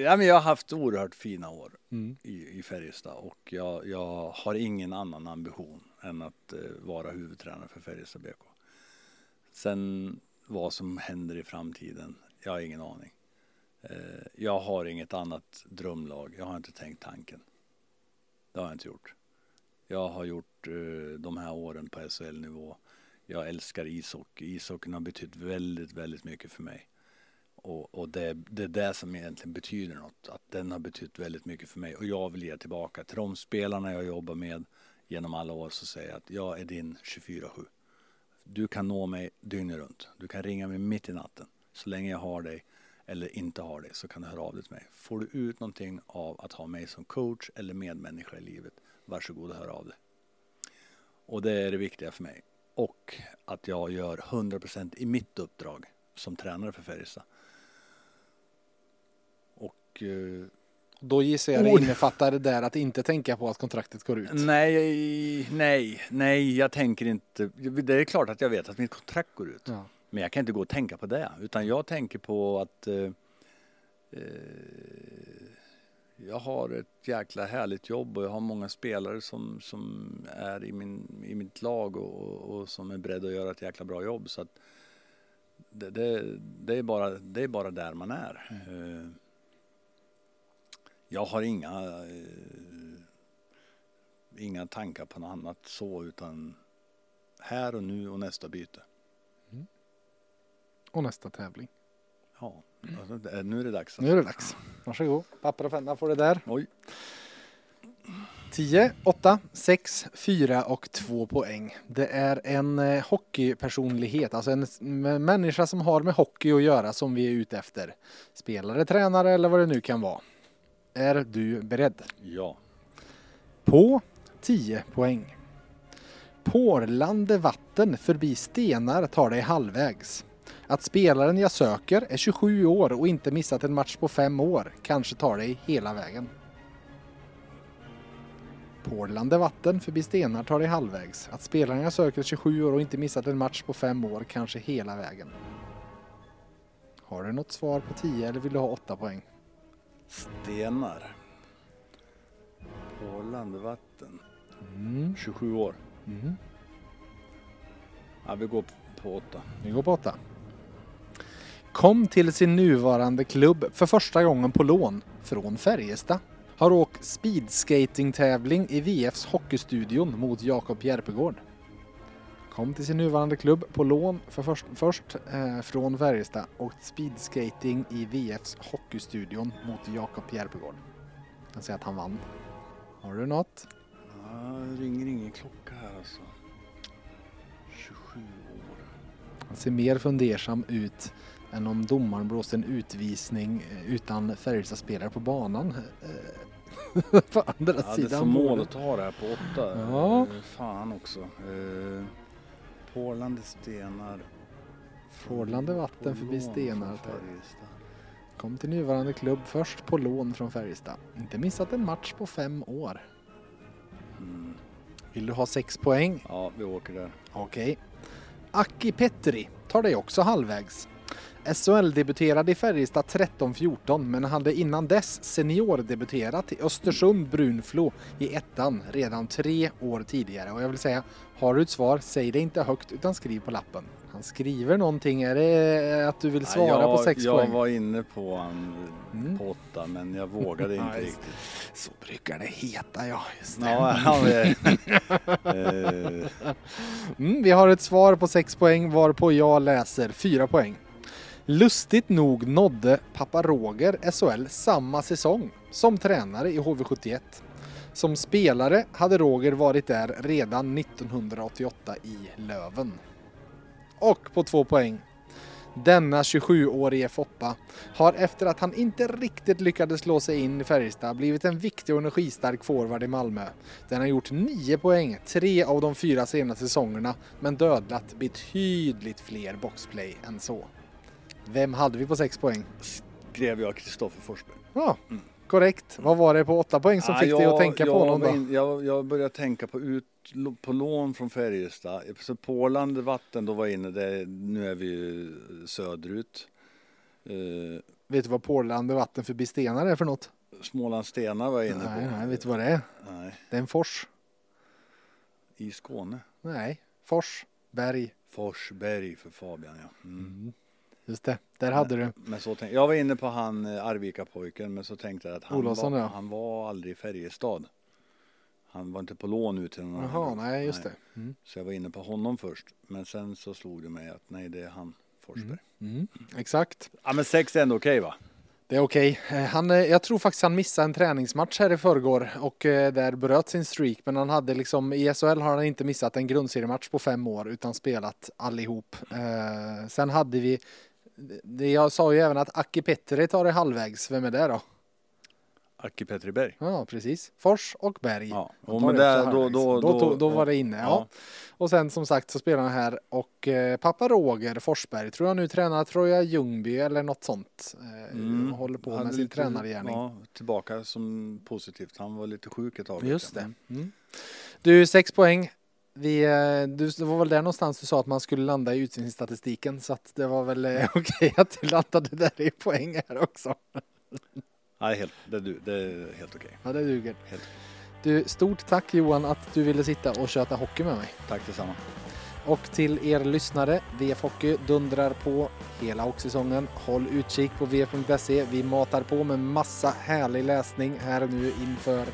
Speaker 2: Ja, men jag har haft oerhört fina år
Speaker 1: Mm.
Speaker 2: i, i Färjestad och jag, jag har ingen annan ambition än att eh, vara huvudtränare för Färjestad BK. Sen vad som händer i framtiden, jag har ingen aning. Eh, jag har inget annat drömlag, jag har inte tänkt tanken. Det har jag inte gjort. Jag har gjort eh, de här åren på SHL-nivå. Jag älskar ishockey. Ishockeyn har betytt väldigt, väldigt mycket för mig. Och, och det, det är det som egentligen betyder något. Att den har betytt väldigt mycket för mig. Och jag vill ge tillbaka till de spelarna jag jobbar med genom alla år. Så säger jag att jag är din 24-7. Du kan nå mig dygnet runt. Du kan ringa mig mitt i natten. Så länge jag har dig eller inte har dig så kan du höra av dig till mig. Får du ut någonting av att ha mig som coach eller medmänniska i livet, varsågod och hör av dig. Och det är det viktiga för mig. Och att jag gör 100% i mitt uppdrag som tränare för Färjestad. Och eh,
Speaker 1: då gissar jag det innefattar det där att inte tänka på att kontraktet går ut.
Speaker 2: nej, nej, nej, jag tänker inte. Det är klart att jag vet att mitt kontrakt går ut.
Speaker 1: Ja.
Speaker 2: Men jag kan inte gå och tänka på det, utan jag tänker på att eh, eh, jag har ett jäkla härligt jobb och jag har många spelare som, som är i, min, i mitt lag och, och som är beredda att göra ett jäkla bra jobb. Så det, det, det, är, bara, det är bara där man är. Eh, jag har inga, eh, inga tankar på något annat så, utan här och nu och nästa byte.
Speaker 1: Och nästa tävling.
Speaker 2: Ja, alltså, nu är det dags.
Speaker 1: Nu är det dags. Varsågod. Papper och penna får det där.
Speaker 2: Oj.
Speaker 1: 10, 8, 6, 4 och 2 poäng. Det är en eh, hockeypersonlighet, alltså en människa som har med hockey att göra som vi är ute efter. Spelare, tränare eller vad det nu kan vara. Är du beredd?
Speaker 2: Ja.
Speaker 1: På 10 poäng. Porlande vatten förbi stenar tar dig halvvägs. Att spelaren jag söker är 27 år och inte missat en match på fem år kanske tar dig hela vägen. Porlande vatten förbi stenar tar dig halvvägs. Att spelaren jag söker är 27 år och inte missat en match på fem år kanske hela vägen. Har du något svar på 10 eller vill du ha 8 poäng?
Speaker 2: Stenar. På landvatten.
Speaker 1: Mm.
Speaker 2: 27 år.
Speaker 1: Mm.
Speaker 2: Ja, vi går på åtta.
Speaker 1: Vi går på åtta. Kom till sin nuvarande klubb för första gången på lån från Färjestad. Har åkt speedskating-tävling i VFs Hockeystudion mot Jakob Järpegård. Kom till sin nuvarande klubb på lån för först, först eh, från Färjestad och speedskating i VFs Hockeystudion mot Jakob Järpegård. Jag kan säga att han vann. Har du något?
Speaker 2: Ja, ringer ingen klocka här alltså. 27 år.
Speaker 1: Han ser mer fundersam ut än om domaren blåste en utvisning eh, utan Färjestad-spelare på banan. Eh, [laughs] på andra
Speaker 2: Ja, det är
Speaker 1: sidan
Speaker 2: som mål att ta det här på åtta.
Speaker 1: Ja.
Speaker 2: Eh, Fan också. Porlande stenar.
Speaker 1: Porlande vatten förbi stenar. Kom till nuvarande klubb först på lån från Färjestad. Inte missat en match på fem år.
Speaker 2: Mm.
Speaker 1: Vill du ha sex poäng?
Speaker 2: Ja, vi åker där.
Speaker 1: Okej. Aki Petri tar dig också halvvägs. SHL-debuterade i Färjestad 13-14 men hade innan dess seniordebuterat i Östersund Brunflo i ettan redan tre år tidigare. Och jag vill säga, har du ett svar, säg det inte högt utan skriv på lappen. Han skriver någonting, är det att du vill svara
Speaker 2: jag,
Speaker 1: på sex
Speaker 2: jag
Speaker 1: poäng?
Speaker 2: var inne på han
Speaker 1: Mm.
Speaker 2: på åtta men jag vågade inte [laughs] riktigt.
Speaker 1: Så brukar det heta, ja. Just det.
Speaker 2: Ja, ja, [laughs]
Speaker 1: Mm, vi har ett svar på 6 poäng varpå jag läser 4 poäng. Lustigt nog nådde pappa Roger SHL samma säsong som tränare i HV71. Som spelare hade Roger varit där redan 1988 i Löven. Och på två poäng. Denna 27-årige Foppa har efter att han inte riktigt lyckades slå sig in i Färjestad blivit en viktig och energistark forward i Malmö. Den har gjort 9 poäng tre av de fyra senaste säsongerna men dödlat betydligt fler boxplay än så. Vem hade vi på 6 poäng?
Speaker 2: skrev jag Kristoffer Forsberg.
Speaker 1: Ja, korrekt. Vad var det på 8 poäng som
Speaker 2: Ah,
Speaker 1: fick dig
Speaker 2: jag-
Speaker 1: att tänka
Speaker 2: jag
Speaker 1: på honom då?
Speaker 2: in- jag, jag började tänka på ut på lån från Färjestad. Så Pålande vatten, då var inne där. Nu är vi ju söderut. Eh,
Speaker 1: Vet du vad Porlande vatten förbi stenar är för något?
Speaker 2: Småland Stenar var jag inne
Speaker 1: Nej,
Speaker 2: på.
Speaker 1: nej, vet du vad det är?
Speaker 2: Nej,
Speaker 1: Det är en fors.
Speaker 2: i Skåne.
Speaker 1: Nej, fors, berg.
Speaker 2: Forsberg för Fabian ja. Mm.
Speaker 1: Just det, där hade du.
Speaker 2: Men så tänkte, jag var inne på han eh, Arvika-pojken men så tänkte jag att han,
Speaker 1: Olofsson,
Speaker 2: var,
Speaker 1: ja.
Speaker 2: han var aldrig i Färjestad. Han var inte på lån ut till någon
Speaker 1: Jaha,
Speaker 2: annan.
Speaker 1: nej just det. Mm.
Speaker 2: Så jag var inne på honom först. Men sen så slog det mig att nej det är han Forsberg.
Speaker 1: Mm. Exakt.
Speaker 2: Ja men sex är ändå okej va?
Speaker 1: Det är okej. Eh, Han, eh, jag tror faktiskt han missade en träningsmatch här i förrgår och eh, där bröt sin streak. Men han hade liksom, i SHL har han inte missat en grundseriematch på fem år utan spelat allihop. Eh, sen hade vi, det, jag sa ju även att Aki Petri tar det halvvägs. Vem är det då?
Speaker 2: Aki Petri Berg.
Speaker 1: Ja, precis. Fors och Berg.
Speaker 2: Ja, och men
Speaker 1: det
Speaker 2: då, då,
Speaker 1: då, tog- då var det inne. Ja. Och sen som sagt så spelar han här och eh, pappa Roger Forsberg tror jag nu tränar Troja Ljungby eller något sånt. Eh,
Speaker 2: Mm.
Speaker 1: Håller på med sin tränargärning.
Speaker 2: Ja, tillbaka som positivt. Han var lite sjuk ett tag.
Speaker 1: Just det. Mm. Du, sex poäng. Vi, eh, du, det var väl där någonstans du sa att man skulle landa i utvisningsstatistiken så att det var väl eh, [laughs] okej att du landade där i poäng här också. [laughs]
Speaker 2: Nej, helt, det, det är helt okej.
Speaker 1: Ja, det duger.
Speaker 2: Helt.
Speaker 1: Du, stort tack Johan att du ville sitta och köta hockey med mig.
Speaker 2: Tack detsamma.
Speaker 1: Och till er lyssnare, VF Hockey dundrar på hela hockeysäsongen. Håll utkik på vf.se. Vi matar på med massa härlig läsning här nu inför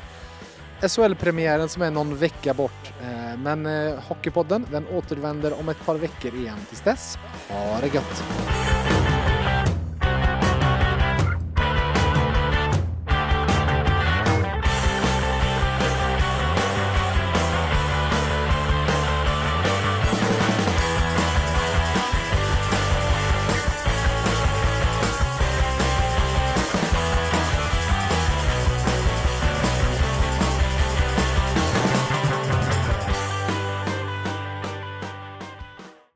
Speaker 1: SHL-premiären som är någon vecka bort. Eh, men eh, Hockeypodden den återvänder om ett par veckor igen. Tills dess, ha det gött!